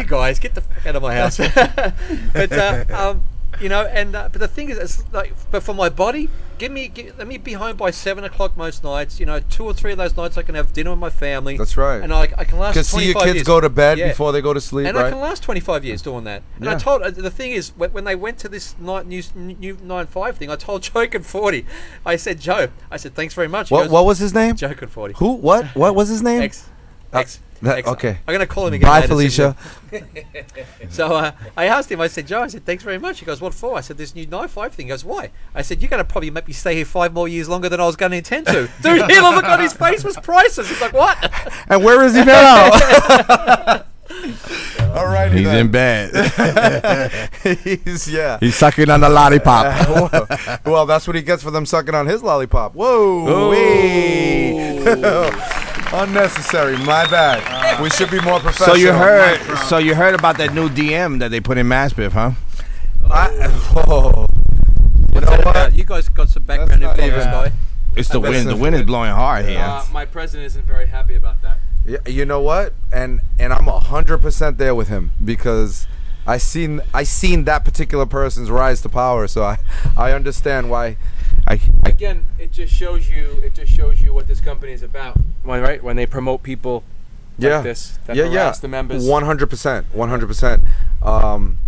guys get the fuck out of my house. but uh, um, you know, and uh, but the thing is, it's like, but for my body, give me, give, let me be home by seven o'clock most nights. You know, two or three of those nights I can have dinner with my family. That's right. And I, I can last. Can see your kids years. go to bed Yeah. before they go to sleep, And I can last 25 years doing that. And I told uh, the thing is when, they went to this night new new nine five thing, I told Joke and 40. I said Joe, I said thanks very much. What goes, What was his name? Joke and 40. Who? What? What was his name? X. That- X. okay. I'm gonna call him again. Bye, Felicia. So uh, I asked him. I said, Joe. I said, thanks very much. He goes, what for? I said, this new nine five thing. He goes, why? I said, you're gonna probably make me stay here five more years longer than I was going to intend to. Dude, he look on his face was priceless. He's like, what? And where is he now? All right. He's in bed. He's yeah. He's sucking on the lollipop. well, that's what he gets for them sucking on his lollipop. Whoa. Wee. Unnecessary. My bad. we should be more professional. so you heard? So you heard about that new DM that they put in Maspeth, huh? I, whoa. You know what? you guys got some background That's info not on even- guy. It's the wind. The wind is blowing hard here. Uh, my president isn't very happy about that. Yeah, you know what? And and I'm hundred percent there with him because I seen I seen that particular person's rise to power, so I I understand why. I, I, Again, it just shows you. It just shows you what this company is about. When, right when they promote people like yeah, this that yeah, yeah. the members. One hundred percent, one hundred percent. Um,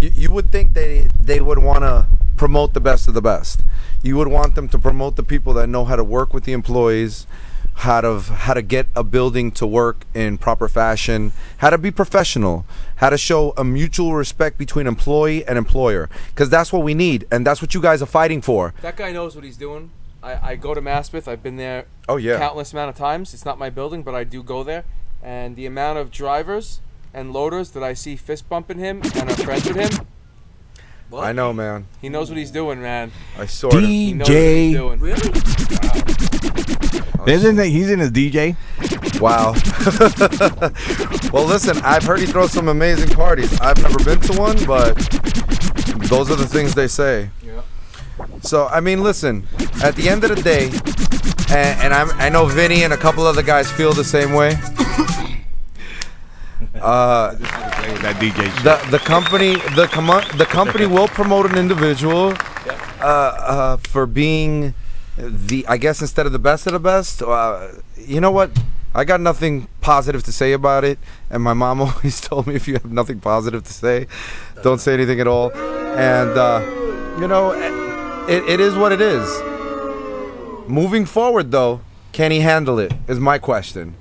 you you would think they they would want to promote the best of the best. You would want them to promote the people that know how to work with the employees, how to how to get a building to work in proper fashion, how to be professional, how to show a mutual respect between employee and employer, because that's what we need, and that's what you guys are fighting for. That guy knows what he's doing. I, I go to Maspeth. I've been there Oh yeah. countless amount of times. It's not my building, but I do go there. And the amount of drivers and loaders that I see fist bumping him and are friends with him, What? I know, man. he knows what he's doing, man. I sort of. He knows what he's DJ. doing. Isn't it? He's in his DJ. Wow. well, listen, I've heard he throws some amazing parties. I've never been to one, but those are the things they say. Yeah. So, I mean, listen, at the end of the day, and, and I'm, I know Vinny and a couple other guys feel the same way. Uh, that DJ the the company the com- the company will promote an individual uh, uh, for being the I guess instead of the best of the best. Uh, you know what? I got nothing positive to say about it, and my mom always told me if you have nothing positive to say, don't say anything at all. And uh, you know, it, it is what it is. Moving forward, though, can he handle it? Is my question.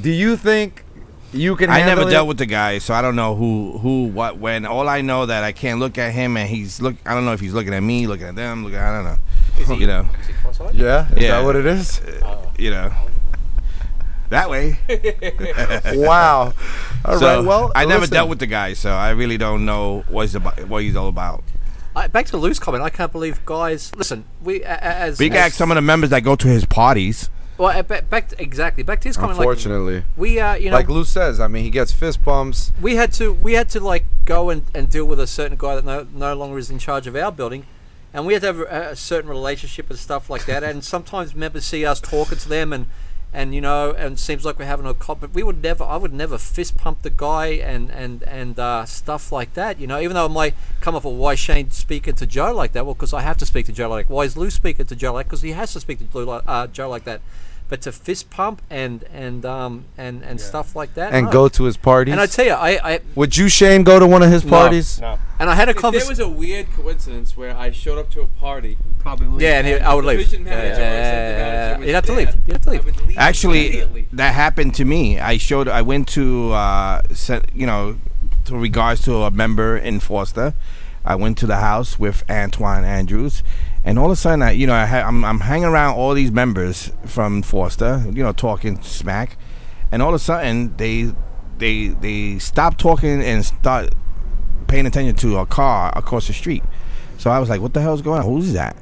Do you think you can? I never it? dealt with the guy, so I don't know who, who, what, when. All I know that I can't look at him, and he's look. I don't know if he's looking at me, looking at them, looking. I don't know. you know, Is he? Yeah, is Yeah. that what it is? you know. That way. wow. All right. so Well, I never listen. dealt with the guy, so I really don't know what he's about. What he's all about. I, back to Lou's comment. I can't believe guys. Listen, we a- a- as We can as- ask some of the members that go to his parties. Well, uh, back, back to, exactly back to his comment. Unfortunately, like, we uh, you know, like Lou says, I mean, he gets fist bumps. we had to we had to like go and, and deal with a certain guy that no, no longer is in charge of our building and we have to have a, a certain relationship and stuff like that and sometimes members see us talking to them and and you know, and it seems like we're having a cop. But we would never, I would never fist pump the guy and and and uh, stuff like that. You know, even though it might come off of why Shane speaking to Joe like that. Well, because I have to speak to Joe like. Why is Lou speaking to Joe like? Because he has to speak to Lou, like- uh, Joe like that. But to fist pump and and um and and stuff like that, And no. go to his parties. And I tell you, I, I Would you, Shane, go to one of his No. parties? No. and I had a If there was a weird coincidence where I showed up to a party, Probably. Yeah, and he, I would the leave. Yeah, yeah, yeah, yeah, manager yeah. was You'd have to leave. You'd have to leave. leave Actually, that happened to me. I showed. I went to, uh, set, you know, to regards to a member in Foster. I went to the house with Antoine Andrews, and all of a sudden, I, you know, I ha- I'm, I'm hanging around all these members from Foster, you know, talking smack, and all of a sudden they they they stop talking and start paying attention to a car across the street. So I was like, "What the hell's going on? Who's that?"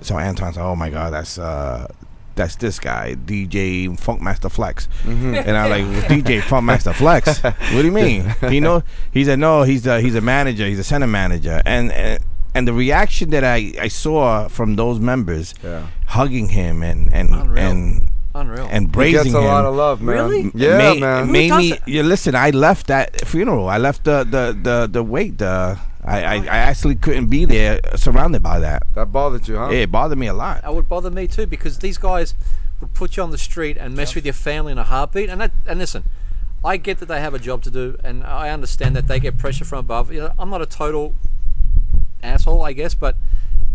So Anton's said, "Oh my god, that's uh, that's this guy, DJ Funkmaster Flex." And I was like, well, "DJ Funkmaster Flex? What do you mean?" He know? He said, "No, he's a he's a manager. He's a center manager." And and, and the reaction that I, I saw from those members, Yeah. hugging him and and Unreal. and Unreal. and He praising gets a him. lot of love, man. Really? Yeah, made, man. Made me. that? You listen. I left that funeral. I left the the the the wait. The I I, I actually couldn't be there, surrounded by that. That bothered you, huh? It bothered me a lot. That would bother me too because these guys would put you on the street and mess with your family in a heartbeat. And that, and listen, I get that they have a job to do, and I understand that they get pressure from above. You know, I'm not a total asshole, I guess, but.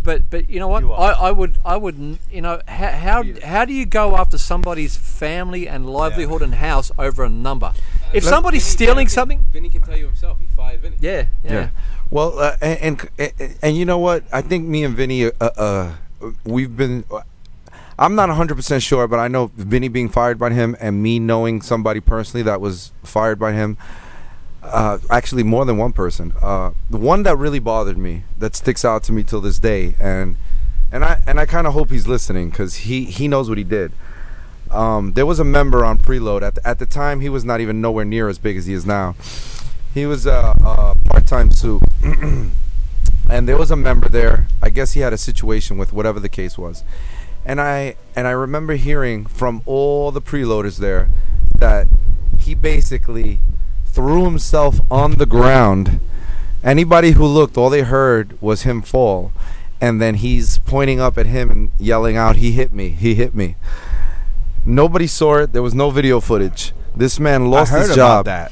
But, but you know what You I. I would I would n- you know how, how how do you go after somebody's family and livelihood and house over a number if somebody's stealing something Vinny can tell you himself. He fired Vinny. yeah yeah, Yeah. Well, uh, and, and and you know what? I think me and Vinny, uh, uh, we've been. I'm not 100 percent sure, but I know Vinny being fired by him and me knowing somebody personally that was fired by him. Uh, actually, more than one person. Uh, the one that really bothered me, that sticks out to me till this day, and and I and I kind of hope he's listening because he he knows what he did. Um, there was a member on preload at the, at the time. He was not even nowhere near as big as he is now. He was a, a part-time suit, and there was a member there. I guess he had a situation with whatever the case was, and I and I remember hearing from all the preloaders there that he basically threw himself on the ground. Anybody who looked, all they heard was him fall, and then he's pointing up at him and yelling out, "He hit me! He hit me!" Nobody saw it. There was no video footage. This man lost I heard his about job. that.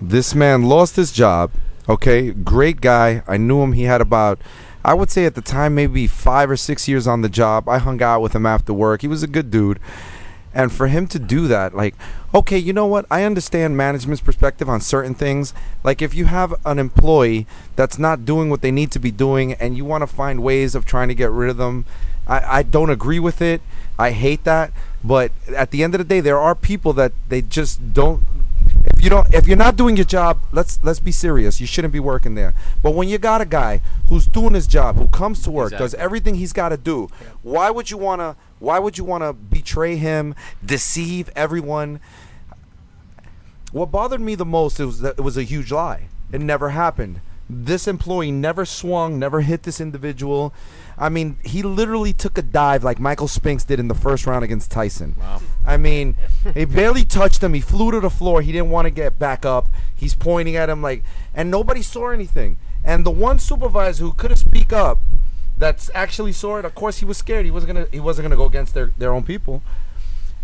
This man lost his job. Okay, great guy. I knew him. He had about, I would say at the time, maybe five or six years on the job. I hung out with him after work. He was a good dude. And for him to do that, like, okay, you know what? I understand management's perspective on certain things. Like, if you have an employee that's not doing what they need to be doing and you want to find ways of trying to get rid of them, I, I don't agree with it. I hate that. But at the end of the day, there are people that they just don't if you don't if you're not doing your job let's let's be serious. You shouldn't be working there. But when you got a guy who's doing his job who comes to work does everything he's got to do why would you want to why would you want to betray him deceive everyone? What bothered me the most was that it was a huge lie. It never happened. This employee never swung never hit this individual i mean he literally took a dive like michael spinks did in the first round against tyson wow. i mean he barely touched him he flew to the floor he didn't want to get back up he's pointing at him like and nobody saw anything and the one supervisor who could have speak up that's actually saw it of course he was scared he wasn't gonna he wasn't gonna go against their, their own people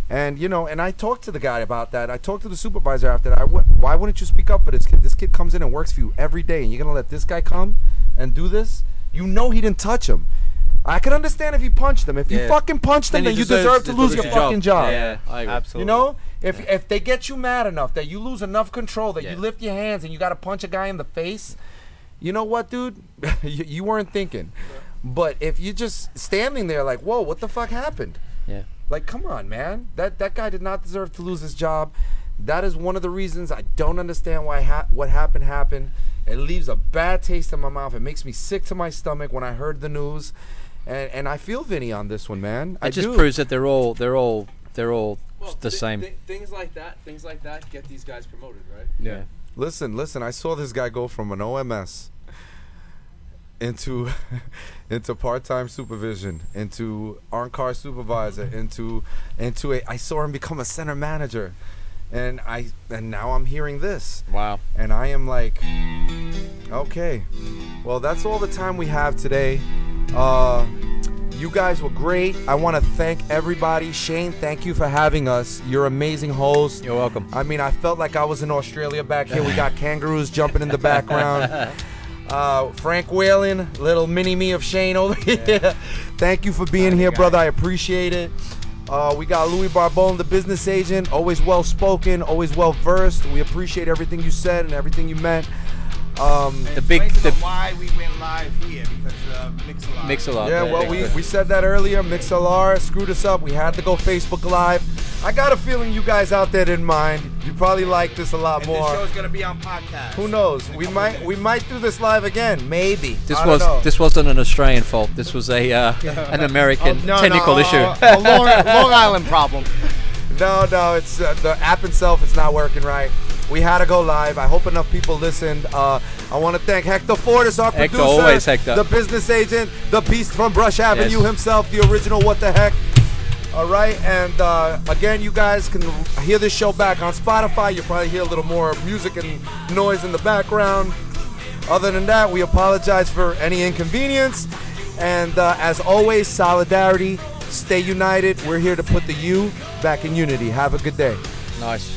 and you know, and I talked to the guy about that. I talked to the supervisor after that. I w- why wouldn't you speak up for this kid? This kid comes in and works for you every day, and you're gonna let this guy come and do this? You know he didn't touch him. I can understand if you punch them. If you Yeah. fucking punch them, Then then, you deserve to to lose lose your his fucking job. yeah I agree. Absolutely. You know, if if they get you mad enough that you lose enough control that Yeah. you lift your hands and you got to punch a guy in the face, you know what, dude? you, you weren't thinking. But if you're just standing there like, whoa, what the fuck happened? yeah Like, come on, man. That that guy did not deserve to lose his job. That is one of the reasons I don't understand why ha- what happened happened. It leaves a bad taste in my mouth. It makes me sick to my stomach when I heard the news, and and I feel Vinny on this one, man. I it just do. proves that they're all they're all they're all Well, the thi- same thi- things like that, things like that, get these guys promoted, right? yeah Listen, listen. I saw this guy go from an OMS into into part-time supervision, into on-car supervisor, into into a. I saw him become a center manager, and I and now I'm hearing this. Wow. And I am like, okay, well that's all the time we have today. Uh, you guys were great. I want to thank everybody. Shane, thank you for having us. You're amazing host. You're welcome. I mean, I felt like I was in Australia back here. We got kangaroos jumping in the background. Uh, Frank Whalen, little mini me of Shane over here. Thank you for being here, brother. I appreciate it. Uh, we got Louis Barbone, the business agent, always well spoken, always well versed. We appreciate everything you said and everything you meant. Um, The big, the why we went live here because uh, Mix-a-Lot. mix a lot. Yeah, well, we, we said that earlier. MixLR screwed us up. We had to go Facebook Live. I got a feeling you guys out there didn't mind. You probably like this a lot And more. this show's gonna be on podcast. Who knows? We might we might do this live again. Maybe. This I don't was know. this wasn't an Australian fault. This was a uh, an American No, technical no, issue. A, a Long, Long Island problem. No, no, it's uh, the app itself is not working right. We had to go live. I hope enough people listened. Uh, I want to thank Hector Ford, our Hector, producer, always Hector. the business agent, the beast from Brush Avenue Yes. himself, the original What the Heck. All right, and uh, again, you guys can hear this show back on Spotify. You'll probably hear a little more music and noise in the background. Other than that, we apologize for any inconvenience. And uh, as always, solidarity. Stay united. We're here to put the U back in unity. Have a good day. nice.